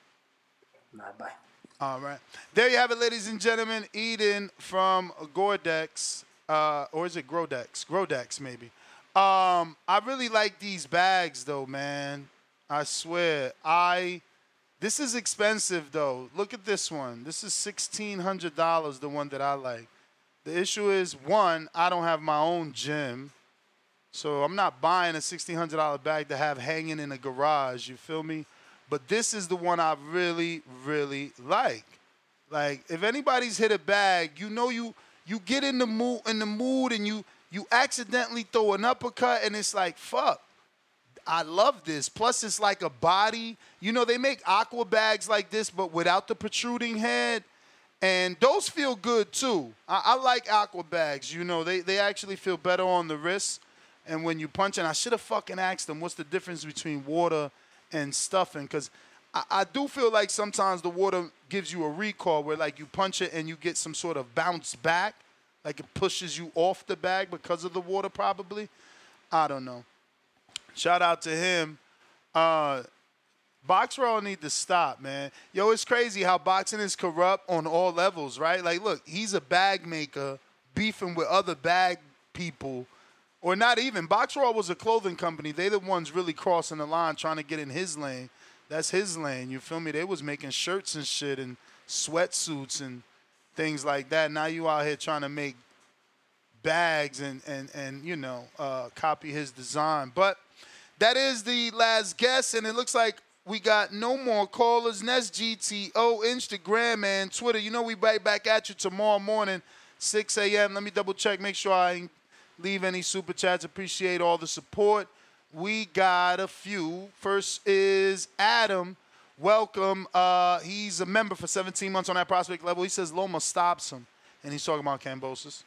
Speaker 22: Bye bye.
Speaker 12: All right. There you have it, ladies and gentlemen. Eden from Gordex, uh, or is it Grodex? Grodex, maybe. Um, I really like these bags, though, man. I swear. I. This is expensive, though. Look at this one. This is sixteen hundred dollars. The one that I like. The issue is one, I don't have my own gym, so I'm not buying a sixteen hundred dollar bag to have hanging in a garage. You feel me? But this is the one I really, really like. Like, if anybody's hit a bag, you know you you get in the mood in the mood and you you accidentally throw an uppercut and it's like fuck. I love this. Plus, it's like a body. You know, they make aqua bags like this, but without the protruding head. And those feel good too. I, I like aqua bags. You know, they, they actually feel better on the wrist. And when you punch, and I should have fucking asked them what's the difference between water and stuffing. Because I, I do feel like sometimes the water gives you a recall where, like, you punch it and you get some sort of bounce back. Like it pushes you off the bag because of the water, probably. I don't know. Shout out to him. Uh, Box Raw need to stop, man. Yo, it's crazy how boxing is corrupt on all levels, right? Like, look, he's a bag maker beefing with other bag people, or not even. Box Raw was a clothing company. They the ones really crossing the line, trying to get in his lane. That's his lane. You feel me? They was making shirts and shit and sweatsuits and things like that. Now you out here trying to make bags and and and you know uh, copy his design. But that is the last guess, and it looks like we got no more callers. Ness GTO, Instagram, and Twitter. You know we right back at you tomorrow morning, 6 a.m. Let me double check, make sure I leave any super chats. Appreciate all the support. We got a few. First is Adam. Welcome. Uh, he's a member for 17 months on that prospect level. He says Loma stops him, and he's talking about Kambosos.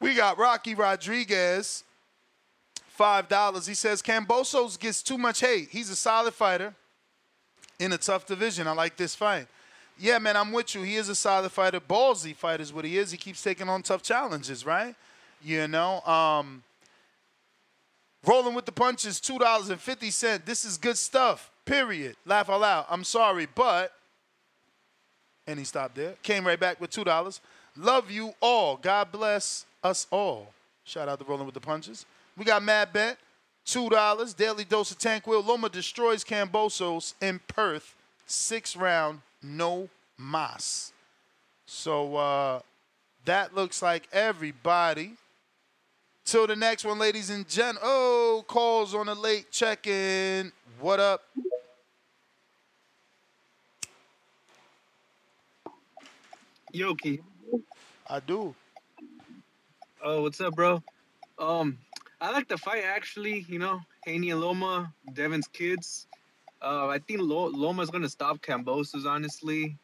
Speaker 12: We got Rocky Rodriguez, five dollars. He says Kambosos gets too much hate. He's a solid fighter in a tough division. I like this fight. Yeah, man, I'm with you. He is a solid fighter. Ballsy fighter is what he is. He keeps taking on tough challenges, right? You know. Um, rolling with the punches, two dollars and fifty cent. This is good stuff. Period. Laugh out loud. I'm sorry, but and he stopped there. Came right back with two dollars. Love you all. God bless us all. Shout out to Rolling with the Punches. We got Mad Bet, two dollars. Daily dose of Tank Wheel. Loma destroys Kambosos in Perth. Six round, no mas. So uh, that looks like everybody. Till the next one, ladies and gentlemen. Oh, calls on the late check-in. What up?
Speaker 23: Yoki.
Speaker 12: I do.
Speaker 23: Oh, what's up, bro? Um, I like the fight actually. You know, Haney and Loma, Devin's kids. Uh, I think Lo- Loma's gonna stop Kambosos, honestly.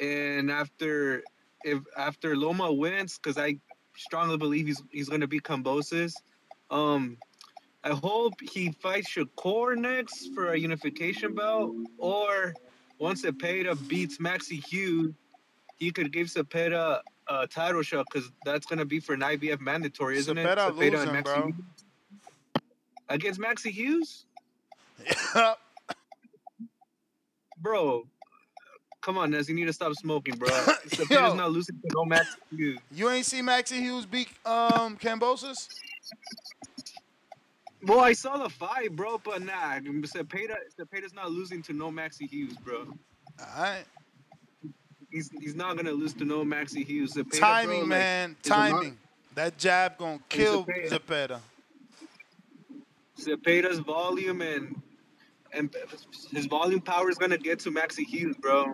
Speaker 23: And after, if after Loma wins, because I strongly believe he's he's gonna beat Kambosos. Um, I hope he fights Shakur next for a unification belt, or once Zepeda beats Maxi Hughes, he could give Zepeda a title shot because that's gonna be for an IBF mandatory, isn't
Speaker 12: Zepeda
Speaker 23: it?
Speaker 12: losing, bro.
Speaker 23: Hughes. Against Maxi Hughes? bro, come on, Ness, you need to stop smoking, bro. Zepeda's
Speaker 12: Yo.
Speaker 23: not losing to no Maxi Hughes.
Speaker 12: You ain't see Maxi Hughes beat um Kambosos?
Speaker 23: Well, I saw the fight, bro, but nah, Zepeda, Zepeda's not losing to no Maxi Hughes, bro.
Speaker 12: Alright.
Speaker 23: He's he's not gonna lose to no Maxi Hughes. Zepeda,
Speaker 12: Timing,
Speaker 23: bro,
Speaker 12: man.
Speaker 23: mon-
Speaker 12: Timing. That jab gonna kill
Speaker 23: Zepeda.
Speaker 12: Zepeda.
Speaker 23: Zepeda's volume and and his volume power is gonna get to Maxi Hughes, bro.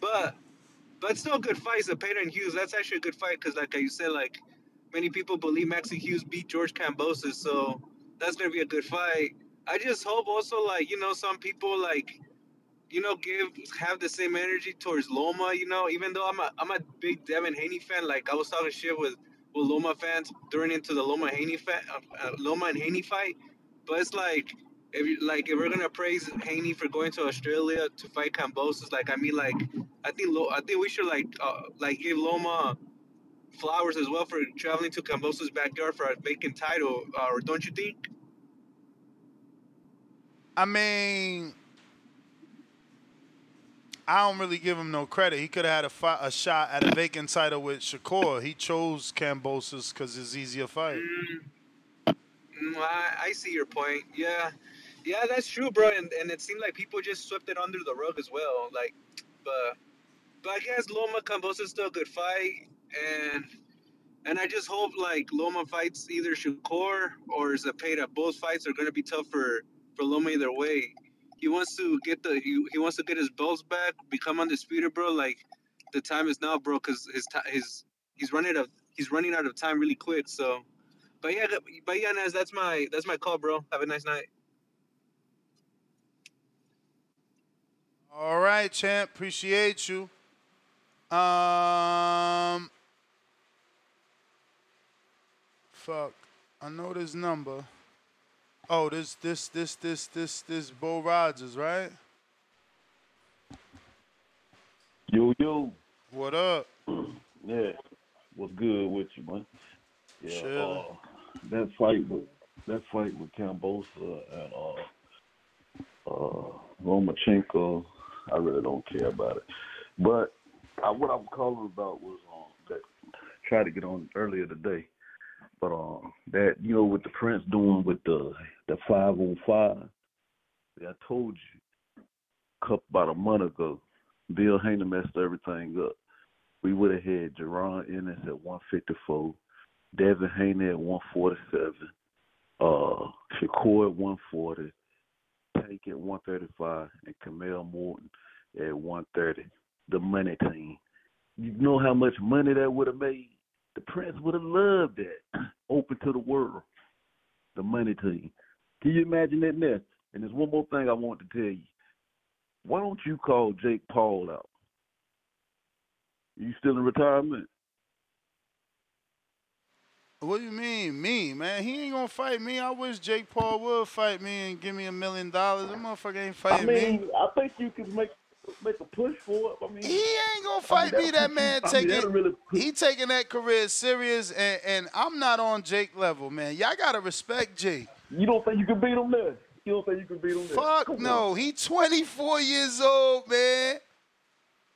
Speaker 23: But but still a good fight, Zepeda and Hughes. That's actually a good fight because, like you said, like many people believe Maxi Hughes beat George Kambosos, so that's gonna be a good fight. I just hope also, like you know, some people like you know give have the same energy towards Loma. You know, even though I'm a I'm a big Devin Haney fan, like I was talking shit with with Loma fans during into the Loma Haney fa- uh, uh, Loma and Haney fight, but it's like if you like if we're gonna praise Haney for going to Australia to fight Kambosos, like I mean, like I think Lo- I think we should like uh, like give Loma flowers as well for traveling to Kambosos' backyard for a vacant title, uh, don't you think?
Speaker 12: I mean, I don't really give him no credit. He could have had a, fi- a shot at a vacant title with Shakur. He chose Kambosos because it's easier fight.
Speaker 23: Mm, I, I see your point. Yeah, yeah, that's true, bro. And and it seemed like people just swept it under the rug as well. Like, but but I guess Loma Cambosa is still a good fight, and and I just hope like Loma fights either Shakur or Zepeda. Both fights are gonna be tough for for Loma either way. He wants to get the he, he wants to get his belts back, become undisputed, bro. Like the time is now, bro, because his ti his he's running out of he's running out of time really quick. So. But yeah, but yeah, Naz, that's my that's my call, bro. Have a nice night.
Speaker 12: All right, champ. Appreciate you. Um, fuck. I know this number. Oh, this this this this this this Bo Rogers, right?
Speaker 24: Yo, yo.
Speaker 12: What up?
Speaker 24: Yeah. What's good with you, man? Yeah. Uh, that fight with that fight with Cambosa and uh uh Lomachenko, I really don't care about it. But I, what I was calling about was um that tried to get on earlier today. But um that you know what the Prince doing with the the five on five. I told you a couple about a month ago, Bill Haney messed everything up. We would have had Jaron Ennis at one fifty four, Devin Haney at one forty seven, uh Shakur at one forty, Tank at one thirty five, and Camille Morton at one thirty. The money team. You know how much money that would have made? The Prince would have loved that. Open to the world. The money to team. Can you imagine that next? And there's one more thing I want to tell you. Why don't you call Jake Paul out? You still in retirement?
Speaker 12: What do you mean, me, man? He ain't gonna fight me. I wish Jake Paul would fight me and give me a million dollars. That motherfucker ain't fighting
Speaker 24: I
Speaker 12: fighting
Speaker 24: mean,
Speaker 12: me.
Speaker 24: I think you could make make a push for it. I mean,
Speaker 12: He ain't gonna
Speaker 24: I mean,
Speaker 12: fight me. That man
Speaker 24: I mean,
Speaker 12: taking
Speaker 24: that'll really
Speaker 12: he taking that career serious, and, and I'm not on Jake level, man. Y'all gotta respect Jake.
Speaker 24: You don't think you can beat him there? You don't think you can beat him there?
Speaker 12: Fuck
Speaker 24: Come
Speaker 12: no.
Speaker 24: on.
Speaker 12: He 24 years old, man.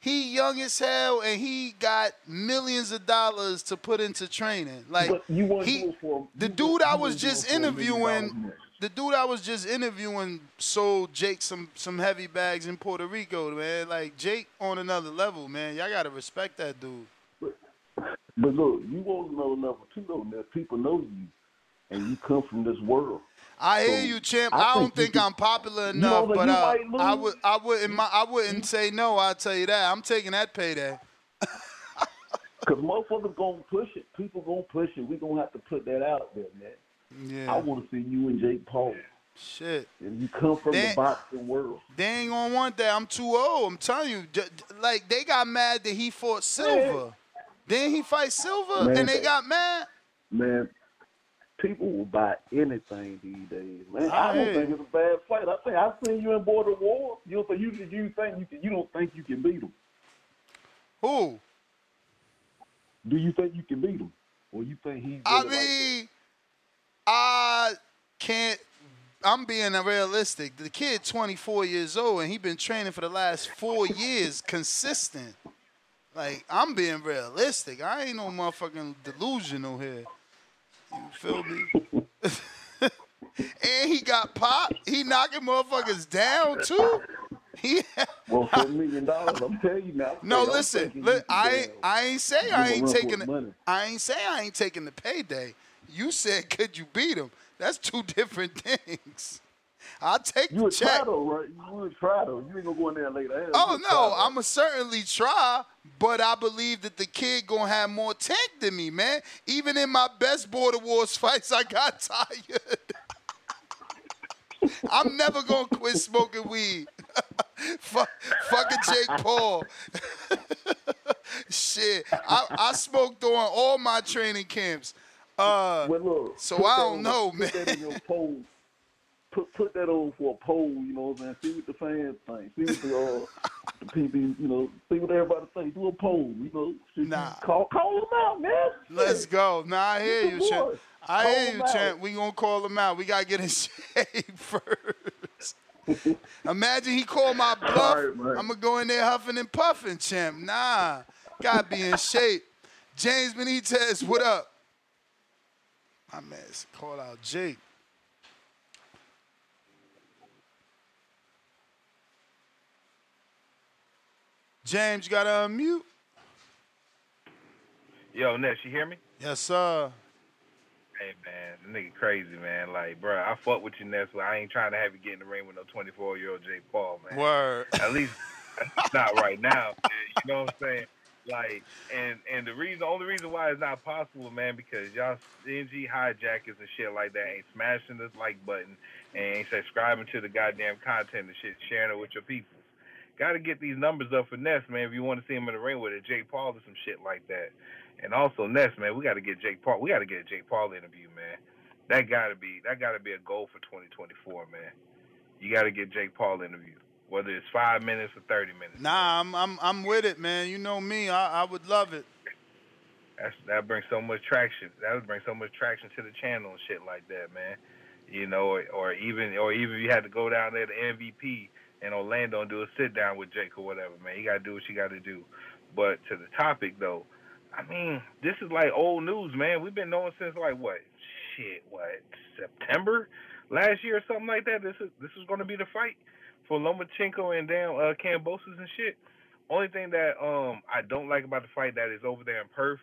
Speaker 12: He young as hell, and he got millions of dollars to put into training. Like
Speaker 24: But you want
Speaker 12: he, the dude I was just
Speaker 24: it for a million
Speaker 12: interviewing. The dude I was just interviewing sold Jake some some heavy bags in Puerto Rico, man. Like Jake on another level, man. Y'all gotta respect that dude.
Speaker 24: But look, you to know level two though. Now people know you, and you come from this world.
Speaker 12: I hear
Speaker 24: So,
Speaker 12: you, champ.
Speaker 24: I
Speaker 12: I, don't
Speaker 24: think
Speaker 12: I'm popular enough, but uh, I would, I wouldn't, I wouldn't say no. I'll tell you that. I'm taking that payday.
Speaker 24: Cause motherfuckers gonna push it. People gonna push it. We gonna have to put that out there, man.
Speaker 12: Yeah.
Speaker 24: I want to see you and Jake Paul.
Speaker 12: Shit.
Speaker 24: And you come from
Speaker 12: That-
Speaker 24: the boxing world.
Speaker 12: They ain't gonna want that. I'm too old. I'm telling you. Like they got mad that he fought Silva. Then he fight Silva,
Speaker 24: Man,
Speaker 12: and they
Speaker 24: they-
Speaker 12: got mad.
Speaker 24: Man, people will buy anything these days, man.
Speaker 12: I
Speaker 24: I don't think it's a bad fight. I think I've seen you in Border War. You don't think you you think you can, you don't think you can beat him?
Speaker 12: Who?
Speaker 24: Do you think you can beat him, or you think he's?
Speaker 12: I
Speaker 24: really like
Speaker 12: mean, I can't. I'm being realistic. The kid, 24 years old, and he been training for the last four years, consistent. Like I'm being realistic. I ain't no motherfucking delusional here. You feel me? and he got popped. He knocking motherfuckers down too. Yeah.
Speaker 24: Well, for a million dollars, I'm telling you now.
Speaker 12: No, listen. Li- I ain't, I ain't say I ain't taking the. I ain't say I ain't taking the payday. You said could you beat him? That's two different things. I'll take
Speaker 24: You
Speaker 12: the check.
Speaker 24: though, right? You would try though. You ain't gonna go in there later.
Speaker 12: Oh no. I'ma certainly try, but I believe that the kid gonna have more tank than me, man. Even in my best border wars fights, I got tired. I'm never gonna quit smoking weed. Fuck, fucking Jake Paul. Shit, I, I smoked during all my training camps. Uh, so I don't
Speaker 24: on-
Speaker 12: know,
Speaker 24: put
Speaker 12: man.
Speaker 24: That in your poll. Put put that on for a poll. You know what I'm saying? See what the fans think. See what the uh, the people. You know, see what everybody think. Do a poll. You know, Should you call call them out, man.
Speaker 12: Let's go. Nah, I hear you, champ. I
Speaker 24: Call
Speaker 12: hear you,
Speaker 24: out.
Speaker 12: champ. We gonna call them out. We gotta get in shape first. Imagine he called my bluff.
Speaker 24: Right.
Speaker 12: I'm gonna go in there huffing and puffing, champ. Nah, gotta be in shape. James Benitez, what up? My man's call out Jake. James, you gotta unmute.
Speaker 25: Yo, Ness, you hear me?
Speaker 12: Yes, sir.
Speaker 25: Hey, man, the nigga crazy, man. Like, bro, I fuck with you, Ness, but I ain't trying to have you get in the ring with no 24 year old Jake Paul, man.
Speaker 12: Word.
Speaker 25: At least not right now. man. You know what I'm saying? Like, and and the reason, only reason why it's not possible, man, because y'all stingy hijackers and shit like that ain't smashing the like button and ain't subscribing to the goddamn content and shit, sharing it with your people. Got to get these numbers up for Ness, man. If you want to see him in the ring with a Jake Paul or some shit like that. And also Ness, man, we got to get Jake Paul. We got to get a Jake Paul interview, man. That got to be that got to be a goal for 2024, man. You got to get Jake Paul interview, whether it's five minutes or 30 minutes.
Speaker 12: Nah, I'm I'm I'm with it, man. You know me. I, I would love it.
Speaker 25: That's that brings so much traction. That would bring so much traction to the channel and shit like that, man. You know, or, or even or even if you had to go down there to MVP in Orlando and do a sit down with Jake or whatever, man. You gotta do what you gotta do. But to the topic though, I mean, this is like old news, man. We've been knowing since like what? Shit, what? September last year or something like that. This is this is gonna be the fight for Lomachenko and damn uh Kambosos and shit. Only thing that um I don't like about the fight that is over there in Perth,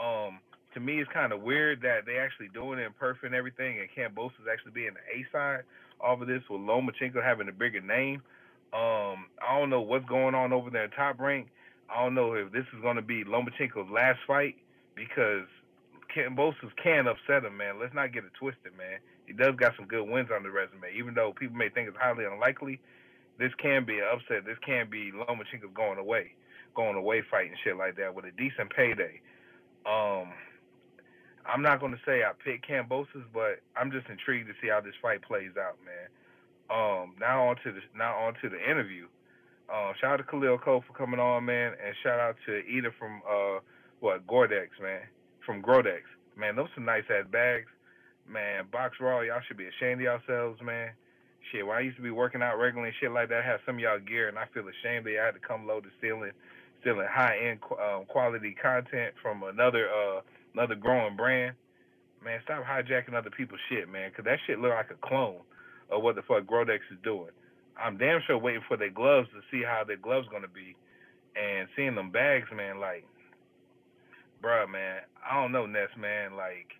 Speaker 25: um, to me it's kind of weird that they actually doing it in Perth and everything, and Kambosos actually being the A side off of this with Lomachenko having a bigger name. Um, I don't know what's going on over there in Top Rank. I don't know if this is going to be Lomachenko's last fight because Kambosos can upset him, man. Let's not get it twisted, man. He does got some good wins on the resume, even though people may think it's highly unlikely. This can be an upset. This can be Lomachenko going away, going away fight and shit like that with a decent payday. Um, I'm not going to say I picked Kambosos, but I'm just intrigued to see how this fight plays out, man. Um, now on to the now on to the interview. Uh, shout out to Khalil Coe for coming on, man, and shout out to Ida from uh what Gordex, man, from Grodex, man. Those some nice ass bags, man. Box Raw, y'all should be ashamed of yourselves, man. Shit, when I used to be working out regularly and shit like that, I had some of y'all gear, and I feel ashamed that I had to come low to stealing, stealing high end um, quality content from another uh another growing brand. Man, stop hijacking other people's shit, man, because that shit look like a clone of what the fuck Grodex is doing. I'm damn sure waiting for their gloves to see how their gloves gonna be, and seeing them bags, man. Like, bruh, man, I don't know, Ness, man. Like,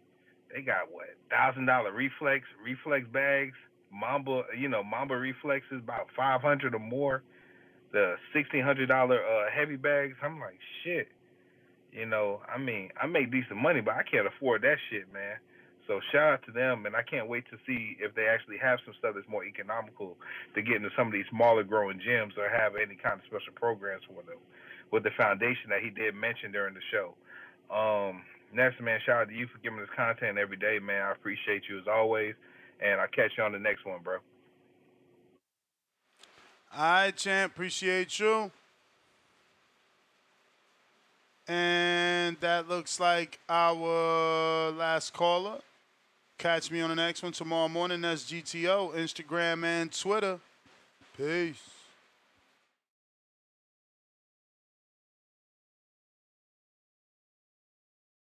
Speaker 25: they got what thousand dollar reflex reflex bags, Mamba, you know, Mamba reflexes about five hundred or more. The sixteen hundred dollar uh, heavy bags. I'm like, shit. You know, I mean, I make decent money, but I can't afford that shit, man. So shout out to them, and I can't wait to see if they actually have some stuff that's more economical to get into some of these smaller growing gyms or have any kind of special programs for them with the foundation that he did mention during the show. Um, next, man, shout out to you for giving us content every day, man. I appreciate you as always, and I'll catch you on the next one, bro.
Speaker 12: All right, champ. Appreciate you. And that looks like our last caller. Catch me on the next one tomorrow morning. That's GTO, Instagram, and Twitter. Peace.